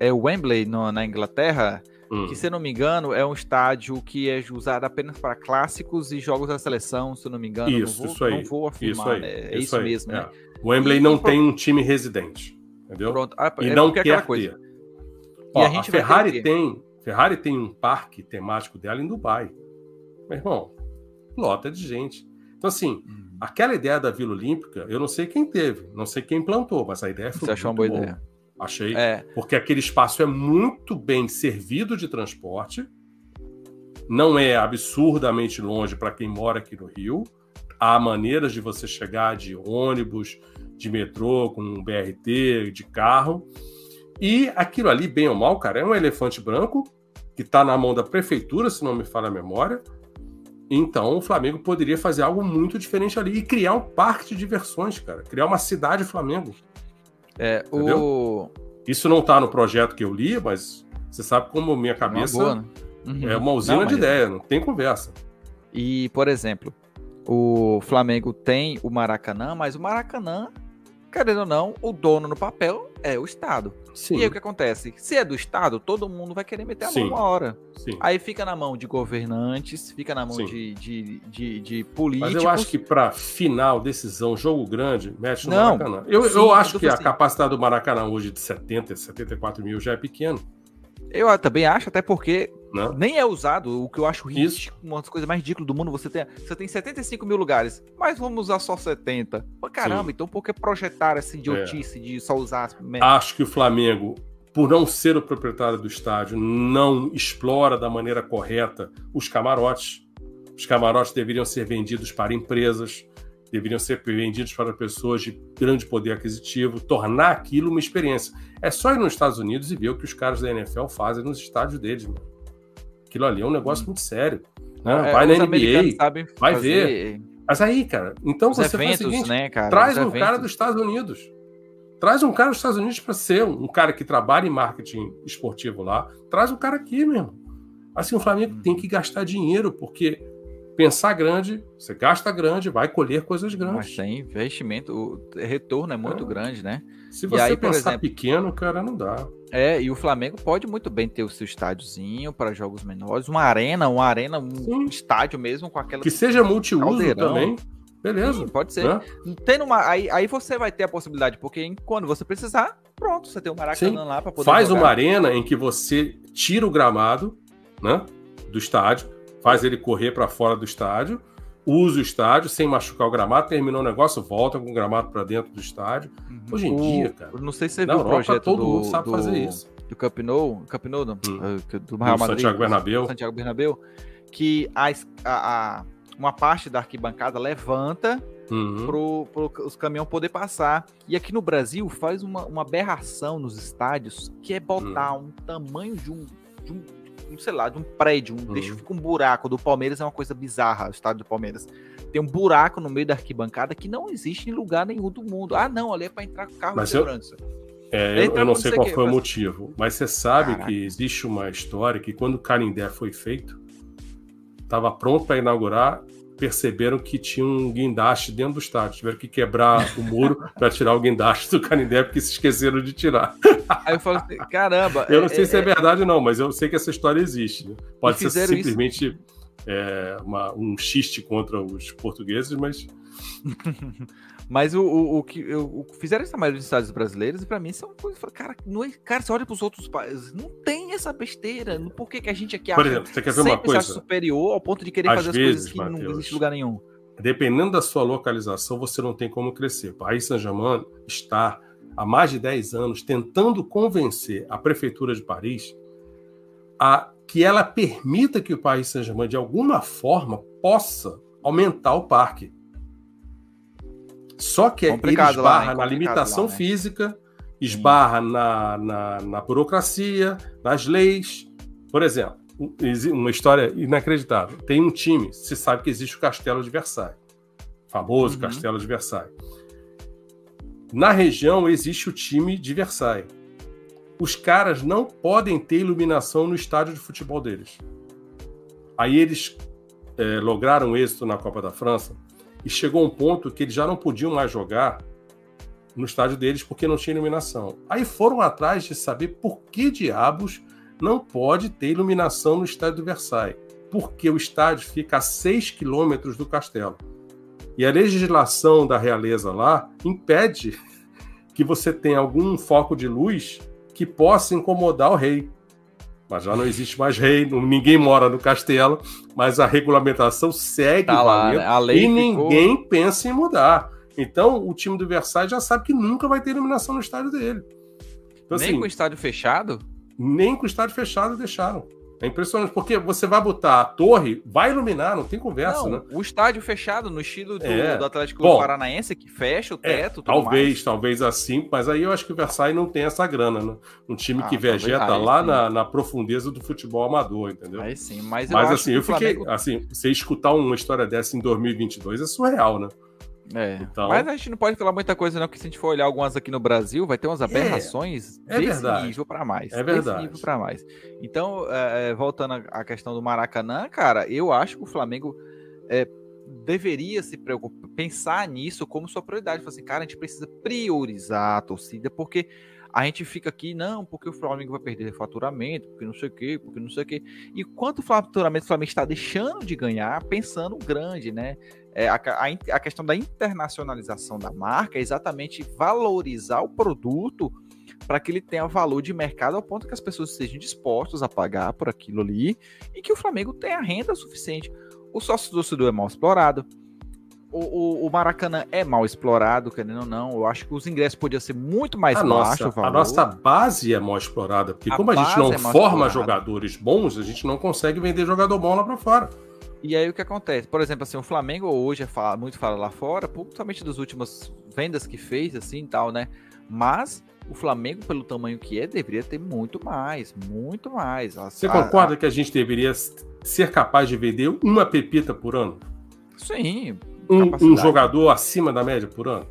[SPEAKER 1] é o Wembley no- na Inglaterra,
[SPEAKER 2] Hum.
[SPEAKER 1] que se eu não me engano é um estádio que é usado apenas para clássicos e jogos da seleção, se eu não me engano.
[SPEAKER 2] Isso,
[SPEAKER 1] não vou,
[SPEAKER 2] isso aí.
[SPEAKER 1] Não vou afirmar,
[SPEAKER 2] Isso aí.
[SPEAKER 1] né? É isso,
[SPEAKER 2] aí,
[SPEAKER 1] mesmo,
[SPEAKER 2] é.
[SPEAKER 1] né?
[SPEAKER 2] O Wembley
[SPEAKER 1] E-
[SPEAKER 2] não
[SPEAKER 1] pro-
[SPEAKER 2] tem um time residente. Entendeu?
[SPEAKER 1] Pronto. Ah,
[SPEAKER 2] E
[SPEAKER 1] é
[SPEAKER 2] não
[SPEAKER 1] é
[SPEAKER 2] quer
[SPEAKER 1] coisa.
[SPEAKER 2] ter. Ó,
[SPEAKER 1] a
[SPEAKER 2] a, Ferrari tem. Ferrari tem um parque temático dela em Dubai. Meu irmão, lota de gente. Então, assim,
[SPEAKER 1] Uhum.
[SPEAKER 2] aquela ideia da Vila Olímpica, eu não sei quem teve, não sei quem plantou, mas a ideia foi
[SPEAKER 1] Você achou uma boa
[SPEAKER 2] boa.
[SPEAKER 1] ideia?
[SPEAKER 2] Achei.
[SPEAKER 1] É,
[SPEAKER 2] Porque aquele espaço é muito bem servido de transporte, não é absurdamente longe para quem mora aqui no Rio. Há maneiras de você chegar de ônibus, de metrô, com um BRT, de carro. E aquilo ali, bem ou mal, cara, é um elefante branco que está na mão da prefeitura, se não me falha a memória. Então o Flamengo poderia fazer algo muito diferente ali e criar um parque de diversões, cara. Criar uma cidade Flamengo.
[SPEAKER 1] É o.
[SPEAKER 2] Isso não está no projeto que eu li, mas você sabe como minha
[SPEAKER 1] Uma
[SPEAKER 2] cabeça
[SPEAKER 1] boa, né? Uhum.
[SPEAKER 2] é uma usina
[SPEAKER 1] Não,
[SPEAKER 2] de
[SPEAKER 1] mas-
[SPEAKER 2] ideia, não tem conversa.
[SPEAKER 1] E, por exemplo, o Flamengo tem o Maracanã, mas o Maracanã, querendo ou não, o dono no papel é o Estado.
[SPEAKER 2] Sim,
[SPEAKER 1] E aí o que acontece? Se é do Estado, todo mundo vai querer meter a
[SPEAKER 2] Sim.
[SPEAKER 1] mão uma hora.
[SPEAKER 2] sim.
[SPEAKER 1] Aí fica na mão de governantes, fica na mão de, de, de, de
[SPEAKER 2] Mas
[SPEAKER 1] políticos.
[SPEAKER 2] eu acho que para final, decisão, jogo grande, mete no
[SPEAKER 1] Não,
[SPEAKER 2] Maracanã. Eu, eu acho que a
[SPEAKER 1] assim.
[SPEAKER 2] capacidade do Maracanã hoje de 70, 74 mil já é pequeno.
[SPEAKER 1] Eu também acho, até porque
[SPEAKER 2] Né?
[SPEAKER 1] nem é usado. O que eu acho ridículo, uma das coisas mais ridículas do mundo, você tem, você tem 75 mil lugares, mas vamos usar só 70. Pô, caramba,
[SPEAKER 2] Sim. É.
[SPEAKER 1] então por que projetar essa idiotice de só usar
[SPEAKER 2] Acho que o Flamengo, por não ser o proprietário do estádio, não explora da maneira correta os camarotes. Os camarotes deveriam ser vendidos para empresas, deveriam ser vendidos para pessoas de grande poder aquisitivo, tornar aquilo uma experiência. É só ir nos Estados Unidos e ver o que os caras da NFL fazem nos estádios deles. Mano. Aquilo ali é um negócio muito sério. né?
[SPEAKER 1] É,
[SPEAKER 2] vai na NBA. vai
[SPEAKER 1] fazer
[SPEAKER 2] Mas aí, cara, então
[SPEAKER 1] os
[SPEAKER 2] você faz o
[SPEAKER 1] eventos,
[SPEAKER 2] seguinte:
[SPEAKER 1] né, cara?
[SPEAKER 2] Traz
[SPEAKER 1] Os
[SPEAKER 2] um cara
[SPEAKER 1] eventos.
[SPEAKER 2] dos Estados Unidos. Traz um cara dos Estados Unidos para ser um cara que trabalha em marketing esportivo lá. Traz um cara aqui mesmo. Assim, o Flamengo
[SPEAKER 1] Uhum.
[SPEAKER 2] tem que gastar dinheiro, porque pensar grande, você gasta grande, vai colher coisas
[SPEAKER 1] Mas
[SPEAKER 2] grandes.
[SPEAKER 1] tem investimento, o retorno é muito
[SPEAKER 2] Ah.
[SPEAKER 1] grande, né?
[SPEAKER 2] Se você
[SPEAKER 1] aí,
[SPEAKER 2] pensar
[SPEAKER 1] exemplo-
[SPEAKER 2] pequeno, cara, não dá.
[SPEAKER 1] É, e o Flamengo pode muito bem ter o seu estádiozinho para jogos menores, uma arena, uma arena, um
[SPEAKER 2] Sim.
[SPEAKER 1] estádio mesmo com aquela.
[SPEAKER 2] Que seja multiuso
[SPEAKER 1] Caldeirão.
[SPEAKER 2] também. Beleza.
[SPEAKER 1] Sim, pode ser.
[SPEAKER 2] né?
[SPEAKER 1] Tendo uma, aí, aí você vai ter a possibilidade, porque quando você precisar, pronto, você tem o Maracanã lá para poder
[SPEAKER 2] Faz
[SPEAKER 1] jogar.
[SPEAKER 2] uma arena em que você tira o gramado né, do estádio, faz ele correr para fora do estádio, usa o estádio sem machucar o gramado, terminou o negócio, volta com o gramado para dentro do estádio.
[SPEAKER 1] Uhum.
[SPEAKER 2] Hoje em
[SPEAKER 1] O-
[SPEAKER 2] dia, cara,
[SPEAKER 1] Não sei se você viu o
[SPEAKER 2] Europa
[SPEAKER 1] projeto
[SPEAKER 2] todo
[SPEAKER 1] do,
[SPEAKER 2] mundo sabe
[SPEAKER 1] do,
[SPEAKER 2] fazer isso.
[SPEAKER 1] do Camp Nou, Camp Nou, não,
[SPEAKER 2] Hum.
[SPEAKER 1] eh, do
[SPEAKER 2] Do
[SPEAKER 1] Real Madrid,
[SPEAKER 2] Santiago Bernabéu.
[SPEAKER 1] Santiago Bernabéu, que a, a- a- uma parte da arquibancada levanta
[SPEAKER 2] Uhum.
[SPEAKER 1] para os caminhões poder passar. E aqui no Brasil faz uma, uma aberração nos estádios, que é botar
[SPEAKER 2] Hum.
[SPEAKER 1] um tamanho de um, de um, um, sei lá, de um prédio, um,
[SPEAKER 2] Uhum.
[SPEAKER 1] deixa fica um buraco. Do Palmeiras é uma coisa bizarra, o estádio do Palmeiras. Tem um buraco no meio da arquibancada que não existe em lugar nenhum do mundo. Ah, não, ali é para entrar com carro
[SPEAKER 2] Mas
[SPEAKER 1] de
[SPEAKER 2] eu-
[SPEAKER 1] segurança.
[SPEAKER 2] É, eu, eu não sei qual
[SPEAKER 1] o
[SPEAKER 2] foi o
[SPEAKER 1] mas-
[SPEAKER 2] motivo, mas você sabe
[SPEAKER 1] Caraca.
[SPEAKER 2] que existe uma história que quando o Canindé foi feito, estava pronto para inaugurar, perceberam que tinha um guindaste dentro do estádio. Tiveram que quebrar o muro para tirar o guindaste do Canindé, porque se esqueceram de tirar.
[SPEAKER 1] Aí eu falo assim, caramba.
[SPEAKER 2] Eu não sei se é verdade, não, mas eu sei que essa história existe. né? Pode ser simplesmente é, uma- um xiste contra os portugueses, mas
[SPEAKER 1] Mas o, o, o que eu, fizeram essa maioria dos estados brasileiros, e pra mim, são coisas. Cara, não é, cara, você olha pros outros países, não tem essa besteira. não- Por que, que a gente aqui
[SPEAKER 2] Por exemplo, você quer ver uma coisa?
[SPEAKER 1] superior ao ponto de querer
[SPEAKER 2] Às
[SPEAKER 1] fazer as
[SPEAKER 2] vezes,
[SPEAKER 1] coisas que não
[SPEAKER 2] Matheus,
[SPEAKER 1] existe lugar nenhum?
[SPEAKER 2] dependendo da sua localização, você não tem como crescer. O Paris Saint-Germain está há mais de 10 anos tentando convencer a prefeitura de Paris a que ela permita que o Paris Saint-Germain, de alguma forma, possa aumentar o parque. Só que ele
[SPEAKER 1] Complicado lá,
[SPEAKER 2] esbarra
[SPEAKER 1] hein?
[SPEAKER 2] na limitação
[SPEAKER 1] lá, né?
[SPEAKER 2] física, esbarra na, na, na burocracia, nas leis. Por exemplo, um- uma história inacreditável. Tem um time, se sabe que existe o Castelo de Versailles, famoso
[SPEAKER 1] Uhum.
[SPEAKER 2] Castelo de Versailles. Na região existe o time de Versailles. Os caras não podem ter iluminação no estádio de futebol deles. Aí eles eh, lograram êxito na Copa da França e chegou um ponto que eles já não podiam mais jogar no estádio deles porque não tinha iluminação. Aí foram atrás de saber por que diabos não pode ter iluminação no estádio do Versailles. Porque o estádio fica a 6 quilômetros do castelo. E a legislação da realeza lá impede que você tenha algum foco de luz que possa incomodar o rei. Mas já não existe mais rei, ninguém mora no castelo, mas a regulamentação segue tá lá, né? a lei e ficou... ninguém pensa em mudar. Então, o time do Versailles já sabe que nunca vai ter iluminação no estádio dele.
[SPEAKER 1] Então, Nem assim, com o estádio fechado?
[SPEAKER 2] Nem com o estádio fechado deixaram. É impressionante, porque você vai botar a torre, vai iluminar, não tem conversa, não, né?
[SPEAKER 1] O estádio fechado, no estilo do, é. do Atlético Bom, Paranaense, que fecha o é, teto. É,
[SPEAKER 2] talvez, mais. talvez assim, mas aí eu acho que o Versailles não tem essa grana, né? Um time ah, que vegeta lá na, na, profundeza do futebol amador, entendeu?
[SPEAKER 1] Aí sim, mas
[SPEAKER 2] eu Mas assim, eu fiquei, Flamengo... assim, você escutar uma história dessa em 2022 é surreal, né?
[SPEAKER 1] É, então... mas a gente não pode falar muita coisa, não, porque se a gente for olhar algumas aqui no Brasil, vai ter umas é, aberrações
[SPEAKER 2] é, é desse verdade.
[SPEAKER 1] nível para mais.
[SPEAKER 2] É verdade.
[SPEAKER 1] nível para mais. Então, é, é, voltando à questão do Maracanã, cara, eu acho que o Flamengo é, deveria se preocupar, pensar nisso como sua prioridade. Falar assim, cara, a gente precisa priorizar a torcida, porque a gente fica aqui, não, porque o Flamengo vai perder faturamento, porque não sei o quê, porque não sei o quê. E quanto faturamento o Flamengo está deixando de ganhar pensando grande, né? É, a, a, a, questão da internacionalização da marca é exatamente valorizar o produto para que ele tenha valor de mercado ao ponto que as pessoas estejam dispostas a pagar por aquilo ali e que o Flamengo tenha renda suficiente. O sócio torcedor é mal explorado. O, o, o, Maracanã é mal explorado, querendo ou não. Eu acho que os ingressos podiam ser muito mais a baixos.
[SPEAKER 2] a nossa base é mal explorada, porque a como a gente não é forma jogadores bons, a gente não consegue vender jogador bom lá para fora.
[SPEAKER 1] E aí o que acontece? Por exemplo, assim, o Flamengo hoje é fala, muito fala lá fora, principalmente das últimas vendas que fez, assim, tal, né? Mas o Flamengo, pelo tamanho que é, deveria ter muito mais, muito mais.
[SPEAKER 2] Você a, concorda a... que a gente deveria ser capaz de vender uma pepita por ano?
[SPEAKER 1] Sim.
[SPEAKER 2] Um, um jogador acima da média por ano?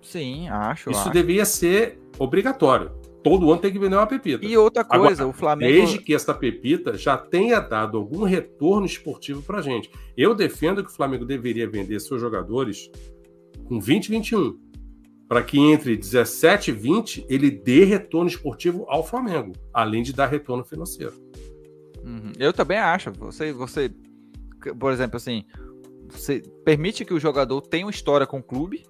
[SPEAKER 1] Sim, acho.
[SPEAKER 2] Isso
[SPEAKER 1] acho.
[SPEAKER 2] deveria ser obrigatório todo ano tem que vender uma pepita.
[SPEAKER 1] E outra coisa, Agora, o Flamengo.
[SPEAKER 2] Desde que essa pepita já tenha dado algum retorno esportivo pra gente. Eu defendo que o Flamengo deveria vender seus jogadores com 20 21. Para que entre 17 e 20 ele dê retorno esportivo ao Flamengo, além de dar retorno financeiro.
[SPEAKER 1] Uhum. Eu também acho. Você, você, por exemplo, assim, você permite que o jogador tenha uma história com o clube,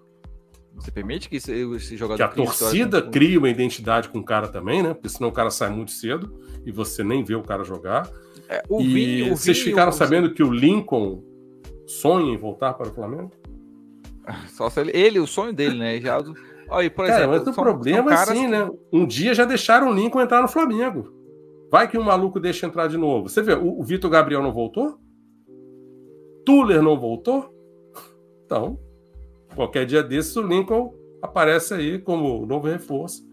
[SPEAKER 1] você permite que esse, esse jogador.
[SPEAKER 2] Que a torcida crie uma identidade com o cara também, né? Porque senão o cara sai muito cedo e você nem vê o cara jogar. É, o e Vini, o vocês ficaram o... sabendo que o Lincoln sonha em voltar para o Flamengo?
[SPEAKER 1] Só se ele, ele o sonho dele, né? Já,
[SPEAKER 2] por cara, exemplo, mas o problema é assim, que... né? Um dia já deixaram o Lincoln entrar no Flamengo. Vai que um maluco deixa entrar de novo. Você vê, o, o Vitor Gabriel não voltou? Tuller não voltou? Então, Qualquer dia desses, o Lincoln aparece aí como novo reforço.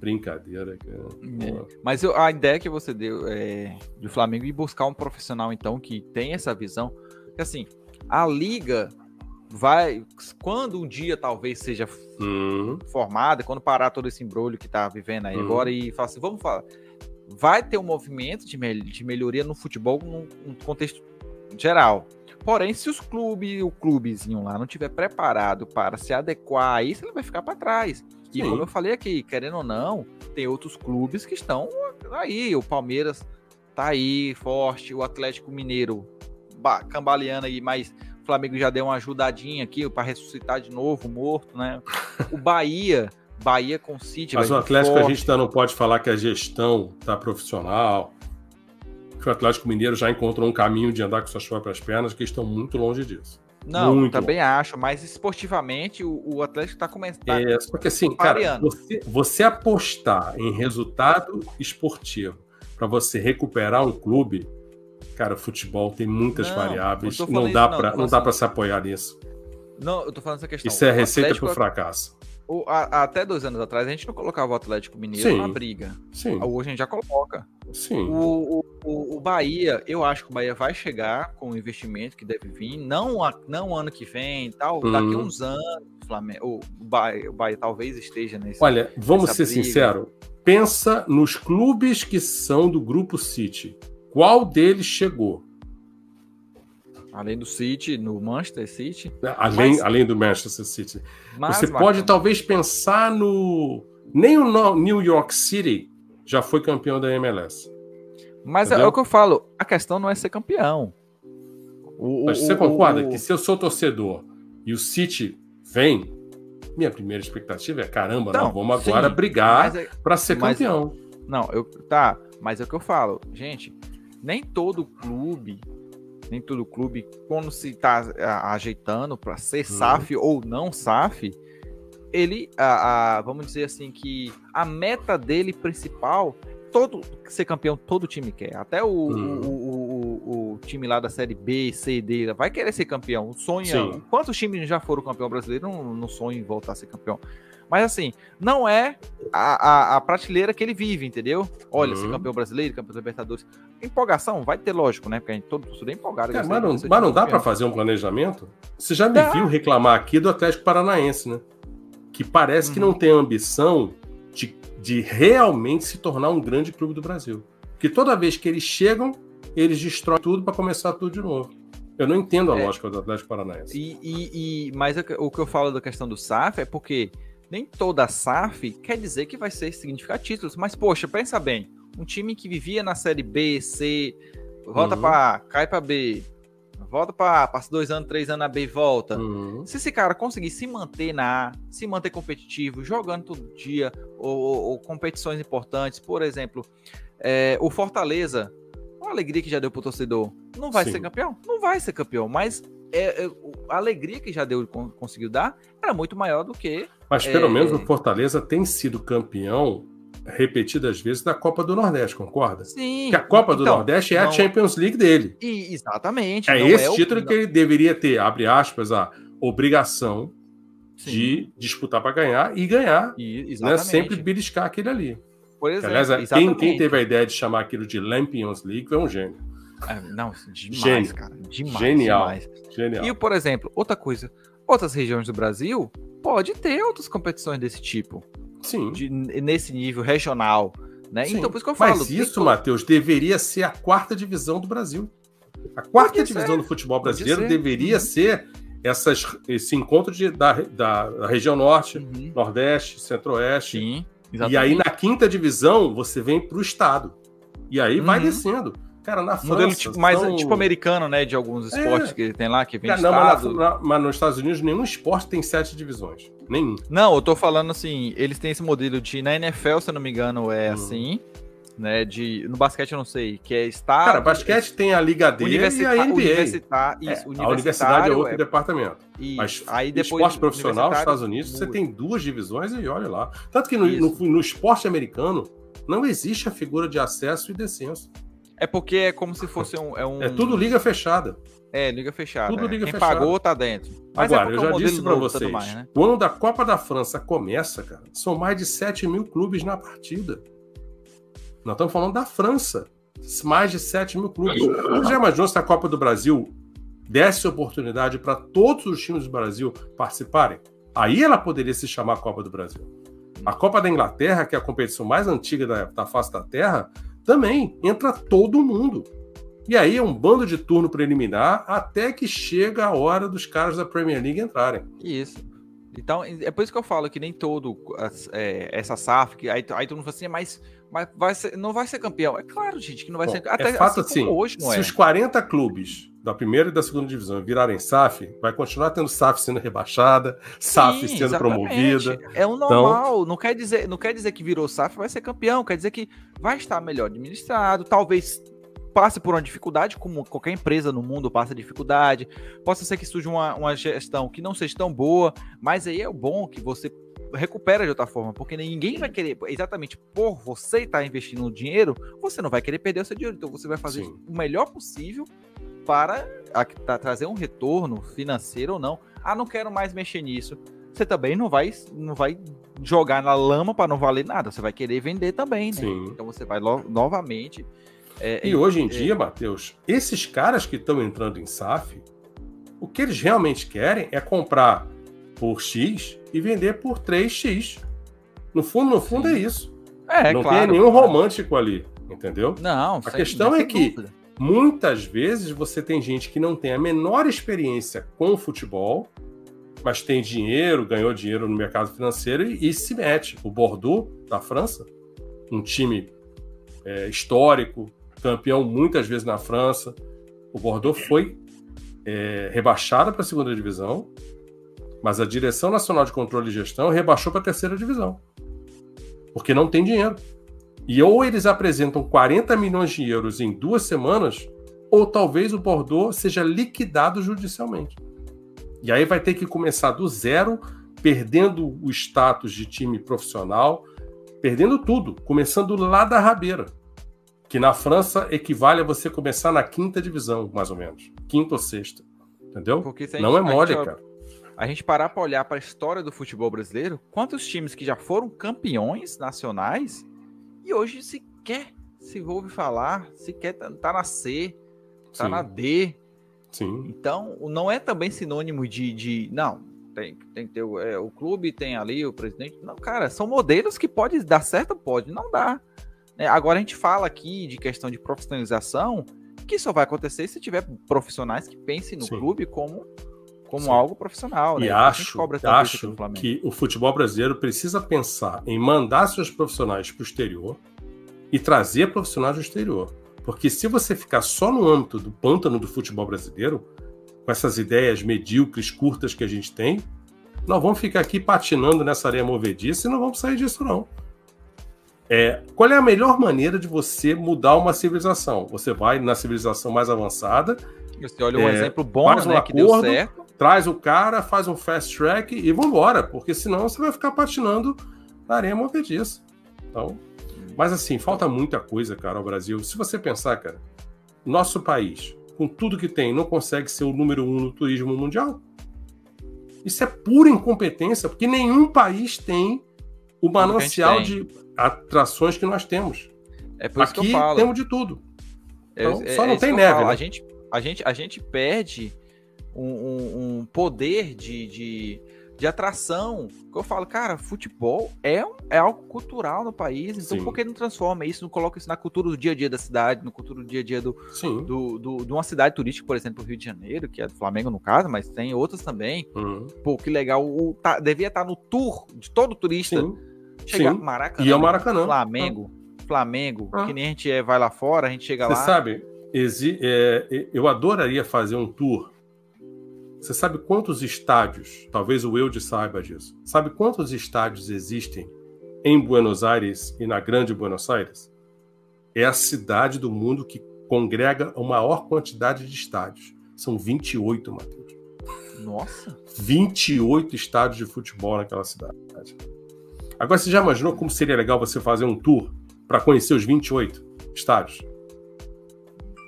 [SPEAKER 2] Brincadeira, cara.
[SPEAKER 1] É. Mas eu, a ideia que você deu é, do Flamengo ir buscar um profissional, então, que tem essa visão. Assim, a liga vai. Quando um dia talvez seja uhum. formada, quando parar todo esse embrulho que tá vivendo aí uhum. agora, e falar assim, vamos falar. Vai ter um movimento de, mel de melhoria no futebol num, num contexto geral. Porém, se os clubes, o clubezinho lá não tiver preparado para se adequar a isso, ele vai ficar para trás. E Sim. como eu falei aqui, querendo ou não, tem outros clubes que estão aí. O Palmeiras tá aí forte, o Atlético Mineiro cambaleando aí, mas o Flamengo já deu uma ajudadinha aqui para ressuscitar de novo, morto, né? O Bahia, Bahia com City.
[SPEAKER 2] Mas o Atlético forte. a gente ainda não pode falar que a gestão tá profissional, que o Atlético Mineiro já encontrou um caminho de andar com suas próprias pernas, que estão muito longe disso.
[SPEAKER 1] Não,
[SPEAKER 2] muito
[SPEAKER 1] também longe. acho, mas esportivamente o, o Atlético está começando. Tá
[SPEAKER 2] é, porque assim, cara, você, você apostar em resultado esportivo para você recuperar um clube, cara, futebol tem muitas não, variáveis, não dá para não, não dá para se apoiar nisso.
[SPEAKER 1] Não, eu tô falando essa questão.
[SPEAKER 2] Isso é receita para o fracasso.
[SPEAKER 1] O, a, até dois anos atrás a gente não colocava o Atlético Mineiro Sim. na briga.
[SPEAKER 2] Sim.
[SPEAKER 1] Hoje a gente já coloca.
[SPEAKER 2] Sim.
[SPEAKER 1] O, o, o, Bahia, eu acho que o Bahia vai chegar com o investimento que deve vir, não, a, não ano que vem, tal, uhum. daqui uns anos, o, Flamengo, o, Bahia, o Bahia talvez esteja nesse.
[SPEAKER 2] Olha, vamos ser sinceros. Pensa nos clubes que são do grupo City. Qual deles chegou?
[SPEAKER 1] Além do City, no Manchester City.
[SPEAKER 2] Além, mas, além do Manchester City. Mas, Você pode talvez pensar no. Nem o New York City já foi campeão da MLS.
[SPEAKER 1] Mas Entendeu? é o que eu falo, a questão não é ser campeão.
[SPEAKER 2] O, Mas você o, concorda o, que se eu sou torcedor e o City vem, minha primeira expectativa é caramba, não, não vamos agora sim, brigar é, para ser campeão.
[SPEAKER 1] Não, eu tá, mas é o que eu falo, gente, nem todo clube, nem todo clube quando se está ajeitando para ser hum. SAF ou não SAF, ele, a, a, vamos dizer assim que a meta dele principal todo ser campeão todo time quer. Até o, hum. o, o, o, time lá da série B, C, D vai querer ser campeão. Sonha. Sim. Quantos times já foram campeão brasileiro não, não sonham em voltar a ser campeão? Mas assim, não é a, a, a prateleira que ele vive, entendeu? Olha, ser uhum. campeão brasileiro, campeão da Libertadores. Empolgação, vai ter lógico, né? Porque a gente todo mundo é empolgado.
[SPEAKER 2] Cara, mas não, mas não dá para fazer um planejamento? Você já me dá. viu reclamar aqui do Atlético Paranaense, né? Que parece uhum. que não tem ambição de de realmente se tornar um grande clube do Brasil. Que toda vez que eles chegam, eles destroem tudo para começar tudo de novo. Eu não entendo a é, lógica do Atlético Paranaense.
[SPEAKER 1] E, e, e, mas o que eu falo da questão do SAF é porque nem toda SAF quer dizer que vai ser significar títulos. Mas, poxa, pensa bem. Um time que vivia na série B, C, volta uhum. para cai para B, volta para passa dois anos, três anos na B e volta. Uhum. Se esse cara conseguir se manter na A, se manter competitivo, jogando todo dia, ou, ou, ou competições importantes, por exemplo, é, o Fortaleza, a alegria que já deu pro torcedor, não vai Sim. ser campeão? Não vai ser campeão, mas é, é, a alegria que já deu conseguiu dar era muito maior do que.
[SPEAKER 2] Mas pelo é, menos o Fortaleza tem sido campeão repetidas vezes da Copa do Nordeste, concorda?
[SPEAKER 1] Sim.
[SPEAKER 2] Que a Copa do então, Nordeste é não... a Champions League dele.
[SPEAKER 1] E, exatamente.
[SPEAKER 2] É esse é título o... que ele deveria ter, abre aspas, a obrigação Sim. de disputar para ganhar e ganhar. E, né? Sempre beliscar aquele ali. Por exemplo, Aliás, quem, quem, teve a ideia de chamar aquilo de Lampions League foi um gênio.
[SPEAKER 1] É, não, demais, gênio. cara. Demais, Genial. Demais. Genial. E, por exemplo, outra coisa, outras regiões do Brasil pode ter outras competições desse tipo. Sim. De, nesse nível regional. Né? Sim. Então, por isso que eu falo.
[SPEAKER 2] Mas isso, Matheus, deveria ser a quarta divisão do Brasil. A quarta Pode divisão ser. do futebol brasileiro ser. deveria uhum. ser essas, esse encontro de, da, da, da região norte, uhum. nordeste, centro-oeste. Sim, exatamente. E aí, na quinta divisão, você vem para o estado. E aí uhum. vai descendo. Cara, na França. Modelo
[SPEAKER 1] tipo, mais são... tipo americano, né? De alguns é. esportes é. que tem lá, que vem Cara,
[SPEAKER 2] não, mas, na, mas, nos Estados Unidos nenhum esporte tem sete divisões. Nenhum.
[SPEAKER 1] Não, eu tô falando assim, eles têm esse modelo de. Na NFL, se eu não me engano, é hum. assim. Né, de, no basquete eu não sei, que é estar.
[SPEAKER 2] Cara, basquete tem a Liga D e a NBA. Universitar,
[SPEAKER 1] isso,
[SPEAKER 2] é, a universidade é outro é, departamento. Isso. Mas aí depois, esporte profissional nos Estados Unidos, muda. você tem duas divisões e olha lá. Tanto que no, no, no esporte americano não existe a figura de acesso e descenso.
[SPEAKER 1] É porque é como se fosse um. É, um...
[SPEAKER 2] é tudo liga fechada.
[SPEAKER 1] É, liga fechada. Tudo é. liga Quem fechada. pagou tá dentro.
[SPEAKER 2] Mas é Agora, é eu já disse para vocês, mais, né? quando a Copa da França começa, cara, são mais de 7 mil clubes na partida. Nós estamos falando da França. Mais de 7 mil clubes. Você já imaginou se a Copa do Brasil desse oportunidade para todos os times do Brasil participarem? Aí ela poderia se chamar Copa do Brasil. A Copa da Inglaterra, que é a competição mais antiga da, da face da Terra, também entra todo mundo. E aí é um bando de turno preliminar até que chega a hora dos caras da Premier League entrarem.
[SPEAKER 1] Isso. Então, é por isso que eu falo que nem todo é, essa SAF, que aí, aí todo mundo fala assim, mas, mas vai ser, não vai ser campeão. É claro, gente, que não vai
[SPEAKER 2] Bom,
[SPEAKER 1] ser
[SPEAKER 2] Até, é fato assim, assim hoje, não se é. os 40 clubes da primeira e da segunda divisão virarem SAF, vai continuar tendo SAF sendo rebaixada, SAF Sim, sendo exatamente. promovida.
[SPEAKER 1] É o então normal. Então... Não, quer dizer, não quer dizer que virou SAF vai ser campeão, quer dizer que vai estar melhor administrado, talvez passe por uma dificuldade, como qualquer empresa no mundo passa dificuldade. Possa ser que surja uma, uma gestão que não seja tão boa, mas aí é o bom que você recupera de outra forma, porque ninguém vai querer, exatamente por você estar investindo dinheiro, você não vai querer perder o seu dinheiro, então você vai fazer Sim. o melhor possível para a, a, trazer um retorno financeiro ou não. Ah, não quero mais mexer nisso. Você também não vai, não vai jogar na lama para não valer nada. Você vai querer vender também, né? Então você vai novamente.
[SPEAKER 2] É, e é, hoje em é, dia, Matheus, esses caras que estão entrando em SAF, o que eles realmente querem é comprar por X e vender por 3X. No fundo, no fundo Sim. é isso. É, não claro, tem nenhum romântico ali, entendeu?
[SPEAKER 1] Não,
[SPEAKER 2] a questão é que dúvida muitas vezes você tem gente que não tem a menor experiência com futebol, mas tem dinheiro, ganhou dinheiro no mercado financeiro e, e se mete. O Bordeaux, da França, um time é, histórico, campeão muitas vezes na França. O Bordeaux foi é, rebaixado para a segunda divisão, mas a Direção Nacional de Controle e Gestão rebaixou para a terceira divisão, porque não tem dinheiro. E ou eles apresentam 40 milhões de euros em duas semanas, ou talvez o Bordeaux seja liquidado judicialmente. E aí vai ter que começar do zero, perdendo o status de time profissional, perdendo tudo, começando lá da rabeira. Que na França equivale a você começar na quinta divisão, mais ou menos. Quinta ou sexta. Entendeu? Gente, Não é mole, gente, cara.
[SPEAKER 1] A gente parar para olhar para a história do futebol brasileiro, quantos times que já foram campeões nacionais e hoje sequer se ouve falar, sequer tá, tá na C, tá Sim. na D.
[SPEAKER 2] Sim.
[SPEAKER 1] Então, não é também sinônimo de. de não, tem, tem que ter o, é, o clube, tem ali o presidente. Não, cara, são modelos que pode dar certo, pode não dar. É, agora a gente fala aqui de questão de profissionalização, que só vai acontecer se tiver profissionais que pensem no Sim. clube como como algo profissional.
[SPEAKER 2] Né? E acho, acho que o futebol brasileiro precisa pensar em mandar seus profissionais para o exterior e trazer profissionais do exterior. Porque se você ficar só no âmbito do pântano do futebol brasileiro, com essas ideias medíocres, curtas que a gente tem, nós vamos ficar aqui patinando nessa areia movediça e não vamos sair disso, não. É, qual é a melhor maneira de você mudar uma civilização? Você vai na civilização mais avançada.
[SPEAKER 1] Você olha um é, exemplo bom, né, um acordo, que deu certo
[SPEAKER 2] traz o cara, faz um fast track e vambora, porque senão você vai ficar patinando na areia movediça. Então, mas assim, falta muita coisa, cara, ao Brasil. Se você pensar, cara, nosso país, com tudo que tem, não consegue ser o número um no turismo mundial. Isso é pura incompetência, porque nenhum país tem o manancial de atrações que nós temos.
[SPEAKER 1] É por isso Aqui que eu falo.
[SPEAKER 2] temos de tudo.
[SPEAKER 1] É, então, é, só não é tem neve. Né? A, gente, a, gente, a gente perde um, um, poder de, de, de, atração. Que eu falo, cara, futebol é, é algo cultural no país, então Sim. por que não transforma isso, não coloca isso na cultura do dia a dia da cidade, na cultura do dia a dia do, do, do, de uma cidade turística, por exemplo, o Rio de Janeiro, que é do Flamengo no caso, mas tem outras também. Uhum. Pô, que legal. O, tá, devia estar no tour de todo turista.
[SPEAKER 2] Sim.
[SPEAKER 1] Chegar Sim. Maracanã.
[SPEAKER 2] E é o Maracanã.
[SPEAKER 1] Flamengo. Ah. Flamengo, ah. que nem a gente é, vai lá fora, a gente chega Você lá.
[SPEAKER 2] Você sabe, exi é, eu adoraria fazer um tour você sabe quantos estádios, talvez o Eude saiba disso, sabe quantos estádios existem em Buenos Aires e na Grande Buenos Aires? É a cidade do mundo que congrega a maior quantidade de estádios. São 28, Matheus.
[SPEAKER 1] Nossa!
[SPEAKER 2] 28 estádios de futebol naquela cidade. Agora, você já imaginou como seria legal você fazer um tour para conhecer os 28 estádios?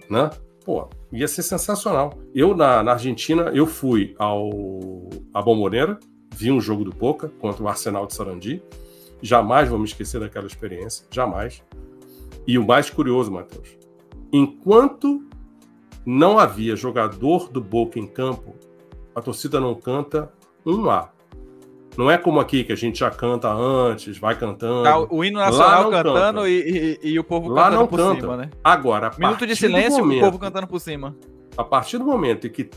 [SPEAKER 2] Né? Pô, ia ser sensacional. Eu, na, na Argentina, eu fui ao a Bomboneira, vi um jogo do Boca contra o Arsenal de Sarandi. Jamais vou me esquecer daquela experiência, jamais. E o mais curioso, Matheus, enquanto não havia jogador do Boca em campo, a torcida não canta um A. Não é como aqui que a gente já canta antes, vai cantando. Tá,
[SPEAKER 1] o hino nacional cantando e, e, e, o povo
[SPEAKER 2] Lá cantando por canta. cima, né? Agora,
[SPEAKER 1] minuto de silêncio momento, o povo cantando por cima.
[SPEAKER 2] A partir do momento em que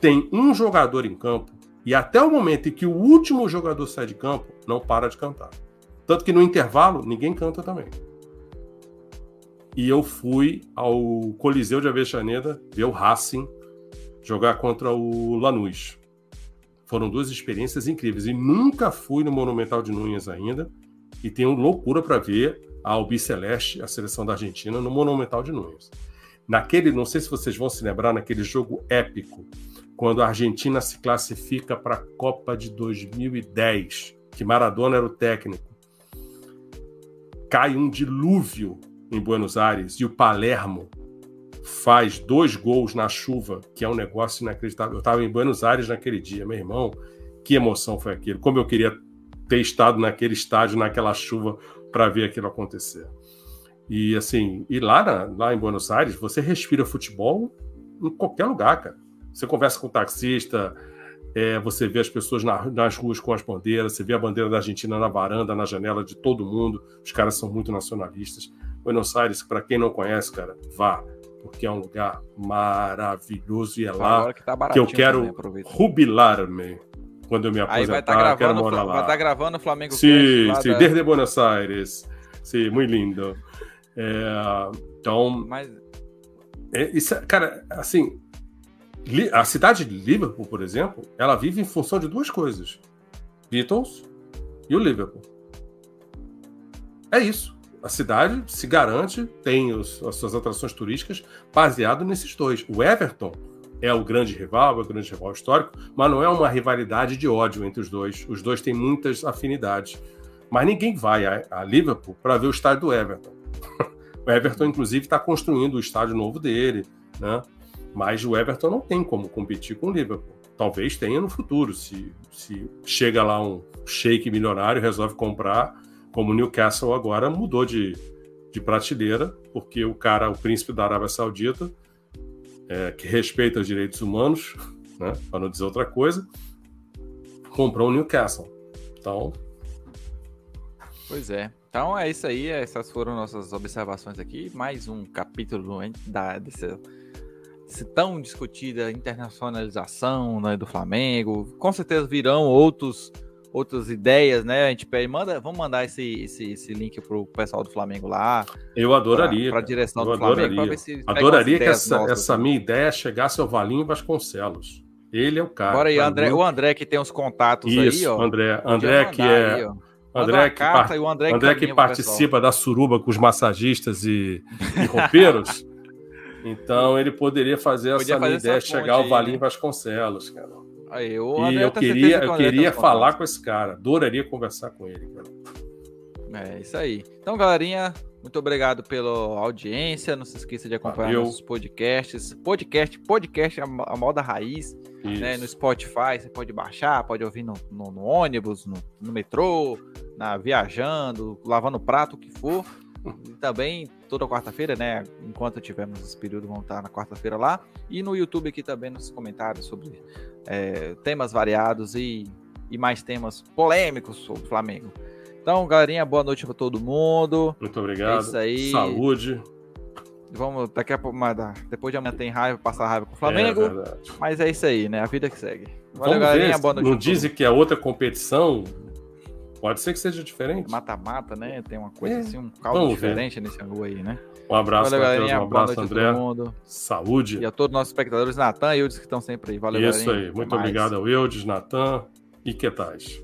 [SPEAKER 2] tem um jogador em campo e até o momento em que o último jogador sai de campo, não para de cantar. Tanto que no intervalo ninguém canta também. E eu fui ao Coliseu de Avexaneda ver o Racing jogar contra o Lanús. Foram duas experiências incríveis. E nunca fui no Monumental de Núñez ainda. E tenho loucura para ver a Albiceleste, a seleção da Argentina, no Monumental de Núñez. Naquele, não sei se vocês vão se lembrar, naquele jogo épico, quando a Argentina se classifica para a Copa de 2010, que Maradona era o técnico. Cai um dilúvio em Buenos Aires e o Palermo faz dois gols na chuva, que é um negócio inacreditável. Eu estava em Buenos Aires naquele dia, meu irmão, que emoção foi aquilo. Como eu queria ter estado naquele estádio, naquela chuva, para ver aquilo acontecer. E assim, e lá, na, lá em Buenos Aires, você respira futebol em qualquer lugar, cara. Você conversa com o taxista, é, você vê as pessoas na, nas ruas com as bandeiras, você vê a bandeira da Argentina na varanda, na janela de todo mundo. Os caras são muito nacionalistas. Buenos Aires, para quem não conhece, cara, vá porque é um lugar maravilhoso e é lá que, tá que, eu quero rubilar-me quando eu me aposentar. Aí vai estar tá gravando, quero
[SPEAKER 1] Vai estar tá gravando o Flamengo
[SPEAKER 2] Sim, sim, da... desde Buenos Aires. Sim, muito lindo. É, então, Mas... é, isso, cara, assim, a cidade de Liverpool, por exemplo, ela vive em função de duas coisas: Beatles e o Liverpool. É isso. A cidade se garante, tem os, as suas atrações turísticas baseado nesses dois. O Everton é o grande rival, é o grande rival histórico, mas não é uma rivalidade de ódio entre os dois. Os dois têm muitas afinidades. Mas ninguém vai a, a Liverpool para ver o estádio do Everton. o Everton, inclusive, está construindo o estádio novo dele, né? Mas o Everton não tem como competir com o Liverpool. Talvez tenha no futuro, se, se chega lá um shake milionário resolve comprar, como o Newcastle agora mudou de, de prateleira, porque o cara, o príncipe da Arábia Saudita, é, que respeita os direitos humanos, né, para não dizer outra coisa, comprou o Newcastle. Então.
[SPEAKER 1] Pois é. Então é isso aí. Essas foram nossas observações aqui. Mais um capítulo da, desse se tão discutida internacionalização né, do Flamengo. Com certeza virão outros outras ideias, né? A gente pede, manda, vamos mandar esse, esse, esse link pro pessoal do Flamengo lá.
[SPEAKER 2] Eu adoraria.
[SPEAKER 1] Para a direção
[SPEAKER 2] do
[SPEAKER 1] adoraria.
[SPEAKER 2] Flamengo. Se adoraria que essa, essa minha ideia chegasse ao Valinho Vasconcelos. Ele é o cara.
[SPEAKER 1] Agora aí, André, o André que tem os contatos
[SPEAKER 2] Isso,
[SPEAKER 1] aí, ó.
[SPEAKER 2] André, André que é. Aí, André que, par... André, André que participa da suruba com os massagistas e, e roupeiros. Então ele poderia fazer essa fazer ideia, chegar ao Valinho né? Vasconcelos, cara. Aí, e eu queria, eu queria falar com esse cara, adoraria conversar com ele, cara.
[SPEAKER 1] É isso aí. Então, galerinha, muito obrigado pela audiência. Não se esqueça de acompanhar Valeu. nossos podcasts. Podcast, podcast a, a moda raiz. Né, no Spotify, você pode baixar, pode ouvir no, no, no ônibus, no, no, metrô, na, viajando, lavando prato, o que for. E também toda quarta-feira, né? Enquanto tivermos esse período, vão estar na quarta-feira lá. E no YouTube aqui também nos comentários sobre é, temas variados e, e mais temas polêmicos sobre o Flamengo. Então, galerinha, boa noite para todo mundo.
[SPEAKER 2] Muito obrigado. É
[SPEAKER 1] isso aí.
[SPEAKER 2] Saúde.
[SPEAKER 1] Vamos, daqui a pouco, depois de amanhã tem raiva, passar raiva com o Flamengo. É mas é isso aí, né? A vida que segue.
[SPEAKER 2] Valeu, Vamos galerinha. Ver, boa noite. Não dizem que a outra competição Pode ser que seja diferente.
[SPEAKER 1] Mata-mata, né? Tem uma coisa é. assim, um caldo Vamos diferente ver. nesse ângulo aí, né?
[SPEAKER 2] Um abraço, Valeu, galerinha. Um abraço, André. Saúde.
[SPEAKER 1] E a todos os nossos espectadores, Natan e Eudes que estão sempre aí. Valeu,
[SPEAKER 2] Isso galerinha. aí. Muito obrigado ao Eudes, Natan e que tais.